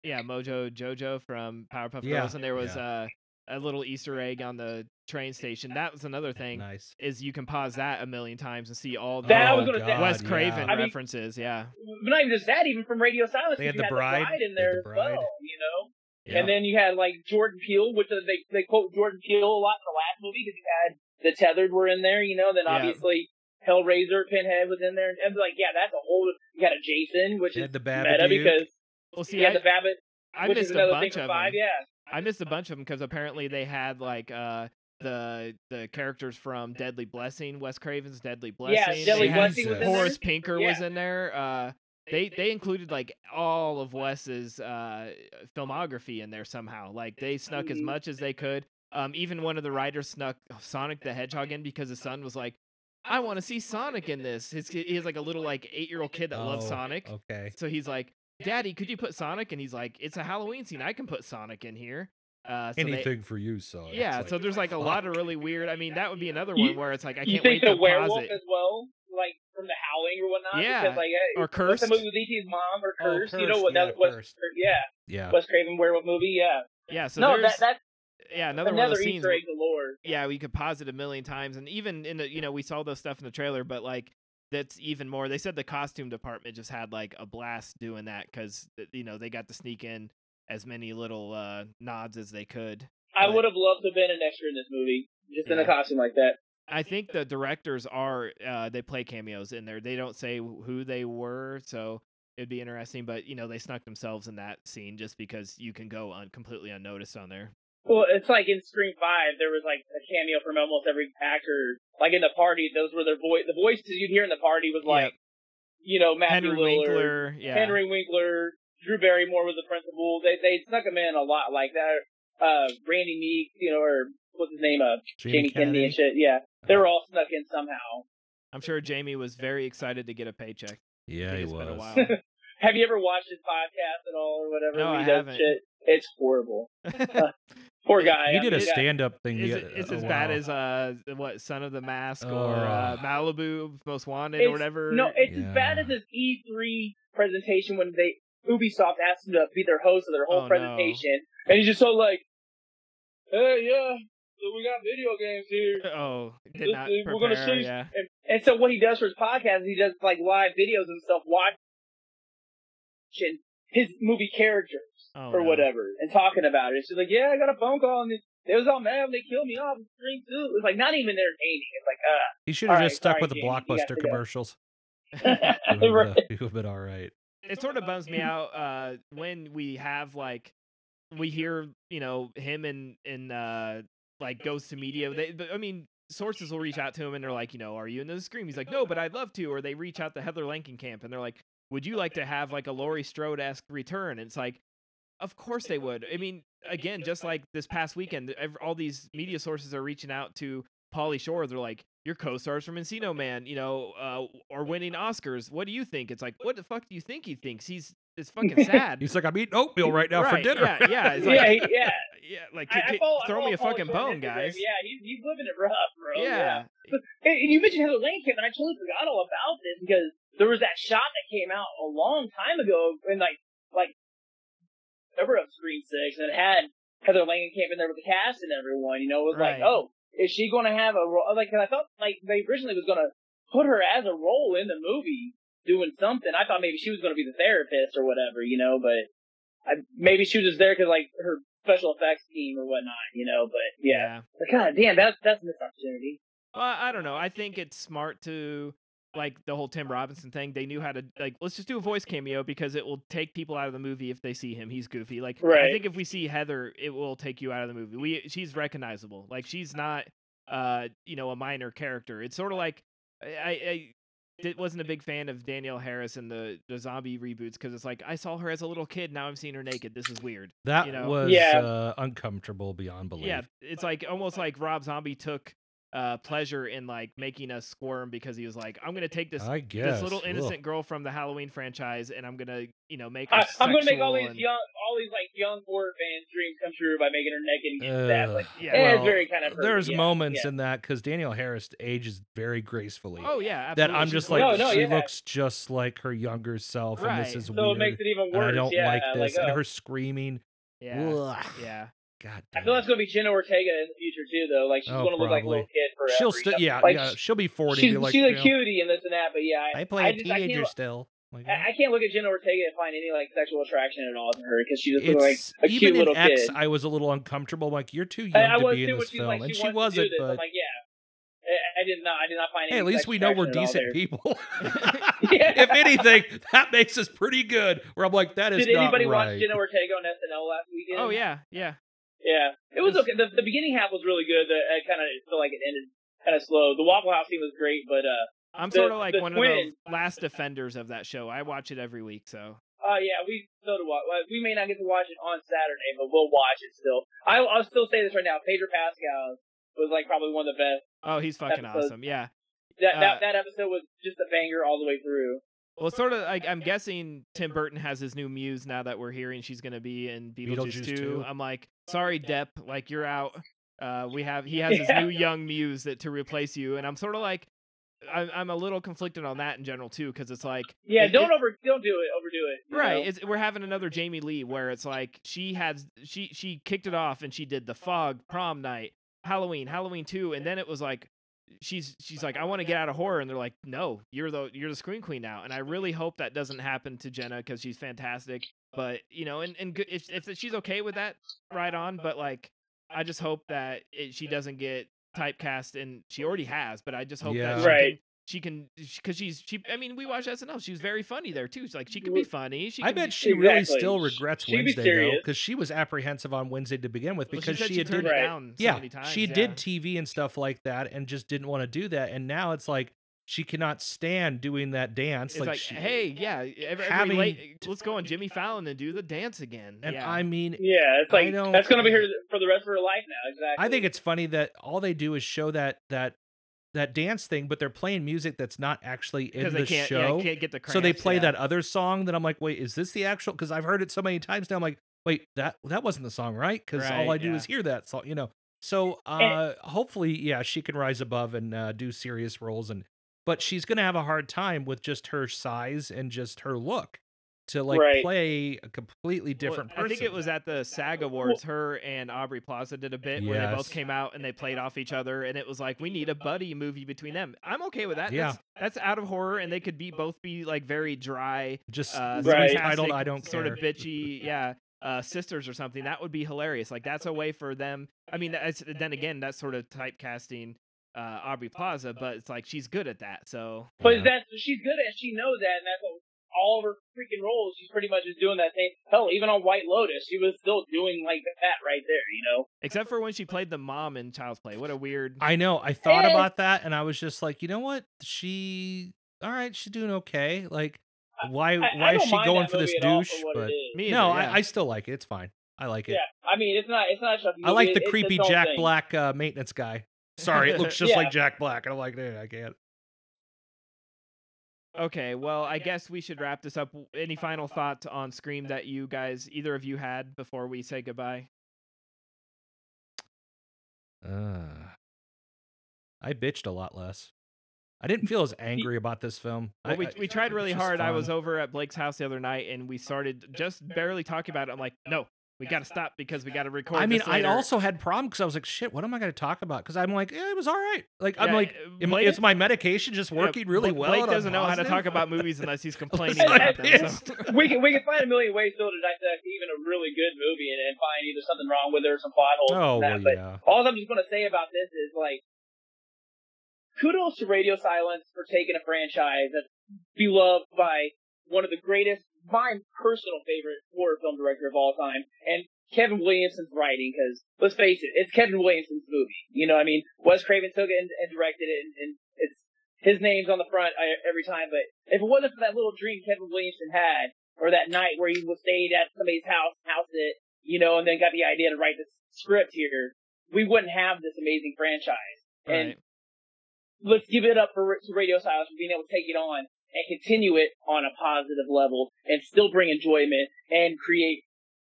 yeah Mojo Jojo from Powerpuff Yeah, Girls, and there was yeah. uh, a little Easter egg on the train station. That was another thing. Nice. Is you can pause that a million times and see all the That Oh, was gonna. God, Wes yeah. Craven I mean- references. Yeah, But not even just that, even from Radio Silence, They had you the bride. in They had there the as well, you know. Yeah. And then you had like Jordan Peele, which uh, they they quote Jordan Peele a lot in the last movie because you had the Tethered were in there, you know. Then Yeah. obviously Hellraiser, Pinhead was in there, and like yeah, that's a whole. You got a Jason, which They is had the meta Babadook. because well, see, you had I, the Babbitt, I missed a bunch of five. them. Yeah, I missed a bunch of them because apparently they had like uh the the characters from Deadly Blessing, Wes Craven's Deadly Blessing. yeah, Deadly Blessing was in there. Horace Pinker was in there. Uh, they they included like all of Wes's uh, filmography in there somehow. Like they snuck as Mhm. much as they could. Um, even one of the writers snuck Sonic the Hedgehog in because his son was like, "I want to see Sonic in this." His kid, he has like a little like eight year old kid that loves Oh, Sonic. Okay. So he's like, "Daddy, could you put Sonic?" And he's like, "It's a Halloween scene. I can put Sonic in here." Uh, so they- Anything for you, son. yeah, It's so there's like a lot of really weird. I mean, that would be another You- one where it's like I can't think wait to werewolf pause it. as well, like from the Howling or whatnot. Yeah, because, like, hey, or what's Cursed. the movie with E.T.'s mom or Oh, Cursed? you know what? yeah, that was Cursed. yeah, Yeah. Wes Craven werewolf movie. Yeah. Yeah, so no, there's that that's yeah another, one of another those scenes. Easter where- egg yeah, we could pause it a million times, and even in the you know we saw those stuff in the trailer, but like that's even more. They said the costume department just had like a blast doing that because you know they got to sneak in as many little uh, nods as they could. I But- would have loved to have been an extra in this movie, just in a costume like that. I think the directors are uh, they play cameos in there. They don't say who they were, so it'd be interesting. But you know, they snuck themselves in that scene just because you can go un- completely unnoticed on there. Well, it's like in Scream Five, there was like a cameo from almost every actor. Like in the party, those were their voice. The voices you'd hear in the party was like, you know, Matthew Henry Lillard, Winkler, yeah, Henry Winkler, Drew Barrymore was the principal. They they snuck him in a lot like that. Uh, Randy Meek, you know, or what's his name? Uh, Jamie Kennedy and shit. Yeah, they were all snuck in somehow. I'm sure Jamie was very excited to get a paycheck. Yeah, he it's been a was. while. Have you ever watched his podcast at all or whatever? No, He I does haven't. Shit. It's horrible. Poor guy. He I did a stand-up thing. Is the it, it's a as bad as uh what Son of the Mask or Oh. uh, Malibu Most Wanted or whatever. No, it's as bad as his E3 presentation when they Ubisoft asked him to be their host of their whole Oh, no. presentation, and he's just so like, "Hey, yeah, so we got video games here. oh, did This- not we're gonna show you." yeah. And, and so what he does for his podcast, is he does like live videos and stuff, watching his movie characters Oh, or no. whatever, and talking about it. She's like, "Yeah, I got a phone call and they was all mad when they killed me off the screen too." It's like not even entertaining. It's like, uh, He should have just right, stuck sorry, with the Jamie, blockbuster commercials. He would have right. been all right. it sort of bums me out uh when we have like we hear you know him and and uh like goes to media they but, i mean sources will reach out to him and they're like you know are you into the scream he's like no but i'd love to or they reach out to heather langenkamp and they're like would you like to have like a laurie strode-esque return and it's like of course they would i mean again just like this past weekend all these media sources are reaching out to Pauly Shore, they're like, your co-stars from Encino Man, you know, uh, are winning Oscars. What do you think? It's like, what the fuck do you think he thinks? He's it's fucking sad. He's like, I'm eating oatmeal right now for dinner. Yeah, yeah, it's like, yeah, yeah. yeah, like I- I ki- ki- follow- throw me a Paul fucking Shore bone, guys. Yeah, he's, he's living it rough, bro. Yeah. Hey, and you mentioned Heather Langenkamp, and I totally forgot all about this because there was that shot that came out a long time ago, and like, like, cover of Scream Six, and had Heather Langenkamp in there with the cast and everyone. You know, it was Right. like, oh, is she going to have a role? Like, 'cause I thought like they originally was going to put her as a role in the movie doing something. I thought maybe she was going to be the therapist or whatever, you know, but I, maybe she was just there because like her special effects team or whatnot, you know. But yeah, But God damn, that's that's a missed opportunity. Well, I don't know. I think it's smart to like the whole Tim Robinson thing. They knew how to like let's just do a voice cameo because it will take people out of the movie if they see him. He's goofy. Like I think if we see Heather, it will take you out of the movie. We she's recognizable. Like she's not uh you know a minor character. It's sort of like I, I, I did, wasn't a big fan of Danielle Harris in the the zombie reboots because it's like I saw her as a little kid. Now I'm seeing her naked. This is weird. That you know? was Yeah. uh, uncomfortable beyond belief. Yeah, it's like almost like Rob Zombie took uh, pleasure in like making us squirm because he was like, I'm gonna take this I this guess. little Ugh. innocent girl from the Halloween franchise and I'm gonna you know make her I, I'm gonna make all these and- young, all these like young horror fans' dreams come true by making her naked and getting stabbed. Ugh. Like, Yeah. Well, it's very kind of hurting, There's yeah, moments yeah. in that because Danielle Harris ages very gracefully. Oh yeah, that. I'm just like, No, no, she yeah. looks just like her younger self, and this is so weird. it makes it even and worse. I don't yeah, like this. Like, and uh, her screaming. yeah, Ugh. yeah. God I damn. feel that's gonna be Jenna Ortega in the future too, though. Like she's Oh, gonna look like a little kid forever. She'll you still, know? yeah, Like, yeah. She'll be 40 She's like, she's a know, cutie and this and that, but yeah, I, I play I a just, I teenager can't, still. Like, I, I can't look at Jenna Ortega and find any like sexual attraction at all to her because she just looks like a even cute in little X. kid. I was a little uncomfortable. Like, you're too young I, I to was be in too this film, like and she, she wants to do wasn't. this. But I'm like, yeah. I, I did not. I did not find any. hey, at least we know we're attraction at all decent people. If anything, that makes us pretty good. Where I'm like, that is Did not anybody right. watch Jenna Ortega on SNL last weekend? Oh yeah, yeah. Yeah, it was okay. The, the beginning half was really good. The, it kind of felt like it ended kind of slow. The Waffle House scene was great, but uh, I'm The- sort of like the one twin- of the last defenders of that show. I watch it every week, so uh, yeah, we so do what we may not get to watch it on Saturday, but we'll watch it still. I, I'll still say this right now. Pedro Pascal was like probably one of the best. oh, he's fucking Episodes. awesome. Yeah. That Uh, that, that episode was just a banger all the way through. Well, sort of like I'm guessing Tim Burton has his new muse now that we're hearing she's gonna be in Beetlejuice, Beetlejuice 2. 2. I'm like, sorry, Depp, like you're out. Uh, we have he has his new young muse that to replace you, and I'm sort of like, I'm I'm a little conflicted on that in general too, because it's like, Yeah, it- don't it- over don't do it, overdo it. Right, we're having another Jamie Lee where it's like she has she she kicked it off and she did the fog prom night, Halloween, Halloween two, and then it was like she's she's like I want to get out of horror and they're like no you're the you're the screen queen now and I really hope that doesn't happen to Jenna because she's fantastic but you know and and if if she's okay with that right on but like I just hope that it, she doesn't get typecast and she already has but I just hope Yeah. that she Right. can she can because she's she I mean we watched SNL she was very funny there too She's like she can be funny she I can be- bet she really Exactly. still regrets She'd be Wednesday though, because she was apprehensive on Wednesday to begin with Well, because she, said she, she had turned did Right. down so yeah many times she yeah. did TV and stuff like that and just didn't want to do that, and now it's like she cannot stand doing that dance. It's like, like, she, hey, yeah, every, every having late, let's go on Jimmy Fallon and do the dance again. and yeah. I mean, Yeah, it's like don't- that's gonna be her for the rest of her life now. Exactly. I think it's funny that all they do is show that that that dance thing, but they're playing music that's not actually in because the can't, show. yeah, can't get the so they play yeah. that other song that I'm like, wait, is this the actual? Because I've heard it so many times now. I'm like, wait, that that wasn't the song, right? Because all I do yeah. is hear that song, you know. So uh, hopefully, yeah, she can rise above and uh, do serious roles, and but she's gonna have a hard time with just her size and just her look to like Right. play a completely Well, different person. I think it was at the SAG Awards. Her and Aubrey Plaza did a bit where they both came out and they played off each other, and it was like we need a buddy movie between them. I'm okay with that. Yeah. that's, that's out of horror, and they could be both be like very dry, just uh, Right. titled sarcastic, I don't sort care. of bitchy, yeah, uh, sisters or something. That would be hilarious. Like that's a way for them. I mean, that's, then again, that's sort of typecasting uh, Aubrey Plaza, but it's like she's good at that. So But Yeah. that's she's good at. She knows that, and that's what all of her freaking roles. She's pretty much just doing that thing. Hell, even on White Lotus, she was still doing like that right there. You know. except for when she played the mom in Child's Play. What a weird. I know. I thought Eh. about that, and I was just like, you know what? She, all right, she's doing okay. Like, why? I- I why is she going for this movie at all douche? for But is. Me no, yeah. I, I still like it. It's fine. I like it. Yeah, I mean, it's not it's not a Chucky I like the it's creepy Jack thing. Black uh, maintenance guy. Sorry, it looks just Yeah. like Jack Black, and I'm like, dude, I can't. Okay, well, I guess we should wrap this up. Any final thoughts on Scream that you guys, either of you, had before we say goodbye? Uh, I bitched a lot less. I didn't feel as angry about this film. Well, I, we, we tried really just hard. I was over at Blake's house the other night, and we started just barely talking about it. I'm like, no, we got to stop because we got to record. I mean, this I also had problems because I was like, shit, what am I going to talk about? Because I'm like, eh, it was all right. Like, I'm Yeah, like, uh, Blake- is my medication just Yeah, working really Bla- well? Blake doesn't know how to talk about movies unless he's complaining about them. So. we can we can find a million ways still to dissect even a really good movie and, and find either something wrong with it or some plot holes. Oh, that. well, but yeah. all I'm just gonna say about this is like, kudos to Radio Silence for taking a franchise that's beloved by one of the greatest, my personal favorite horror film director of all time, and Kevin Williamson's writing. Because let's face it, it's Kevin Williamson's movie. You know, I mean, Wes Craven took it and, and directed it, and, and it's his name's on the front uh, every time. But if it wasn't for that little dream Kevin Williamson had, or that night where he was stayed at somebody's house, house it, you know, and then got the idea to write this script here, we wouldn't have this amazing franchise. And let's give it up for to Radio Silence for being able to take it on and continue it on a positive level and still bring enjoyment and create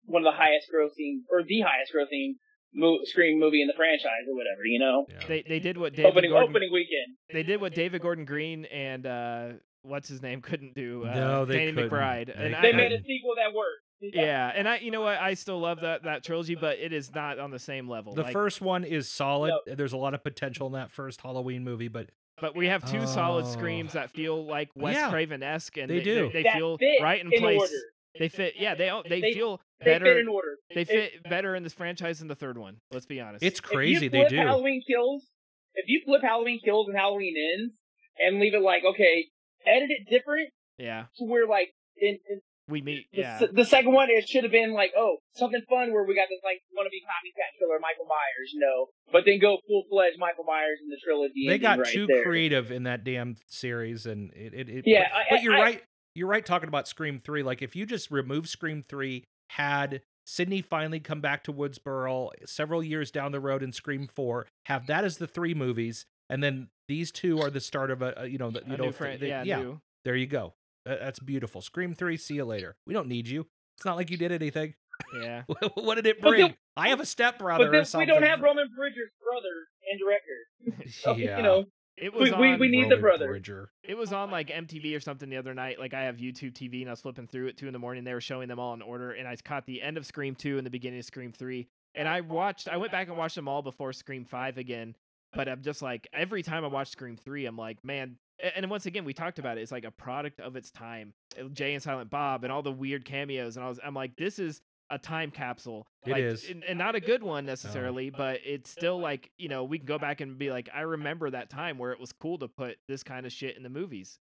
one of the highest grossing or the highest grossing mo- Scream movie in the franchise or whatever. You know, Yeah. They they did what David opening Gordon opening weekend. they did what David Gordon Green and uh what's his name couldn't do. Uh, No, they Danny couldn't. McBride. They and I, They I- made a sequel that worked. yeah, and I you know what I still love that that trilogy, but it is not on the same level. The Like, first one is solid. There's a lot of potential in that first Halloween movie, but but we have two solid Oh. screams that feel like Wes Yeah. Craven esque, and They do. They, that feel right in in place. order. They fit. Yeah, they they, They- feel They better. fit in order. They If- fit better in this franchise than the third one. Let's be honest. it's If crazy you they flip do. Halloween Kills, if you flip Halloween Kills and Halloween Ends and leave it like okay, edit it different yeah. to where like in, in We meet. the, Yeah. s- the second one it should have been like oh something fun where we got this like wannabe copycat killer Michael Myers, you know, but then go full fledged Michael Myers in the trilogy. They got right too there. creative in that damn series, and it. it, it Yeah, but, I- but you're I- right. You're right talking about Scream Three. Like if you just remove Scream Three, had Sidney finally come back to Woodsboro several years down the road in Scream Four, have that as the three movies, and then these two are the start of a, a you know the, you A know new th- the- yeah, yeah. new. There you go. That- That's beautiful. Scream Three. See you later. We don't need you. It's not like you did anything. Yeah. what did it bring? then- I have a stepbrother But or something. we don't have Roman Bridger's brother and director. So, yeah. You know, It was we, on. we need the brother. Bridger. It was on like MTV or something the other night. Like I have YouTube TV and I was flipping through at two in the morning. They were showing them all in order, and I caught the end of Scream two and the beginning of Scream three. And I watched. I went back and watched them all before Scream five again. But I'm just like every time I watch Scream three, I'm like, man. A- And once again, we talked about it. It's like a product of its time. Uh, Jay and Silent Bob and all the weird cameos. And I was, I'm like, this is a time capsule. It like, is. and, and not a good one necessarily, but it's still like you know we can go back and be like, I remember that time where it was cool to put this kind of shit in the movies.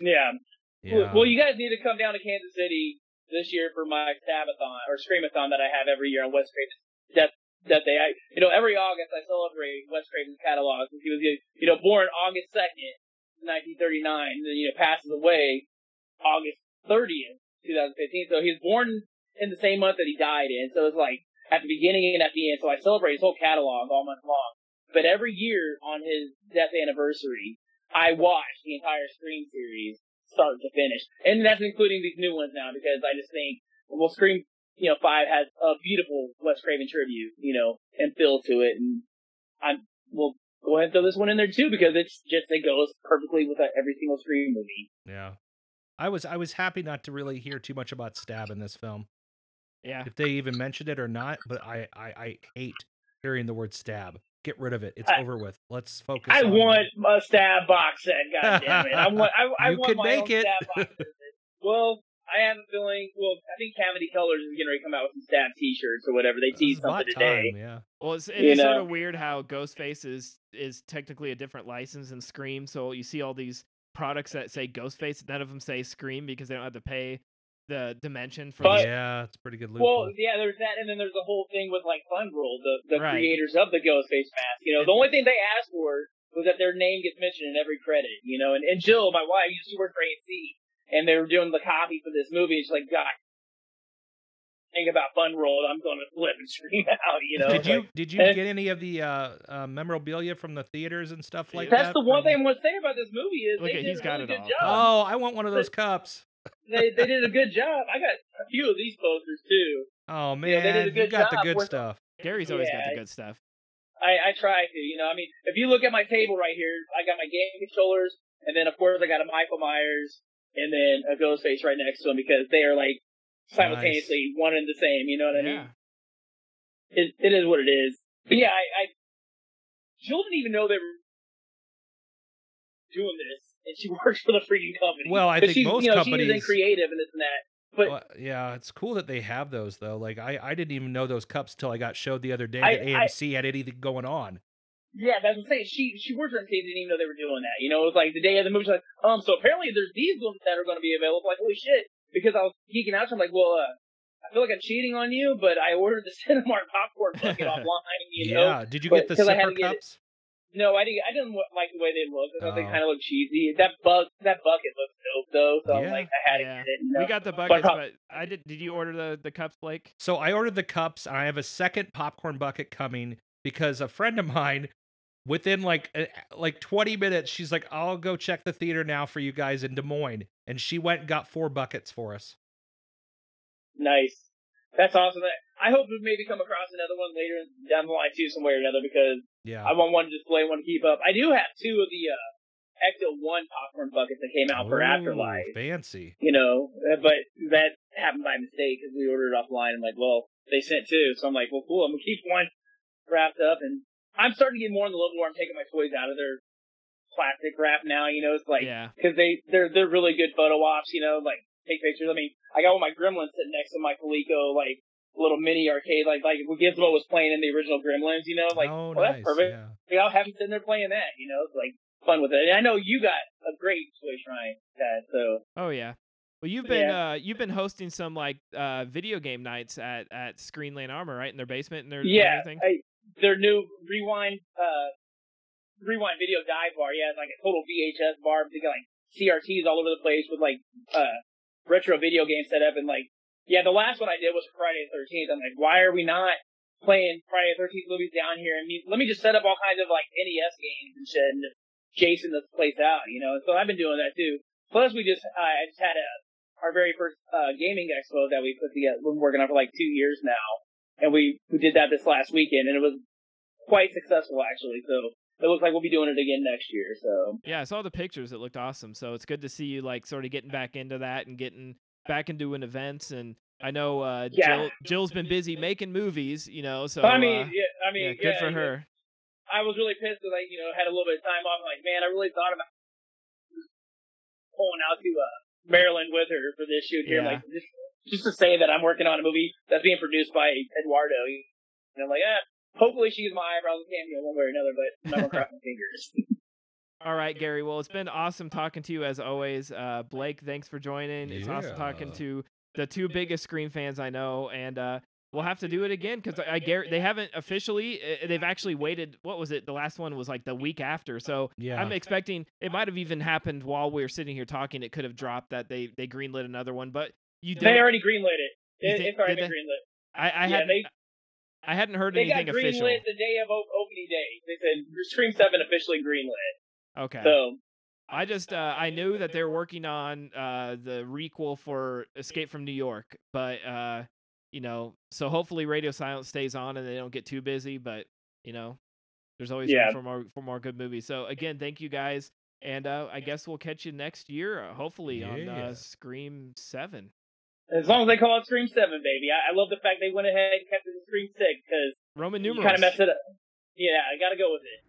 Yeah. Yeah. Well, you guys need to come down to Kansas City this year for my Stabathon or Screamathon that I have every year on Wes Craven's death death day. I, you know, every August I celebrate Wes Craven's catalog since he was, you know, born August second, 1939, and you know passes away August 30th, 2015. So he was born in the same month that he died in. So it's like at the beginning and at the end. So I celebrate his whole catalog all month long. But every year on his death anniversary, I watch the entire Scream series start to finish. And that's including these new ones now because I just think, well, Scream, you know, 5 has a beautiful Wes Craven tribute, you know, and feel to it. And I'm, we'll go ahead and throw this one in there too because it's just, it goes perfectly with uh, every single Scream movie. Yeah. I was I was happy not to really hear too much about stab in this film. Yeah. If they even mentioned it or not, but I I, I hate hearing the word stab. Get rid of it. It's I- over with. Let's focus I on want a stab box set, God damn it. I want, I, I You want could my make own it. stab box set. Well, I have a feeling, well, I think Cavity Colors is going to come out with some stab t-shirts or whatever. They It's teased about something today. time, yeah. Well, it's, it You sort of weird how Ghostface is is technically a different license than Scream. So you see all these products that say Ghostface, none of them say Scream because they don't have to pay the dimension for. But- the, yeah, it's a pretty good loophole. Well, yeah, there's that, and then there's the whole thing with like Fun World, the the Right. creators of the Ghostface mask. You know, the only thing they asked for was that their name gets mentioned in every credit. You know, and, and Jill, my wife, she worked for AMC, and they were doing the copy for this movie. And she's like, God, think about Fun World, I'm going to flip and scream out. You know, did you like, did you get any of the uh, uh, memorabilia from the theaters and stuff like that's that? That's the one from- thing I want to say about this movie is Look they at- did he's a got really it good all. job. Oh, I want one of those cups. They they did a good job. I got a few of these posters too. Oh Yeah, man, they did a you good got the good with- stuff. Gary's always got the good stuff. I, I try to, you know, I mean, if you look at my table right here, I got my game controllers, and then of course I got a Michael Myers, and then a ghost face right next to him because they are like simultaneously one and the same. You know what I mean? Yeah. It, it is what it is. But yeah, I, I Jill didn't even know they were doing this, and she works for the freaking company. Well, I think she's, most you know, she's in companies- creative and this and that. But Well, yeah, it's cool that they have those though. Like I, I didn't even know those cups till I got showed the other day I- that I- AMC had anything going on. Yeah, that's what I'm saying. She she worked for MTV, didn't even know they were doing that. You know, it was like the day of the movie. She's like, um, so apparently there's these ones that are going to be available. Like, holy shit! Because I was geeking out, so I'm like, well, uh, I feel like I'm cheating on you, but I ordered the Cinemark popcorn bucket offline. You know, yeah, did you but- get the I had sipper it- cups? no, I didn't. I didn't like the way they looked. I thought they Oh. kind of looked cheesy. That bug, that bucket looks dope though. So Yeah. I'm like, I had to get it. You know? We got the buckets, how- but I did. Did you order the the cups, Blake? So I ordered the cups, and I have a second popcorn bucket coming because a friend of mine within like like 20 minutes, she's like, "I'll go check the theater now for you guys in Des Moines," and she went and got four buckets for us. Nice. That's awesome. I hope we maybe come across another one later down the line too, some way or another, because Yeah, I want one to display, one to keep up. I do have two of the uh, Ecto One popcorn buckets that came out for Afterlife. fancy. You know, uh, but that happened by mistake because we ordered it offline. and like, well, they sent two, so I'm like, well, cool. I'm gonna keep one wrapped up, and I'm starting to get more in the level where I'm taking my toys out of their plastic wrap now. You know, it's like yeah. because they they're they're really good photo ops. You know, like take pictures. I mean, I got one of my Gremlins sitting next to my Coleco like little mini arcade, like like Gizmo was playing in the original Gremlins. You know, like oh, well, nice. that's perfect. Yeah. Know, I'll have him sitting there playing that. You know, it's like fun with it. And I know you got a great toy shrine, Dad. So Oh yeah. Well, you've been Yeah. uh you've been hosting some like uh video game nights at at Screenland Armour, right? In their basement and their yeah. I, their new rewind uh rewind video dive bar. Yeah, it's like a total VHS bar. They got like CRTs all over the place with like uh retro video game setup and like yeah, the last one I did was Friday the Thirteenth. I'm like, why are we not playing Friday the Thirteenth movies down here? And me, let me just set up all kinds of like NES games and shit and Jason this place out, you know. So I've been doing that too. Plus, we just I just had a our very first uh, gaming expo that we put together. We've been working on for like two years now, and we we did that this last weekend, and it was quite successful actually. So it looks like we'll be doing it again next year. So Yeah, I saw the pictures. It looked awesome. So it's good to see you like sort of getting back into that and getting back into doing events. And I know uh, Yeah. Jill Jill's been busy making movies, you know. So I mean, uh, yeah, I mean, yeah, good yeah, for her. I was really pissed that I, you know had a little bit of time off. I'm like, man, I really thought about pulling out to uh, Maryland with her for this shoot here, like just just to say that I'm working on a movie that's being produced by Eduardo. And I'm like, eh, hopefully she gets my eyebrows a cameo one way or another, but I'm not gonna cross my fingers. All right, Gary. Well, it's been awesome talking to you as always. Uh, Blake, thanks for joining. It's awesome talking to the two biggest Scream fans I know, and uh, we'll have to do it again because I, I Gary, they haven't officially. uh, They've actually waited. What was it? The last one was like the week after. So Yeah. I'm expecting it might have even happened while we were sitting here talking. It could have dropped that they they greenlit another one, but you did. they already greenlit it. It think- it's already did been greenlit. I, I yeah, hadn't. they I hadn't heard anything official. they got anything greenlit official. the day of opening day. They said Scream Seven officially greenlit. Okay. So I just uh, I knew that they're working on uh, the requel for Escape from New York, but uh, you know, so hopefully Radio Silence stays on and they don't get too busy. But you know, there's always Yeah. room for more for more good movies. So again, thank you guys, and uh, I guess we'll catch you next year, uh, hopefully on Yeah. uh, Scream Seven. As long as they call it Scream Seven, baby, I, I love the fact they went ahead and kept it as Scream Six because Roman you numerals. kind of messed it up. Yeah, I gotta go with it.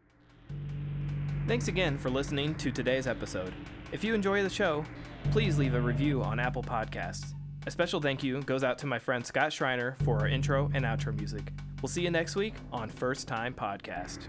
Thanks again for listening to today's episode. If you enjoy the show, please leave a review on Apple Podcasts. A special thank you goes out to my friend Scott Schreiner for our intro and outro music. We'll see you next week on First Time Podcast.